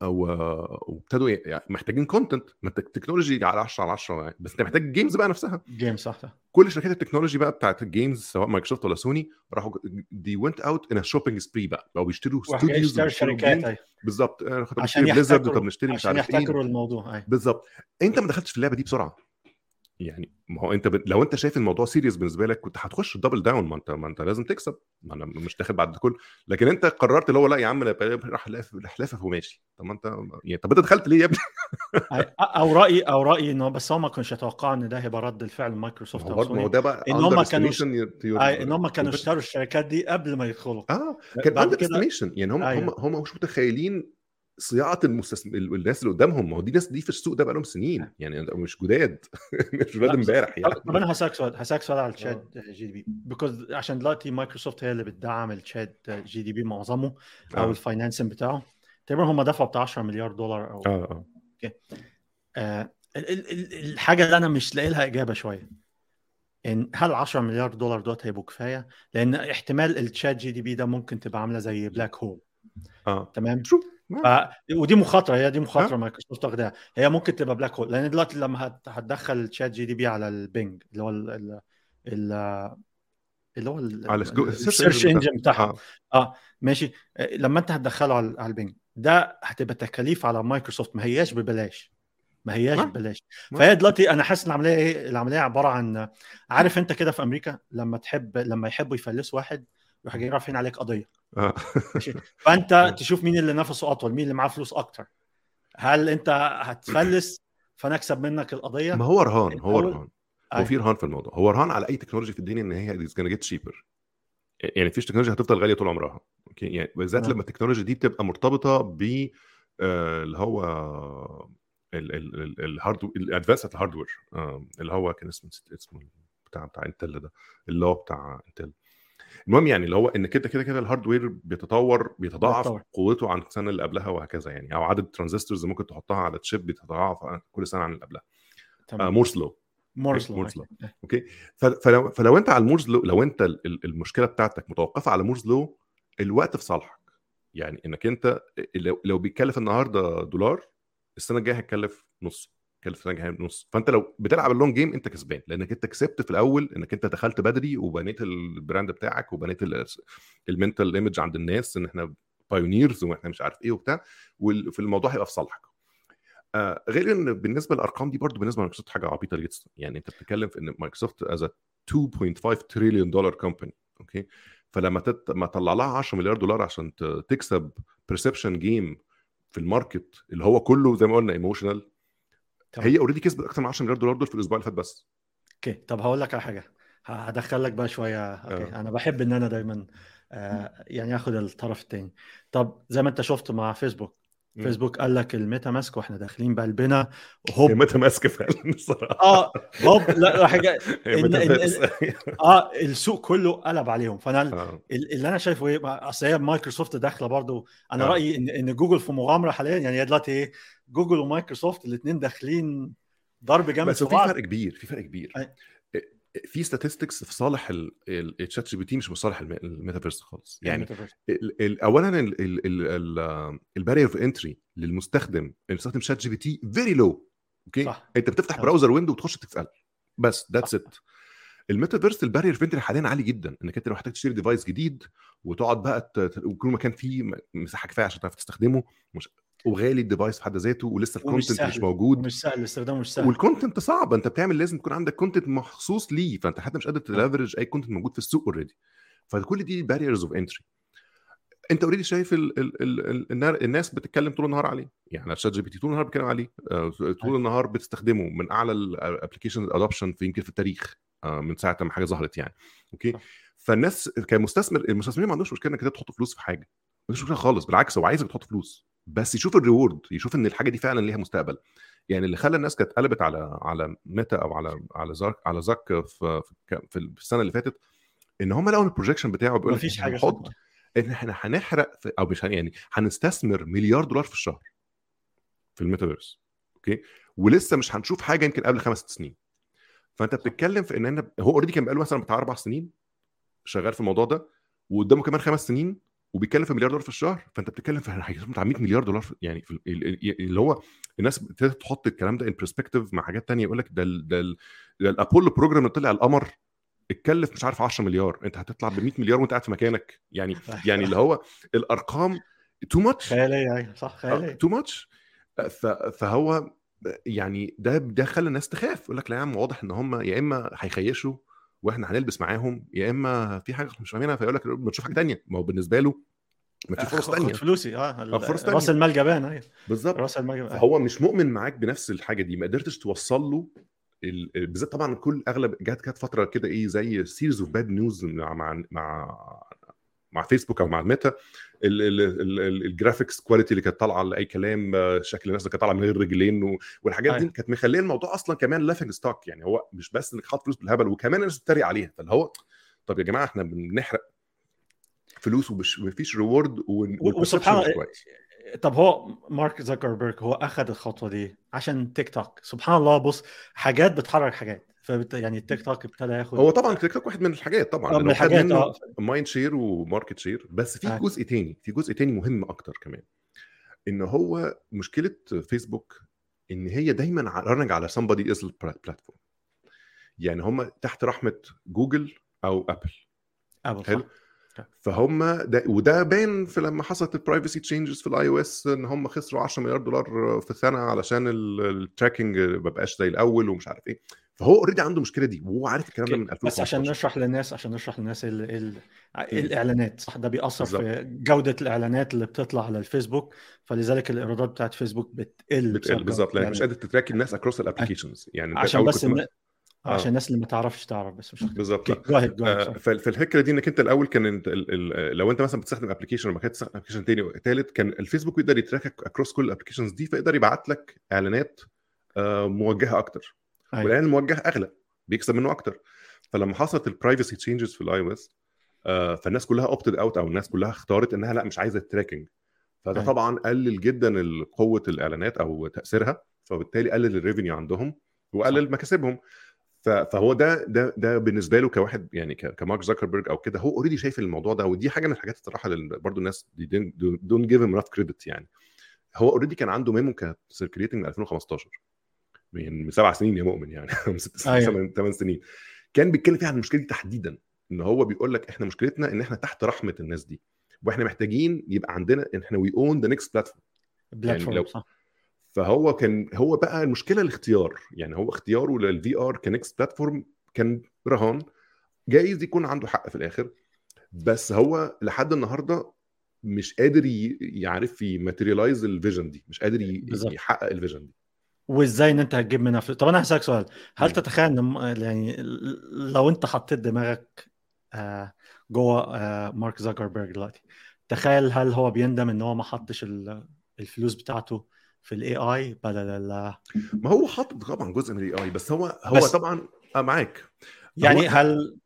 وابتدوا يعني محتاجين content ما ال technology على 10 على 10 يعني. بس انت محتاج ال games بقى نفسها. game صح صح. كل شركات التكنولوجي بقى بتاعت ال games سواء مايكروسوفت ولا سوني راحوا they went out on shopping spree بقى بقوا بيشتروا studios شركات أيوة. بالظبط. آه، عشان يحتكروا طب نشتري مش عارف يحتكروا الموضوع أيوه. بالظبط. انت ما دخلتش في اللعبة دي بسرعة. يعني ما هو أنت ب... لو أنت شايف الموضوع serious بالنسبة لك كنت هتخش double down ما أنت ما أنت لازم تكسب. ما أنا مش داخل بعد كله لكن أنت قررت اللي هو لا يا عم راح لافف وماشي. طب ما أنت يعني طب أنت دخلت ليه يا ابني؟ أو رأيي أو رأيي إنه بس هم ما كانوش يتوقعوا إن ده هيبقى رد الفعل ما مايكروسوفت هو ما هو ده بقى إن هم كانوا- إن هم كانوا. (laughs) اشتروا الشركات دي قبل ما يدخلوا. آه كان under يعني هم هم أيوة. هم مش متخيلين صياعة المستثمر الناس اللي قدامهم ما هو دي ناس دي في السوق ده بقالهم سنين يعني مش جداد (laughs) مش لا، امبارح يعني. طب أنا هسألك سؤال هسألك سؤال على ال ChatGPT because عشان دلوقتي مايكروسوفت هي اللي بتدعم ال ChatGPT معظمه أو آه. ال financing بتاعه. تقريبا هم دفعوا بتاع 10 مليار دولار أو آه آه. آه الحاجة اللي أنا مش لاقي لها إجابة شوية إن هل 10 مليار دولار دوت هيبقوا كفاية؟ لأن احتمال التشات جي دي بي ده ممكن تبقى عاملة زي black hole آه. تمام؟ شو ف... ودي مخاطرة هي دي مخاطرة مايكروسوفت واخداها. هي ممكن تبقى black hole لأن دلوقتي لما هت... هتدخل ChatGPT على ال Bing اللي هو ال... ال... ال... اللي هو على ال search engine بتاعها. آه. آه ماشي. لما انت هتدخله على, على ال Bing ده هتبقى تكاليف على مايكروسوفت ما هياش ببلاش. ما هياش ما. ببلاش. فهي دلوقتي أنا حاسس العملية إيه؟ العملية عبارة عن عارف أنت كده في أمريكا؟ لما تحب لما يحبوا يفلسوا واحد يروح جايين رافعين عليك قضية. آه. ماشي. فأنت (laughs) تشوف مين اللي نفسه أطول مين اللي معاه فلوس أكتر. هل أنت هتفلس فأنا أكسب منك القضية؟ ما هو رهان هو رهان. هو. في رهان في الموضوع. هو رهان على أي technology في الدنيا إن هي it gets cheaper يعني مفيش تكنولوجيا هتفضل غالية طول عمرها. أوكي؟ يعني بالذات تمام. لما التكنولوجيا دي بتبقى مرتبطة ب آه، اللي هو ال- ال- ال- ال hard ال advance ال hardware آه، اللي هو كان اسمه اسمه بتاع بتاع Intel ده. اللي هو بتاع Intel المهم يعني اللي هو إن كده كده كده ال hardware بيتطور بيتضاعف بيتطور. قوته عن السنة اللي قبلها وهكذا يعني أو عدد ال transistors ممكن تحطها على chip بيتضاعف كل سنة عن اللي قبلها. تمام. Moore's law Moore's law Moore's okay. okay فلو, فلو أنت على ال Moore's law لو أنت ال- ال- المشكلة بتاعتك متوقفة على Moore's law الوقت في صالحك. يعني إنك أنت لو, لو بيتكلف النهارده دولار السنة الجاية هيتكلف نص. السنة الجايه نص. فأنت لو بتلعب ال long game أنت كسبان لأنك أنت كسبت في الأول إنك أنت دخلت بدري وبنيت ال brand بتاعك وبنيت ال mental image عند الناس إن إحنا pioneers وإحنا مش عارف إيه وبتاع وفي الموضوع هيبقى في صالحك. آه غير إن بالنسبة للأرقام دي برضو بالنسبة لمايكروسوفت حاجة عبيطة جدا. يعني أنت بتتكلم في إن مايكروسوفت is 2.5 trillion dollar company okay فلما تت... ما تطلع لها 10 مليار دولار عشان. تكسب perception game في ال market اللي هو كله زي ما قلنا emotional تمام. هي already كسبت أكتر من 10 مليار دولار دول في الأسبوع اللي فات بس. okay. طب هقول لك على حاجة. هدخل لك بقى شوية. okay. آه. أنا بحب إن أنا دايما آه يعني آخد الطرف الثاني طب زي ما أنت شفت مع فيسبوك. فيسبوك قال لك الميتافيرس وإحنا داخلين بقلبنا هوب. Meta ماسكه فعلا (laughs) الصراحه آه هوب. لا حاجة. (laughs) إن- إن-. آه السوق كله قلب عليهم. فأنا آه. ال- اللي أنا شايفه إيه أصل هي مايكروسوفت داخلة برضو. أنا آه. رأيي ان إن جوجل في مغامرة حاليا. يعني هي دلوقتي إيه جوجل ومايكروسوفت الاثنين داخلين ضرب جامد بس في فرق كبير في فرق كبير أي. في statistics في صالح الشات جي بي تي مش في صالح الم- الميتافيرس خالص يعني. ال- ال- اولا ال barrier of entry للمستخدم اللي بيستخدم شات جي بي تي very low okay صح. أنت بتفتح صح. browser window وتخش تسأل بس that's it الميتافيرس ال barrier of entry حاليا عالي جدا إنك أنت لو محتاج تشتري device جديد وتقعد بقى ت- ويكون مكان فيه مساحة كفاية عشان تعرف تستخدمه مش وغالي ال device في حد ذاته ولسه ال content مش. موجود. ومش سهل استخدامه مش سهل. وال content صعب انت بتعمل لازم تكون عندك content مخصوص ليه فانت حتى مش قادر ت leverage أي content موجود في السوق already فكل دي barriers of entry انت already شايف ال ال ال ال النا- الناس بتتكلم طول النهار عليه. يعني شات جي بي تي طول النهار بيتكلم عليه. آه، طول النهار بتستخدمه من أعلى ال application adoption في يمكن في التاريخ. آه، من ساعة ما حاجة ظهرت يعني. okay. فالناس كمستثمر المستثمرين ما عندوش مشكلة إنك تحط فلوس في حاجة. ما عندوش مشكلة خالص بالعكس هو عايزك تحط فلوس. بس يشوف ال reward يشوف إن الحاجة دي فعلا ليها مستقبل. يعني اللي خلى الناس كانت قلبت على على ميتا أو على على Zuck على Zuck في في السنة اللي فاتت إن هم لقوا ال projection بتاعه بيقول مفيش حاجة اسمها. إن إحنا هنحرق أو مش يعني هنستثمر مليار دولار في الشهر في الميتافيرس okay؟ ولسه مش هنشوف حاجة يمكن قبل خمس سنين. فأنت بتتكلم في إن أنا هو already كان بقاله مثلا بتاع أربع سنين شغال في الموضوع ده وقدامه كمان خمس سنين وبيتكلم في مليار دولار في الشهر فأنت بتتكلم في (laughs) هيصرف بتاع 100 مليار دولار في يعني في ال- ال- اللي هو الناس ابتدت تحط الكلام ده in perspective مع حاجات تانية يقول لك ده ال- ده ال- ده ال Apollo program اللي طلع القمر اتكلف مش عارف 10 مليار أنت هتطلع ب 100 مليار وأنت قاعد في مكانك. يعني (laughs) يعني اللي هو الأرقام too much خيالية أيوه صح خيالية. تو ماتش فهو يعني ده ده خلى الناس تخاف يقول لك لا يا عم واضح إن هم يا إما هيخيشوا وإحنا هنلبس معاهم يا إما في حاجة مش فاهمينها فيقول لك ما تشوف حاجة تانية. ما هو بالنسبة له ما في فرص خد تانية. فلوسي آه آه، فرص راس. المال جبان أيوه. بالظبط. راس المال جبان فهو مش مؤمن معاك بنفس الحاجة دي ما قدرتش توصل له ال- ال- بالذات طبعا كل أغلب جات كانت فترة كده إيه زي series of bad news مع مع مع فيسبوك أو مع ميتا ال- ال- ال- ال- ال graphics quality اللي كانت طالعة لاي كلام شكل الناس اللي كانت طالعة من غير رجلين والحاجات دي أيوة. كانت مخلية الموضوع أصلا كمان laughing stock يعني هو مش بس إنك حاطط فلوس بالهبل وكمان الناس بتتريق عليها. فاللي هو طب يا جماعة إحنا بنحرق فلوس ومش مفيش reward وسبحان الله طب هو مارك زكربرج هو اخذ الخطوة دي عشان تيك توك؟ سبحان الله بص حاجات بتحرك حاجات. فبت يعني التيك توك ابتدى ياخد هو طبعا تيك توك واحد من الحاجات طبعا آه، من الحاجات، منه. mind share و market share بس في آه. جزء تاني في جزء تاني مهم أكتر كمان. إن هو مشكلة فيسبوك إن هي دايما running على somebody's platform يعني هم تحت رحمة جوجل أو أبل. أبل حلو؟ صح. فهم ده وده باين في لما حصلت ال privacy changes في ال iOS إن هم خسروا 10 مليار دولار في السنة علشان ال tracking ما بقاش زي الأول ومش عارف إيه. فهو already عنده المشكلة دي وهو عارف الكلام ده من 2015 بس عشان نشرح للناس عشان نشرح للناس ال ال الإعلانات صح؟ ده بيأثر بالظبط. في جودة الإعلانات اللي بتطلع على الفيسبوك فلذلك الإيرادات بتاعت فيسبوك بتقل بتقل بالظبط لأنك مش. قادر ت track الناس across ال applications يعني عشان بس كنت الن... عشان الناس اللي ما تعرفش تعرف بس مش بالظبط. آه، فالفكرة دي إنك أنت الأول كان أنت لو أنت مثلا بتستخدم application وما كانت تستخدم application تاني وثالث كان الفيسبوك يقدر ي track ك across كل ال applications دي فيقدر يبعت لك إعلانات آه، موجهة أكتر. أيوة. والاعلان الموجه أغلى بيكسب منه أكتر. فلما حصلت ال privacy changes في ال iOS فالناس كلها opted out أو الناس كلها اختارت إنها لأ مش عايزة ال tracking فده أيوة. طبعا قلل جدا قوة الإعلانات أو تأثيرها فبالتالي قلل ال revenue عندهم وقلل مكاسبهم. فهو ده ده ده بالنسبة له كواحد يعني كمارك زكربرج أو كده هو already شايف الموضوع ده ودي حاجة من الحاجات الصراحة اللي برضو الناس don't give him credit يعني. هو already كان عنده memo كانت circulating من 2015 من سبع سنين يا مؤمن يعني (laughs) من ست سنين أيوة. ثمان ثمان سنين كان بيتكلم فيها عن المشكلة دي تحديدا إن هو بيقول لك إحنا مشكلتنا إن إحنا تحت رحمة الناس دي وإحنا محتاجين يبقى عندنا إن إحنا we own the next platform platform صح فهو كان هو بقى المشكلة الاختيار يعني هو اختياره لل VR ك next platform كان رهان جايز يكون عنده حق في الآخر بس هو لحد النهارده مش قادر يعرف ي materialize ال vision دي مش قادر. يحقق الفيجن دي وإزاي إن أنت هتجيب منها فلوس؟ طب أنا هسألك سؤال. هل. تتخيل إن يعني لو أنت حطيت دماغك آه، جوه آه، مارك زكربرج دلوقتي تخيل هل هو بيندم إن هو ما حطش ال- الفلوس بتاعته في ال AI بدل ما هو حاطط طبعا جزء من ال AI بس هو هو بس- طبعا آه معاك. يعني هل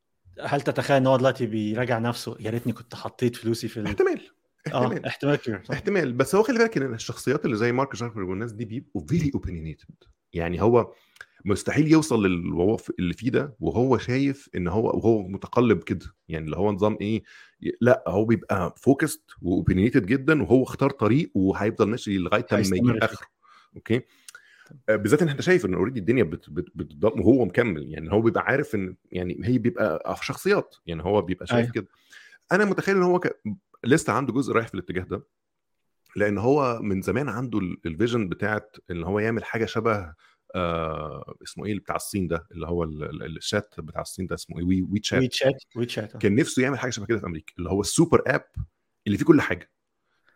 هل تتخيل إن هو دلوقتي بيراجع نفسه؟ يا ريتني كنت حطيت فلوسي في ال... احتمال آه احتمال. كبير؟ احتمال. بس هو خلي بالك إن الشخصيات اللي زي مارك زكربرج والناس دي بيبقوا very opinionated يعني هو مستحيل يوصل للي اللي فيه ده وهو شايف إن هو وهو متقلب كده. يعني اللي هو نظام إيه لأ هو بيبقى focused و opinionated جدا وهو اختار طريق وهيفضل ماشي لغاية ما يجيب فيه. آخره. okay؟ آه، بالذات إن أنت شايف إن already الدنيا بت بت بتضل وهو مكمل. يعني هو بيبقى عارف إن يعني هي بيبقى في شخصيات. يعني هو بيبقى شايف أيوة. كده. أنا متخيل إن هو ك... لسه عنده جزء رايح في الاتجاه ده لأن هو من زمان عنده ال- ال vision بتاعت إن هو يعمل حاجة شبه آه اسمه إيه اللي بتاع الصين ده اللي هو ال- ال- الشات بتاع الصين ده اسمه إيه وي, وي تشات وي تشات وي تشات آه. كان نفسه يعمل حاجة شبه كده في أمريكا اللي هو ال super app اللي فيه كل حاجة.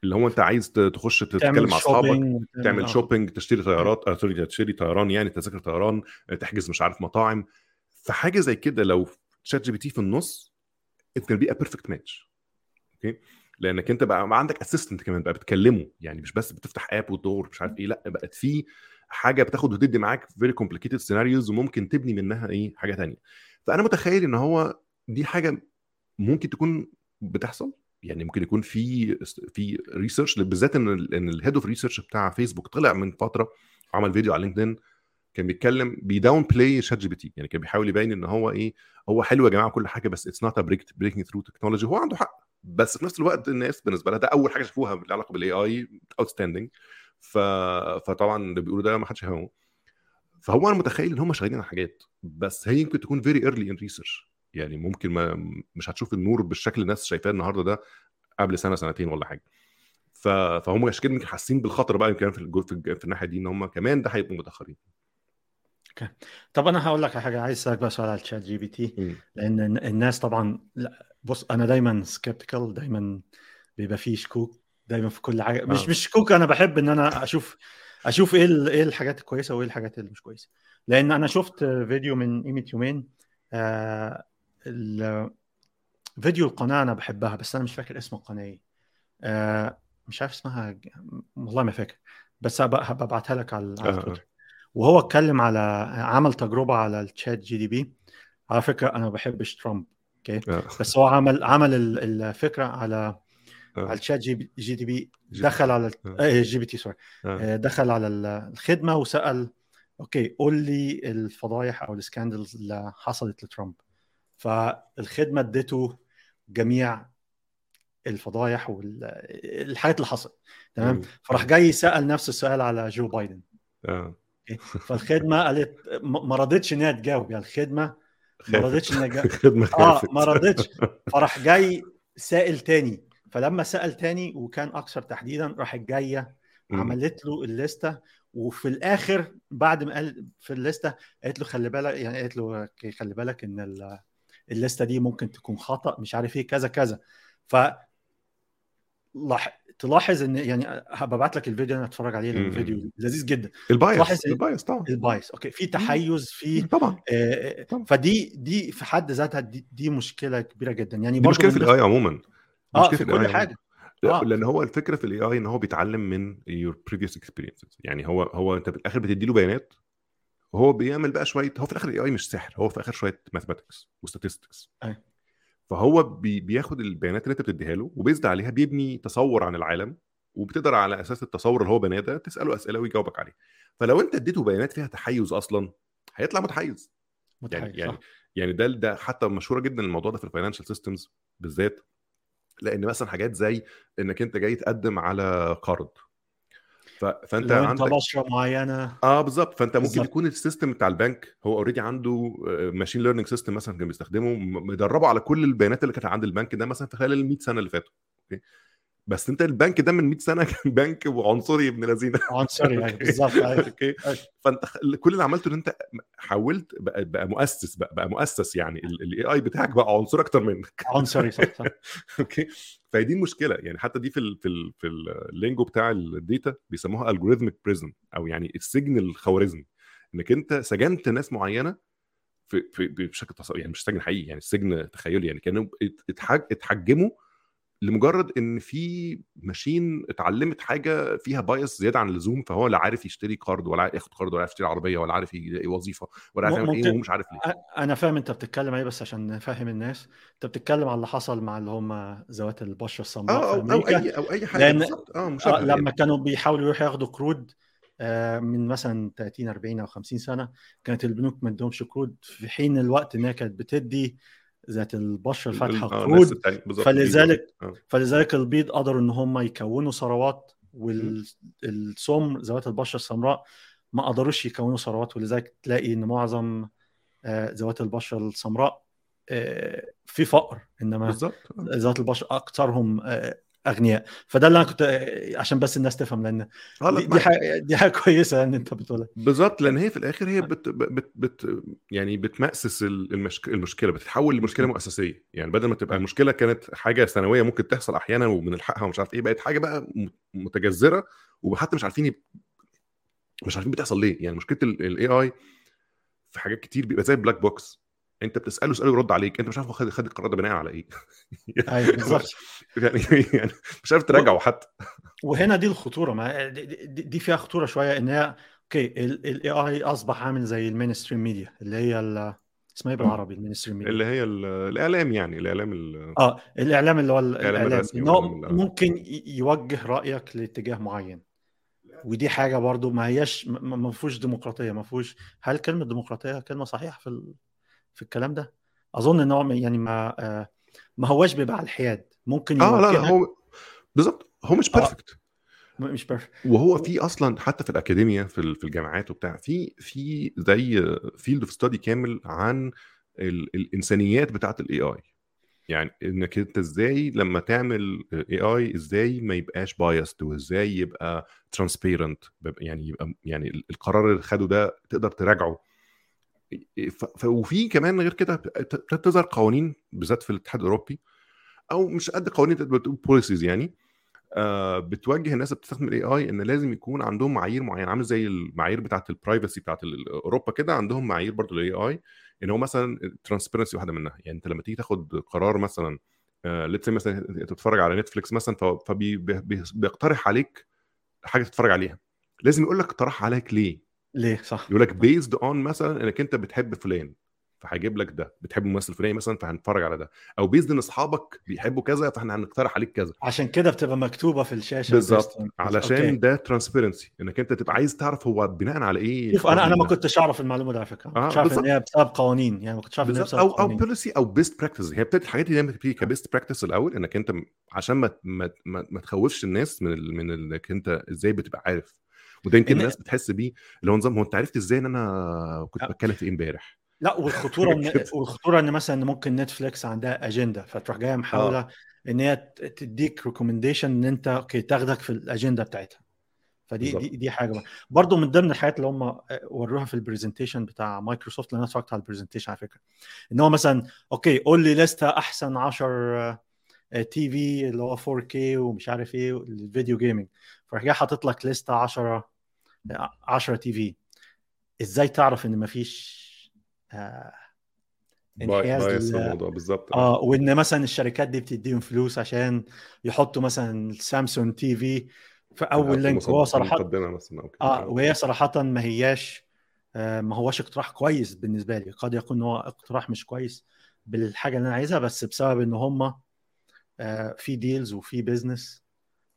اللي هو أنت عايز تخش تتكلم مع أصحابك تعمل آه. shopping تشتري طيارات آه sorry تشتري طيران يعني تذاكر طيران آه، تحجز مش عارف مطاعم. فحاجه زي كده لو شات جي بي تي في النص it's be a perfect match okay لأنك أنت بقى عندك assistant كمان بقى بتكلمه. يعني مش بس بتفتح app وتدور مش عارف إيه لأ بقت في حاجة بتاخد وتدي معاك very complicated scenarios وممكن تبني منها إيه حاجة تانية. فأنا متخيل إن هو دي حاجة ممكن تكون بتحصل. يعني ممكن يكون في في research بالذات إن إن ال head of research بتاع فيسبوك طلع من فترة عمل فيديو على لينكدين كان بيتكلم بي downplay شات جي بي تي يعني كان بيحاول يبين إن هو إيه هو حلو يا جماعة كل حاجة بس it's not breakthrough technology هو عنده حق. بس في نفس الوقت الناس بالنسبة لها ده أول حاجة شافوها بالعلاقه علاقة بال AI outstanding ف... فطبعا اللي بيقولوا ده ما حدش يفهمه. فهو أنا متخيل إن هم شغالين على حاجات بس هي يمكن تكون very early in research يعني ممكن ما مش هتشوف النور بالشكل الناس شايفاه النهارده ده قبل سنة سنتين ولا حاجة. ف... فهم عشان كده يمكن حاسين بالخطر بقى يمكن في الجو... في, الج... في الناحية دي إن هم كمان ده هيبقوا متأخرين. طب أنا هقول لك على حاجة عايز أسألك بقى سؤال على الشات جي بي تي لأن الن- الناس طبعا لا بص أنا دايما skeptical دايما بيبقى فيه شكوك دايما في كل حاجة. مش آه. مش شكوك أنا بحب إن أنا أشوف أشوف إيه إيه الحاجات الكويسة وإيه الحاجات اللي مش كويسة. لأن أنا شفت فيديو من قيمة يومين آه ال- فيديو القناة أنا بحبها بس أنا مش فاكر اسم القناة إيه. آه مش عارف اسمها والله ما فاكر. بس هبقى هبقى ابعتها لك على على آه. تويتر. وهو اتكلم على عمل تجربة على الشات جي دي بي على فكرة أنا ما بحبش ترامب. okay. آه. بس هو عمل عمل ال- الفكرة على آه. على الشات جي جي دي بي. دخل على آه. جي بي تي sorry دخل على ال- الخدمة وسأل okay قول لي الفضايح أو ال scandals اللي حصلت لترامب. فالخدمة اديته جميع الفضايح والحاجات اللي حصلت. تمام. فراح جاي سأل نفس السؤال على جو بايدن. فالخدمة قالت ما ما رضتش ان هي تجاوب. يعني الخدمة ما (laughs) خدمة آه ما رضتش (laughs) فراح جاي سائل تاني. فلما سأل تاني وكان أكثر تحديدا راحت جاية. عملت له ال list ة. وفي الآخر بعد ما قال في ال list ة قالت له خلي بالك يعني قالت له خلي بالك إن ال- ال list ة دي ممكن تكون خطأ مش عارف إيه كذا كذا. ف تلاحظ إن يعني هبقى ابعت لك الفيديو أنا اتفرج عليه لأنه مم. فيديو لذيذ جدا. ال bias تلاحظ إن- ال bias طبعا. ال bias. okay في تحيز في طبعا. آه، طبعا. فدي دي في حد ذاتها دي, دي مشكلة كبيرة جدا. يعني دي مشكلة في ال AI عموما. آه في AI كل عموماً. حاجة. لا، آه. لأن هو الفكرة في ال AI إن هو بيتعلم من your previous experiences. يعني هو هو أنت في الآخر بتدي له بيانات وهو بيعمل بقى شوية هو في الآخر ال AI مش سحر هو في الآخر شوية mathematics و statistics أي. فهو بي بياخد البيانات اللي انت بتديها له وبيزود عليها بيبني تصور عن العالم وبتقدر على أساس التصور اللي هو بناه ده تسأله أسئلة ويجاوبك عليه فلو انت اديته بيانات فيها تحيز أصلا هيطلع متحيز. يعني متحيز يعني صح. يعني ده ده حتى مشهورة جدا الموضوع ده في ال financial systems بالذات لأن مثلا حاجات زي إنك انت جاي تقدم على قرض. ف... فانت عندك بشرة معينة. آه بالظبط. فانت ممكن بالظبط. يكون ال system بتاع البنك هو already عنده machine learning system مثلا كان بيستخدمه مدربه على كل البيانات اللي كانت عند البنك ده مثلا في خلال ال 100 سنة اللي فاتوا okay بس انت البنك ده من 100 سنة (laughs) كان بنك عنصري ابن لذينا عنصري okay. (laughs) بالظبط أيوة. okay أيوة. فانت كل اللي عملته إن انت حولت بقى, بقى مؤسس بقى بقى مؤسس يعني ال AI بتاعك بقى عنصري أكتر منك عنصري صح صح (laughs) okay فهي دي المشكلة يعني حتى دي في ال في ال في ال lingo بتاع ال data بيسموها algorithmic prison أو يعني السجن الخوارزمي إنك أنت سجنت ناس معينة في, في بشكل تص... يعني مش سجن حقيقي يعني السجن تخيلي يعني كانوا ات- اتحج... اتحجموا لمجرد إن في machine اتعلمت حاجة فيها bias زيادة عن اللزوم فهو لا عارف يشتري قرض ولا عارف ياخد قرض ولا عارف يشتري عربية ولا عارف يلاقي وظيفة ولا عارف يعمل إيه ممكن- وهو مش عارف ليه. أنا فاهم أنت بتتكلم إيه بس عشان نفهم الناس. أنت بتتكلم على اللي حصل مع اللي هم ذوات البشرة السمراء في أو, أو أمريكا. اي أو أي حاجة لأن- آه آه مشابهه لما يعني. كانوا بيحاولوا يروحوا ياخدوا قروض آه، من مثلا 30 40 أو 50 سنة كانت البنوك ما ادهمش قروض في حين الوقت إنها كانت بتدي ذات البشره الفاتحه التانية بالظبط فلذلك آه. فلذلك البيض قدروا إن هم يكونوا ثروات والسمر ذوات البشره السمراء ما قدروش يكونوا ثروات ولذلك تلاقي إن معظم آه، ذوات البشره السمراء آه، في فقر. إنما آه. ذوات البشره أكثرهم آه، أغنياء. فده اللي أنا كنت آه، عشان بس الناس تفهم لأن لا دي. حاجة دي حاجة كويسة إن أنت بتقولها. بالظبط لأن هي في الآخر هي بت بت بت يعني بتمأسس المشك... المشكلة بتتحول لمشكلة مؤسسية. يعني بدل ما تبقى المشكلة كانت حاجة ثانوية ممكن تحصل أحيانا وبنلحقها ومش عارف إيه بقت حاجة بقى متجذرة وحتى مش عارفين يب... مش عارفين بتحصل ليه. يعني مشكلة ال AI في حاجات كتير بيبقى زي ال black box أنت بتسأله سؤال يرد عليك أنت مش عارف هو خد خد القرار ده بناء على إيه؟ (laughs) أيوه بالظبط. يعني (laughs) يعني مش عارف تراجعه حتى. وهنا دي الخطورة ما دي, دي فيها خطورة شوية إن هي okay ال AI أصبح عامل زي ال mainstream media اللي هي ال- اسمها إيه بالعربي؟ المينستريم ميديا اللي هي ال- الإعلام يعني الإعلام ال- آه الإعلام اللي هو الإعلام الرسمي إن هو ممكن يوجه رأيك لاتجاه معين. ودي حاجة برضو ما هياش ما فيهوش ديمقراطية ما فيهوش هل كلمة ديمقراطية كلمة صحيحة في. في الكلام ده؟ أظن إن هو يعني ما آه، ما هواش بيبقى على الحياد. ممكن آه لا لا هو بالظبط. هو مش آه. perfect م- مش بيرفكت وهو في أصلا حتى في الاكاديميا في في الجامعات وبتاع في في زي field of study كامل عن ال الإنسانيات بتاعت ال AI يعني إنك أنت إزاي لما تعمل AI إزاي ما يبقاش biased وإزاي يبقى transparent يعني يبقى يعني القرار اللي خده ده تقدر تراجعه وفي كمان غير كده ابتدت تظهر قوانين بالذات في الاتحاد الأوروبي أو مش قد قوانين policies يعني آه، بتوجه الناس اللي بتستخدم ال AI إن لازم يكون عندهم معايير معينة عامل زي المعايير بتاعة ال privacy بتاعة ال- أوروبا كده عندهم معايير برضو لل AI إن هو مثلا ال transparency واحدة منها. يعني أنت لما تيجي تاخد قرار مثلا let's مثلا انت بتتفرج على نتفليكس مثلا فبيقترح عليك حاجة تتفرج عليها. لازم يقول لك اقترح عليك ليه؟ ليه؟ صح. يقول لك based on مثلا إنك أنت بتحب فلان فهيجيب لك ده. بتحب الممثل الفلاني مثلا فهنتفرج على ده. أو based إن أصحابك بيحبوا كذا فإحنا هنقترح عليك كذا. عشان كده بتبقى مكتوبة في الشاشة بالظبط. علشان okay. ده transparency إنك أنت تبقى عايز تعرف هو بناء على إيه شوف أنا أنا ما. كنتش أعرف المعلومة دي على فكرة. آه، كنتش عارف إن. هي بسبب قوانين. يعني ما كنتش عارف إن هي بسبب أو أو قوانين. policy أو best practice هي بتبتدي الحاجات دي بتبتدي ك best practice الأول إنك أنت عشان ما ما ما, ما تخوفش الناس من ال... من إنك أنت إزاي بتبقى عارف. وده يمكن الناس بتحس بيه اللي هو نظام هو أنت عرفت إزاي إن أنا كنت آه. بتكلم في إيه إمبارح لا والخطورة إن. (laughs) والخطورة إن مثلا ممكن نتفليكس عندها أجندة فتروح جاية محاولة إن هي تديك recommendation إن أنت okay تاخدك في الأجندة بتاعتها فدي. دي, دي حاجة بقى. برضو من ضمن الحاجات اللي هم وروها في ال presentation بتاع مايكروسوفت لأن أنا اتفرجت على ال presentation على فكرة إن هو مثلا okay قول لي لستة أحسن 10 TV اللي هو 4K ومش عارف إيه ال video gaming فراح جاي حاطط لك لستة 10 10 TV. إزاي تعرف إن مفيش آه انحياز الموضوع بالظبط. آه وإن مثلا الشركات دي بتديهم فلوس عشان يحطوا مثلا سامسونج TV في أول link. وهو في صراحة آه وهي صراحة ما هياش آه ما هوش اقتراح كويس بالنسبة لي. قد يكون هو اقتراح مش كويس بالحاجة اللي أنا عايزها بس بسبب إن هم آه في deals وفي business آه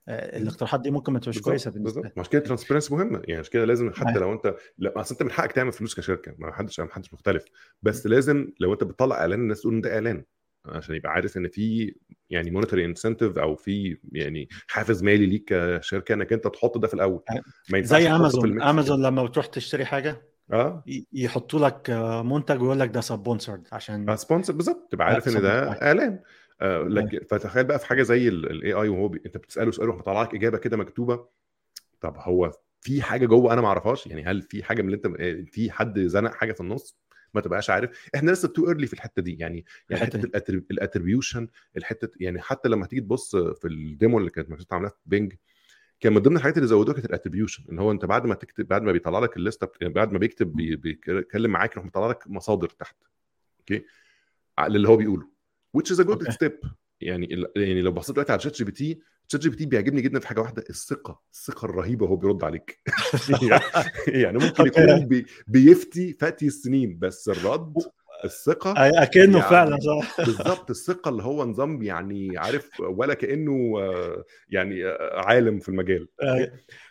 الاقتراحات دي ممكن ما تبقاش كويسة بالنسبة عشان كده ال transparency مهمة. يعني عشان كده لازم حتى. لو انت لا أصل انت من حقك تعمل فلوس كشركة. ما حدش ما حدش مختلف. بس لازم لو انت بتطلع إعلان الناس تقول إن ده إعلان. عشان يبقى عارف إن في يعني monetary incentive أو في يعني حافز مالي ليك كشركة إنك أنت تحط ده في الأول. ما ينفعش زي امازون امازون لما بتروح تشتري حاجة آه. يحطوا لك آه، منتج ويقول لك ده sponsored عشان sponsored بالظبط تبقى عارف إن ده. إعلان. آه لك فتخيل بقى في حاجة زي ال AI وهو بي... أنت بتسأله سؤال ومطلع لك إجابة كده مكتوبة. طب هو في حاجة جوه أنا ما أعرفهاش؟ يعني هل في حاجة من اللي أنت في حد زنق حاجة في النص؟ ما تبقاش عارف. إحنا لسه too early في الحتة دي. يعني يعني حتة ال attribution الحتة يعني حتى لما تيجي تبص في ال demo اللي كانت مكتوبة عاملاها في بينج كان من ضمن الحاجات اللي زودوها كانت ال attribution إن هو أنت بعد ما تكتب بعد ما بيطلع لك الليسته بعد ما بيكتب بي- بيتكلم معاك يروح مطلع لك مصادر تحت. okay? اللي هو بيقوله. Which is a good okay. step. يعني يعني لو بصيت دلوقتي على شات جي بي تي شات جي بي تي بيعجبني جدا في حاجة واحدة الثقة الثقة الرهيبة وهو بيرد عليك. (laughs) يعني ممكن يكون. بي بي فتي السنين بس الرد الثقة أكنه يعني فعلا صح. بالظبط الثقة اللي هو نظام يعني عارف ولا كأنه يعني عالم في المجال.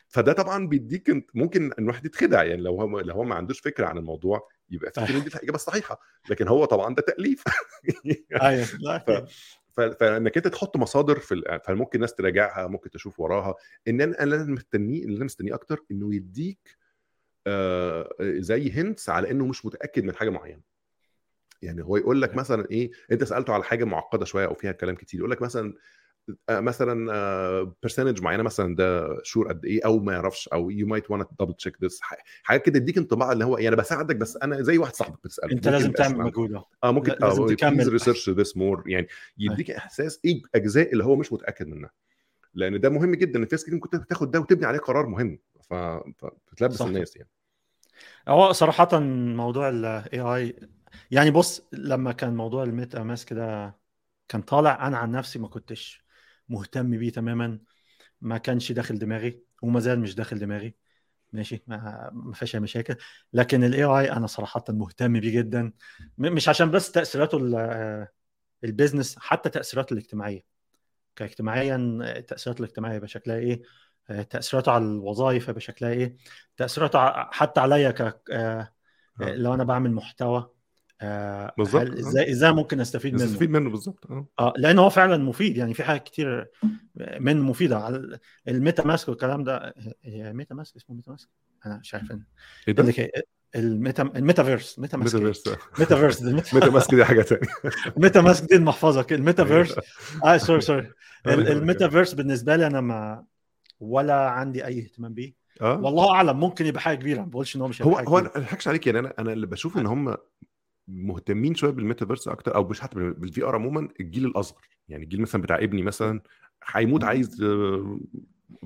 فده طبعا بيديك ممكن إن الواحد يتخدع يعني لو هو لو هو ما عندوش فكرة عن الموضوع يبقى ان دي الاجابه الصحيحه لكن هو طبعا ده تأليف. (laughs) أيوه ف... ف... فإنك أنت تحط مصادر في. فممكن الناس تراجعها ممكن تشوف وراها. إن أنا أنا مستنيه اللي أنا مستنيه أكتر إنه يديك آه زي hints على إنه مش متأكد من حاجة معينة. يعني هو يقول لك مثلا إيه أنت سألته على حاجة معقدة شوية أو فيها كلام كتير يقول لك مثلا مثلا percentage معينة مثلا ده sure قد إيه أو ما يعرفش أو you might want double check this حاجات كده تديك انطباع اللي هو يعني أنا بساعدك بس أنا زي واحد صاحبك بتسأله أنت ممكن لازم تعمل. مجهود. آه ممكن لا- لازم تكمل. research this more يعني يديك إحساس إيه أجزاء اللي هو مش متأكد منها لأن ده مهم جدا إن في ناس كتير ممكن تاخد ده وتبني عليه قرار مهم ف- فتلبس صح. الناس يعني هو صراحة موضوع ال AI يعني بص لما كان موضوع الميتا ماسك ده كان طالع أنا عن نفسي ما كنتش مهتم بيه تماما ما كانش داخل دماغي وما زال مش داخل دماغي. ماشي؟ ما فيهاش أي مشاكل. لكن ال AI أنا صراحة مهتم بيه جدا. مش عشان بس تأثيراته ال- ال business حتى تأثيراته الاجتماعية. كاجتماعيا التأثيرات الاجتماعية يبقى شكلها إيه؟ تأثيراته على الوظائف يبقى شكلها إيه؟ تأثيراته ع- حتى عليا ك آه، آه. لو أنا بعمل محتوى آه، بالظبط، هل آه. إزاي إزاي ممكن أستفيد منه؟ تستفيد منه بالظبط. آه. آه لأن هو فعلا مفيد يعني في حاجات كتير منه مفيدة. على الميتا ماسك والكلام ده هي ميتا ماسك اسمه ميتا ماسك أنا مش عارف. إن- إيه ده؟ الميتا الميتافيرس. ميتا ماسك ميتافيرس. (laughs) ميتا ماسك دي حاجة ثانية (laughs) ميتا ماسك دي المحفظة. كده الميتافيرس. آه sorry sorry (laughs) أيوة. الميتافيرس بالنسبة لي أنا ما ولا عندي أي اهتمام بيه. آه. والله أعلم ممكن يبقى حاجة كبيرة. ما بقولش إن هو مش هو هو أنا ما أضحكش عليك يعني أنا أنا اللي بشوف إن هم مهتمين شوية بالميتافيرس أكتر أو مش حتى بال VR عموما الجيل الأصغر. يعني الجيل مثلا بتاع ابني مثلا هيموت عايز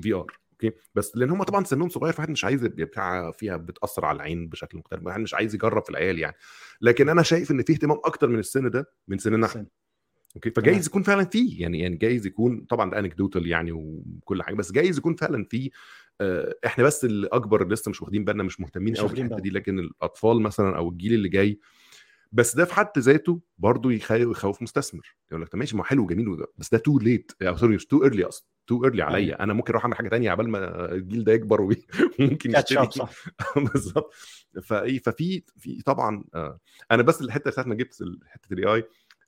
VR okay? بس لأن هم طبعا سنهم صغير فواحد مش عايز بتاع فيها بتأثر على العين بشكل مختلف واحد مش عايز يجرب في العيال يعني. لكن أنا شايف إن في اهتمام أكتر من السن ده من سننا إحنا. okay? فجايز يكون فعلا فيه يعني يعني جايز يكون طبعا ده anecdotal يعني وكل حاجة بس جايز يكون فعلا فيه آه، إحنا بس اللي اكبر لسه مش واخدين بالنا مش مهتمين قوي بالحتة دي لكن الأطفال مثلا أو الجيل اللي جاي بس ده في حد ذاته برضه يخوف مستثمر. يقول لك طب ماشي ما هو حلو وجميل ده- بس ده too late sorry مش too early أصلا too early عليا. أنا ممكن أروح أعمل حاجة تانية عبال ما الجيل ده يكبر وممكن (laughs) يشتري. (laughs) بالظبط. فايه ففي في طبعا آه، أنا بس الحتة ساعه ما جبت حتة ال AI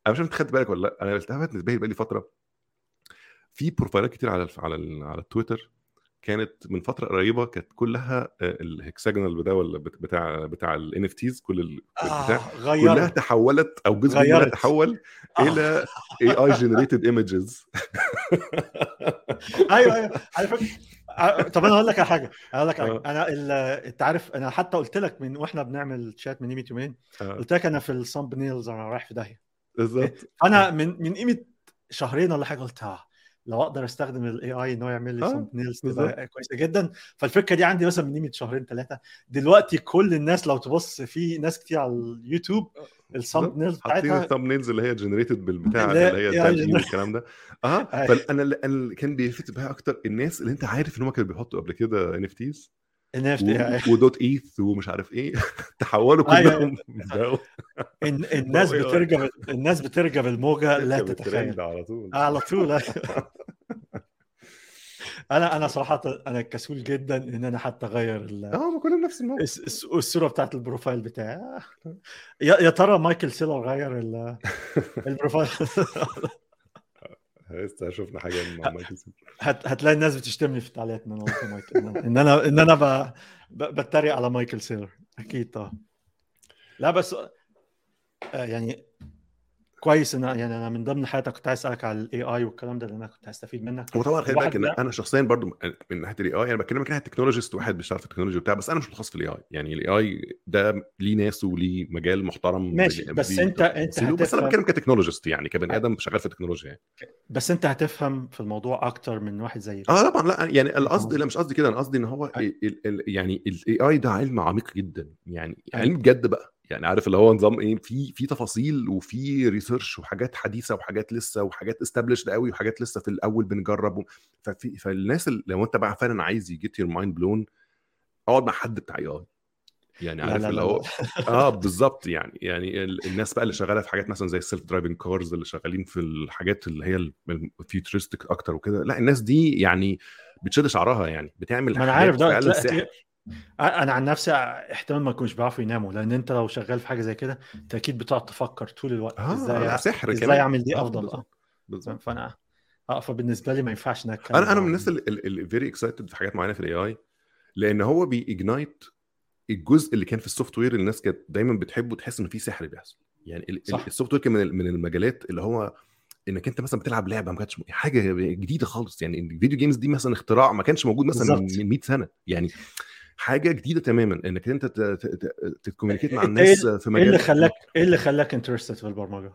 أنا مش عارف أنت خدت بالك ولا لأ. أنا التفت انتباهي بقالي فترة في profile ات كتير على على ال- على التويتر كانت من فترة قريبة كانت كلها ال hexagonal ده ولا بت- بتاع بتاع ال NFTs كل ال- البتاع آه كلها غيرت. تحولت أو جزء منها. تحول آه. إلى AI generated images أيوه أيوه. على فكره ع- طب أنا أقول لك على حاجة أقول لك آه. أنا أنت عارف أنا حتى قلت لك من وإحنا بنعمل شات من قيمه يومين آه، قلت لك أنا في ال thumbnails أنا رايح في داهية. بالظبط. أنا من من قيمة شهرين ولا حاجة قلت آه. لو أقدر استخدم ال AI إن هو يعمل لي آه، thumbnails بالظبط. تبقى كويسة جدا. فالفكرة دي عندي مثلا من قيمة شهرين ثلاثة دلوقتي كل الناس لو تبص في ناس كتير على اليوتيوب ال thumbnails حاطين بتاعتها ال thumb nails اللي هي generated بالبتاع اللي هي gener- والكلام ده. آه. (laughs) فانا اللي كان بيلفت بها أكتر الناس اللي أنت عارف إن هم كانوا بيحطوا قبل كده NFTs NFT و dot eth ومش عارف إيه. (laughs) تحولوا أيوة. كلهم (laughs) (laughs) الناس. بتركب الناس بتركب الموجه لا تتخيل. على طول. على طول. أنا أنا صراحة أنا كسول جدا إن أنا حتى أغير آه ما كلهم نفس الس- الصورة بتاعت ال profile بتاعي. يا يا ترى مايكل سيلر غير ال- ال profile؟ لسه شفنا حاجة مع مايكل. هت... هتلاقي الناس بتشتمني في التعليقات ان أنا مايكل. إن أنا إن أنا ب... ب... بتريق على مايكل سيلر أكيد طبعا. لا بس آه، يعني كويس إن يعني أنا من ضمن حياتك كنت عايز أسألك على ال AI والكلام ده لأن أنا كنت هستفيد منك هو طبعا خلي بالك أنا شخصيا برضو من ناحية ال AI أنا بكلمك ناحيه technologist واحد بيشتغل في التكنولوجيا وبتاع بس أنا مش متخصص في ال AI يعني ال AI ده ليه ناس وليه مجال محترم ماشي، بس أنت- أنت تفاصيله. بس أنا هتفهم- بتكلم ك technologist يعني كبني آدم شغال في التكنولوجيا يعني بس أنت هتفهم في الموضوع أكتر من واحد زيي آه طبعا لأ يعني القصد. لا مش قصدي كده أنا قصدي إن هو أي. ال ال يعني ال AI ده علم عميق جدا يعني أي. علم بجد بقى يعني عارف اللي هو نظام إيه في في تفاصيل وفي research وحاجات حديثة وحاجات لسه وحاجات established قوي وحاجات لسه في الأول بنجرب ففي فالناس اللي لو أنت بقى فعلا عايز ي get your mind blown اقعد مع حد بتاع AI يعني عارف لا اللي هو. آه بالظبط يعني يعني ال- الناس بقى اللي شغالة في حاجات مثلا زي ال self driving cars اللي شغالين في الحاجات اللي هي ال futuristic أكتر وكده لا الناس دي يعني بتشد شعرها يعني بتعمل ما أنا عارف ده أنا عن نفسي احتمال ما يكونوش بيعرفوا يناموا لأن أنت لو شغال في حاجة زي كده أنت أكيد بتقعد تفكر طول الوقت آه إزاي سحر إزاي أعمل دي آه، أفضل بالظبط. آه بالظبط. فأنا آه فبالنسبة لي ما ينفعش أتكلم أنا أنا من الناس اللي very excited في حاجات معينة في ال AI لأن هو بي ignite الجزء اللي كان في ال software اللي الناس كانت دايما بتحبه تحس إن في سحر بيحصل. يعني. ال software كان من المجالات اللي هو إنك أنت مثلا بتلعب لعبة ما كانتش حاجة جديدة خالص. يعني ال video games دي مثلا اختراع ما كانش موجود مثلا من بالظبط. من 100 سنة. يعني حاجة جديدة تماما إنك أنت تت communicate مع إنت الناس في إيه مجال اللي خلاك إيه اللي خلاك interested في البرمجة؟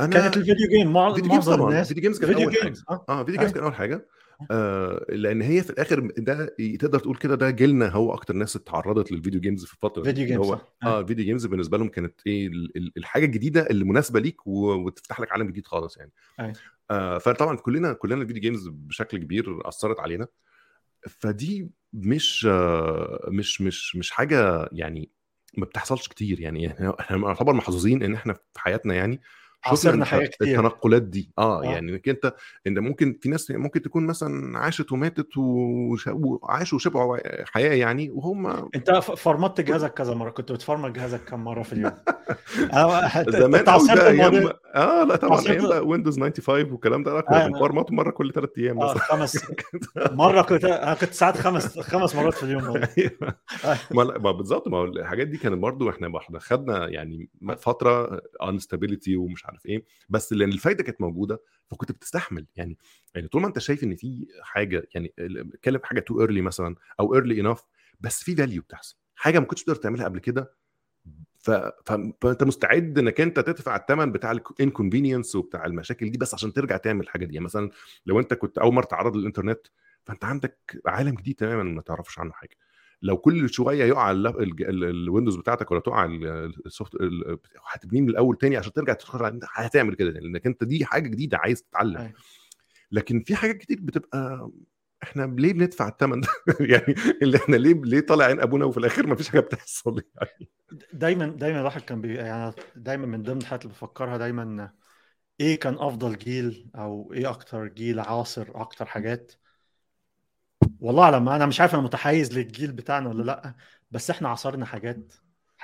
أنا كانت ال video game مع... video games معظم طبعا الناس. video games كانت فيديو أول حاجة. games آه. آه video games كان أول حاجة. آه لأن هي في الآخر ده تقدر تقول كده ده جيلنا هو أكتر ناس اتعرضت لل video games في الفترة دي. video games هو آه. ال video games بالنسبة لهم كانت إيه ال- ال- الحاجة الجديدة اللي مناسبة ليك وتفتح لك عالم جديد خالص يعني. أي. آه فطبعا كلنا كلنا ال video games بشكل كبير أثرت علينا. فدي مش مش مش مش حاجة يعني ما بتحصلش كتير يعني. (laughs) إحنا إحنا نعتبر محظوظين إن إحنا في حياتنا يعني عاصرنا حاجات كتير. التنقلات دي آه, آه. يعني إنك أنت انت ممكن في ناس ممكن تكون مثلا عاشت وماتت وعاشوا وشبعوا حياة يعني وهم أنت فرمطت جهازك كذا مرة كنت بتفرمط جهازك كم مرة في اليوم؟ (laughs) أنت- زمان ده أيام آه لا طبعا عصرت- أيام بقى ويندوز 95 والكلام ده كنا آه. بنفرمط مرة كل ثلاث أيام آه بس خمس (laughs) مرة كنت أنا كنت ساعات خمس خمس مرات في اليوم (laughs) أيوة. ما بالظبط ما هو الحاجات دي كانت برضو إحنا إحنا خدنا يعني فترة instability ومش عارف إيه بس لأن الفايدة كانت موجودة فكنت بتستحمل. يعني يعني طول ما أنت شايف إن في حاجة يعني بتكلم في حاجة too early مثلا أو early enough بس في value بتحصل. حاجة ما كنتش تقدر تعملها قبل كده. ف... فأنت مستعد إنك أنت تدفع الثمن بتاع ال inconvenience وبتاع المشاكل دي بس عشان ترجع تعمل الحاجة دي. يعني مثلا لو أنت كنت أول مرة تعرض للإنترنت فأنت عندك عالم جديد تماما ما تعرفش عنه حاجة. لو كل شوية يقع ال- ال- ال- ال Windows بتاعتك ولا تقع ال- ال soft ال- هتبنيه من الأول تاني عشان ترجع تدخل هتعمل كده لأنك أنت دي حاجة جديدة عايز تتعلم. أيوة. لكن في حاجات كتير بتبقى إحنا ليه بندفع الثمن ده؟ (laughs) يعني اللي إحنا ليه ليه طالع عين أبونا وفي الآخر ما فيش حاجة بتحصل (laughs) يعني. دايما دايما الواحد كان بي يعني دايما من ضمن الحاجات اللي بفكرها دايما إيه كان أفضل جيل أو إيه أكتر جيل عاصر أكتر حاجات؟ والله اعلم أنا مش عارف أنا متحيز للجيل بتاعنا ولا لأ بس إحنا عصرنا حاجات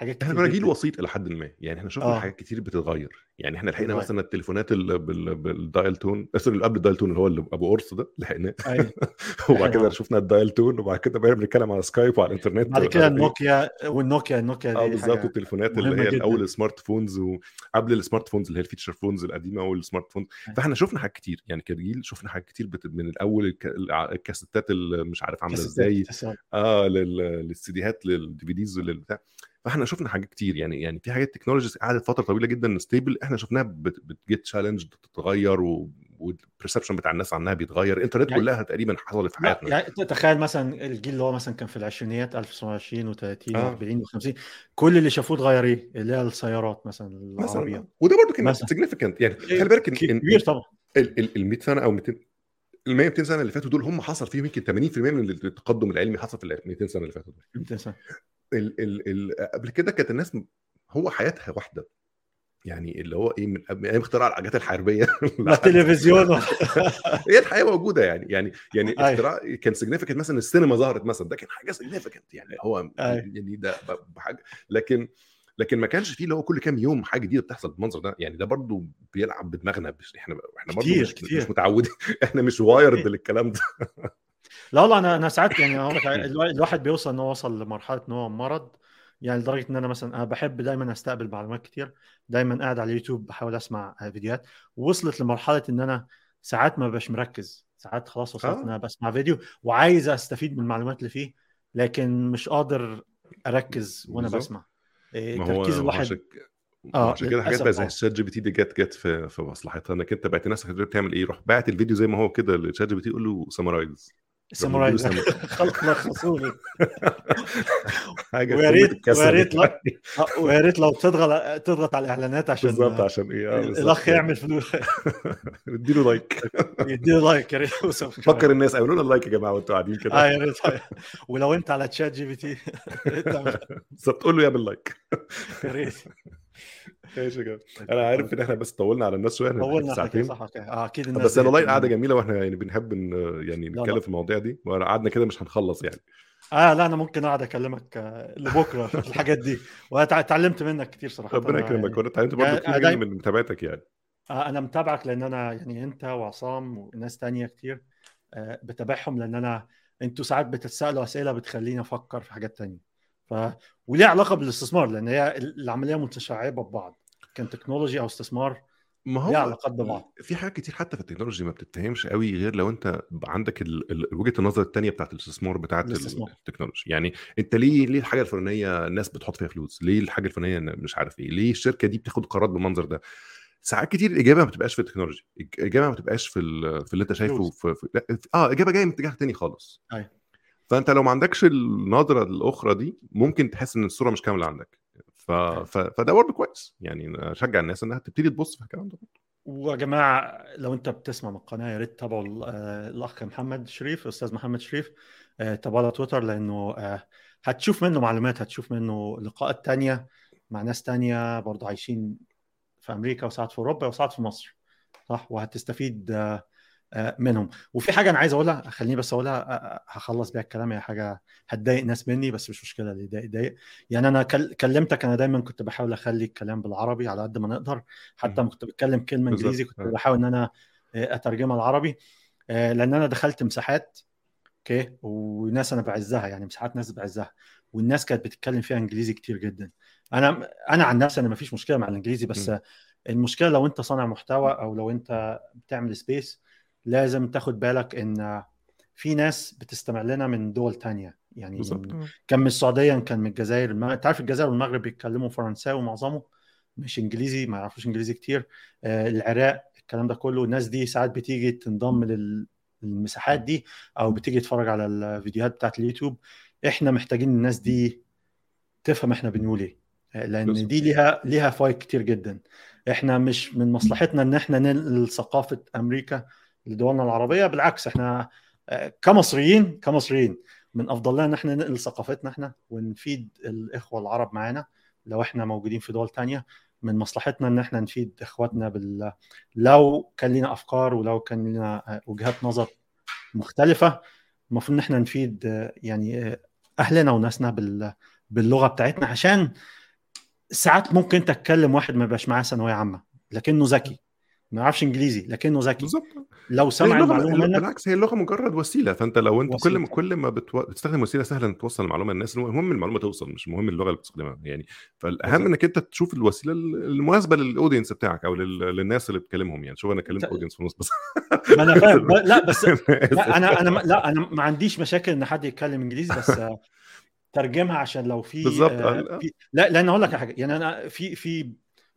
حاجات إحنا كتير كنا جيل وسيط إلى حد ما. يعني إحنا شفنا آه. حاجات كتير بتتغير. يعني إحنا لحقنا مثلا التليفونات بال... بال dial tone sorry قبل ال dial tone اللي هو اللي أبو قرص ده لحقناه. أيوه. (laughs) وبعد كده لحقنا شفنا ال dial tone وبعد كده بقينا بنتكلم على سكايب وعلى الإنترنت بعد كده إيه. النوكيا والنوكيا النوكيا آه بالظبط. حاجة والتليفونات اللي هي الأول ال smart phones وقبل ال smart phones اللي هي ال feature phones القديمة وال smart phones فإحنا شفنا حاجات كتير. يعني كجيل شفنا حاجات كتير بت... من الأول الك... الكاسيتات اللي مش عارف عاملة إزاي. آه لل... للسيديهات لل DVDs للبتاع فاحنا شفنا حاجات كتير يعني يعني في حاجات technologies قعدت فترة طويلة جدا stable إحنا شفناها بت... بت get challenged بتتغير. وال perception بتاع الناس عنها بيتغير. الانترنت يعني كلها تقريبا حصلت في حياتنا. يعني تخيل مثلا الجيل اللي هو مثلا كان في العشرينيات 1920 و30 آه. و40 و50 كل اللي شافوه اتغير إيه؟ اللي هي السيارات مثلا مثلا العربيه آه. وده برضو كان مثلا. significant يعني خلي إيه، بالك إن ك- إن كبير طبعا. ال ال 100 سنة أو 200 ال 100 200 سنة اللي فاتوا دول هم حصل فيهم يمكن 80% من التقدم العلمي حصل في ال 200 سنة اللي فاتوا دول. انت مثلا ال ال ال قبل كده كانت الناس هو حياتها واحدة. يعني اللي هو إيه من أيام اختراع الحاجات الحربية. (laughs) لا. لحد تلفزيون. ولا (laughs) هي الحياة موجودة يعني يعني يعني أيوه. اختراع كان significant مثلا السينما ظهرت مثلا ده كان حاجة significant يعني هو أيوه. يعني ده ب- بحاجة. لكن لكن ما كانش فيه اللي هو كل كام يوم حاجة جديدة بتحصل بالمنظر ده. يعني ده برضو بيلعب بدماغنا مش إحنا إحنا برضو كتير مش مش كتير. متعودين. (laughs) إحنا مش وايرد للكلام ده. لا والله أنا أنا ساعات يعني (coughs) الواحد بيوصل إن هو وصل لمرحلة إن هو مرض يعني لدرجة إن أنا مثلا أنا بحب دايما أستقبل معلومات كتير دايما قاعد على اليوتيوب بحاول أسمع فيديوهات. وصلت لمرحلة إن أنا ساعات ما ببقاش مركز ساعات خلاص وصلت إن آه أنا بسمع فيديو وعايز أستفيد من المعلومات اللي فيه لكن مش قادر أركز وأنا بالظبط. بسمع. إيه، تركيز الواحد آه عشان كده. حاجات بقى زي الشات جي بي تي دي جت جت في في مصلحتها إنك أنت بقت الناس بتعمل إيه؟ روح باعت الفيديو زي ما هو كده لل ChatGPT يقول له summarize روح مديله ساموراي. (laughs) سم لخصوني ويا ريت ويا ريت آه، ويا ريت لو تضغط تضغط على الإعلانات عشان بالظبط آه، عشان إيه؟ آه بالظبط الاخ يعمل فلوس. اديله (laughs) like يديله (laughs) like يا ريت. فكر الناس اعملوا لنا like يا جماعة وانتوا قاعدين آه كده يا ريت. ولو أنت على ChatGPT بالظبط قول له يعمل like يا ريت. ماشي يا جماعة أنا عارف إن إحنا بس طولنا على الناس شوية إحنا طولنا ساعتين. صح آه أكيد الناس بس أنا والله قاعدة جميلة وإحنا يعني بنحب إن يعني نتكلم في المواضيع دي. وقعدنا كده مش هنخلص يعني. آه لا أنا ممكن أقعد أكلمك آه، لبكرة في الحاجات دي. واتعلمت منك كتير صراحة. ربنا يكرمك. يعني وأنا اتعلمت برضه يعني كتير من متابعتك يعني. آه، أنا متابعك لأن أنا يعني أنت وعصام وناس تانية كتير آه، بتابعهم لأن أنا أنتوا ساعات بتتسألوا أسئلة بتخليني أفكر في حاجات تانية. ف وليها علاقة بالاستثمار لأن هي العملية متشعبة ببعض. كان تكنولوجي أو استثمار ما هو ببعض في حاجات كتير حتى في التكنولوجي ما بتتفهمش قوي غير لو أنت عندك ال- ال- وجهة النظر الثانية بتاعت الاستثمار بتاعت الاستثمار. التكنولوجي يعني أنت ليه ليه الحاجة الفلانية الناس بتحط فيها فلوس؟ ليه الحاجة الفلانية مش عارف إيه؟ ليه الشركة دي بتاخد قرارات بالمنظر ده؟ ساعات كتير الاجابه ما بتبقاش في التكنولوجي الاجابه ما بتبقاش في ال- في اللي أنت شايفه في, في لأ آه إجابة جاية من اتجاه تاني خالص. أيوه. فأنت لو ما عندكش النظرة الأخرى دي ممكن تحس إن الصورة مش كاملة عندك. ف... ف... فده برضه كويس. يعني أشجع الناس إنها تبتدي تبص في الكلام ده. ويا جماعة لو أنت بتسمع من القناة يا ريت تتابعوا آه، الأخ محمد شريف أستاذ محمد شريف. آه، تابعه على تويتر لأنه آه، هتشوف منه معلومات هتشوف منه لقاءات تانية مع ناس تانية برضه عايشين في أمريكا وساعات في أوروبا وساعات في مصر صح؟ وهتستفيد منهم. وفي حاجة أنا عايز أقولها خليني بس أقولها آه، آه، هخلص بيها الكلام هي حاجة هتضايق ناس مني بس مش مشكلة اللي يضايق يضايق يعني أنا كل- كلمتك أنا دايما كنت بحاول أخلي الكلام بالعربي على قد ما نقدر. حتى. لما كنت بتكلم كلمة إنجليزي كنت آه. بحاول إن أنا آه، أترجمها العربي آه، لأن أنا دخلت مساحات أوكي؟ وناس أنا بعزها يعني مساحات ناس بعزها والناس كانت بتتكلم فيها إنجليزي كتير جدا. أنا أنا عن نفسي أنا ما فيش مشكلة مع الإنجليزي بس. المشكلة لو أنت صانع محتوى أو لو أنت بتعمل سبيس لازم تاخد بالك إن في ناس بتستمع لنا من دول تانية. يعني. كان من السعودية كان من الجزائر. المغرب أنت عارف الجزائر والمغرب بيتكلموا فرنساوي معظمه مش إنجليزي ما يعرفوش إنجليزي كتير. آه، العراق الكلام ده كله. الناس دي ساعات بتيجي تنضم لل- للمساحات دي أو بتيجي تتفرج على الفيديوهات بتاعت اليوتيوب. إحنا محتاجين الناس دي تفهم إحنا بنقول إيه. آه، لأن دي ليها ليها فوائد كتير جدا. إحنا مش من مصلحتنا إن إحنا ننقل ثقافة أمريكا لدولنا العربية. بالعكس إحنا آه، كمصريين كمصريين من أفضل لنا إن إحنا ننقل ثقافتنا إحنا ونفيد الإخوة العرب معانا. لو إحنا موجودين في دول تانية من مصلحتنا إن إحنا نفيد إخواتنا بال لو كان لنا أفكار ولو كان لنا آه، وجهات نظر مختلفة المفروض إن إحنا نفيد آه، يعني أهلنا وناسنا بال... باللغة بتاعتنا. عشان ساعات ممكن تتكلم واحد ما يبقاش معاه ثانوية عامة لكنه ذكي. ما يعرفش انجليزي لكنه ذكي. بالظبط. لو سمع المعلومة منك بالعكس هي اللغة مجرد وسيلة. فأنت لو أنت كل وسيلة. ما كل ما بتو... بتستخدم وسيلة سهلة توصل المعلومة للناس المهم المعلومة توصل مش مهم اللغة اللي بتستخدمها. يعني فالأهم إنك أنت تشوف الوسيلة المناسبة لل audience بتاعك أو لل... للناس اللي بتكلمهم. يعني شوف أنا كلمت audience في النص بس. ما أنا فاهم. ب- لا بس (laughs) أنا لا أنا أنا لا أنا ما عنديش مشاكل إن حد يتكلم إنجليزي بس (laughs) ترجمها عشان لو في بالظبط. آه، في لا لأن أقول لك حاجة. يعني أنا في في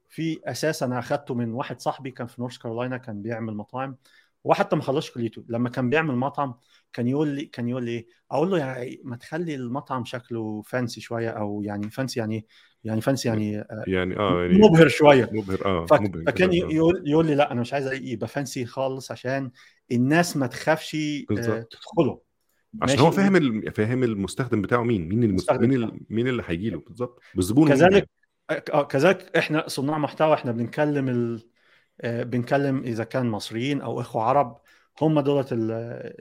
في أساس أنا أخدته من واحد صاحبي كان في North Carolina كان بيعمل مطاعم وحتى ما خلصش كليته لما كان بيعمل مطعم كان يقول لي كان يقول لي إيه أقول له يعني ما تخلي المطعم شكله fancy شوية أو يعني fancy يعني إيه؟ يعني فانسي يعني آه، يعني آه يعني مبهر شوية مبهر آه فك- مبهر فكان كده آه. يقول يقول لي لا أنا مش عايز يبقى فانسي خالص عشان الناس ما تخافش آه، تدخله عشان هو فاهم. فاهم المستخدم بتاعه مين مين المس... المستخدم مين بتاعه. مين اللي هيجي له بالظبط يعني كذلك آه، كذلك إحنا صناع محتوى إحنا بنكلم ال... آه، بنكلم إذا كان مصريين أو إخوة عرب هم دولت ال-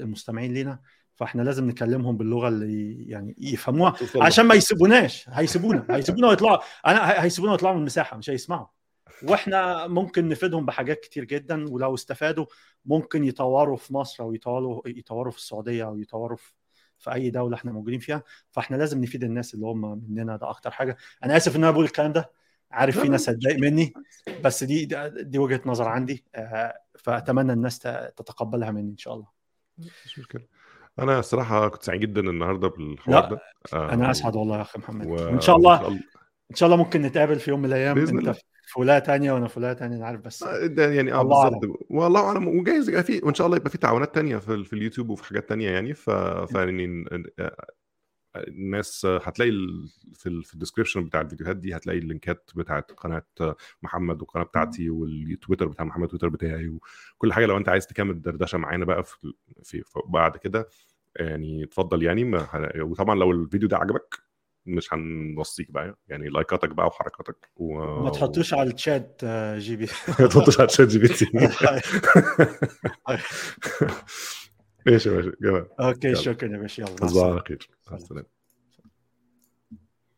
المستمعين لينا. فإحنا لازم نكلمهم باللغة اللي يعني يفهموها عشان ما يسيبوناش هيسيبونا (laughs) هيسيبونا ويطلعوا. أنا هيسيبونا ويطلعوا من المساحة مش هيسمعوا. وإحنا ممكن نفيدهم بحاجات كتير جدا ولو استفادوا ممكن يطوروا في مصر أو يطوروا يطوروا في السعودية أو يطوروا في في أي دولة إحنا موجودين فيها فإحنا لازم نفيد الناس اللي هم مننا. ده أكتر حاجة. أنا آسف إن أنا بقول الكلام ده. عارف في ناس هتضايق مني بس دي دي وجهة نظر عندي. آه، فأتمنى الناس تتقبلها مني إن شاء الله. مش مشكلة. أنا الصراحه كنت سعيد جدا النهارده بالحوار لا ده. أنا آه أسعد والله يا أخي محمد. و... وإن شاء الله إن شاء الله ممكن نتقابل في يوم من الأيام. أنت الله. في ولايه تانية وأنا في ولايه تانية أنا عارف بس آه، يعني آه بالظبط. والله أعلم. وجايز يبقى في وإن شاء الله يبقى في تعاونات تانية في, في اليوتيوب وفي حاجات تانية يعني. ف فيعني آه، الناس هتلاقي في في ال description بتاع الفيديوهات دي هتلاقي اللينكات بتاعت قناة محمد والقناه بتاعتي والتويتر بتاع محمد تويتر بتاعي وكل حاجة. لو أنت عايز تكمل دردشة معانا بقى في, في, بعد كده يعني اتفضل يعني. وطبعا لو الفيديو ده عجبك مش هنوصيك بقى يعني لايكاتك بقى وحركاتك و... وما تحطوش على الشات آه، GP. (laughs) ما تحطش على ChatGPT. (laughs) ماشي ماشي okay شكرا يا باشا يلا السلامة. على خير مع سلام. السلامة.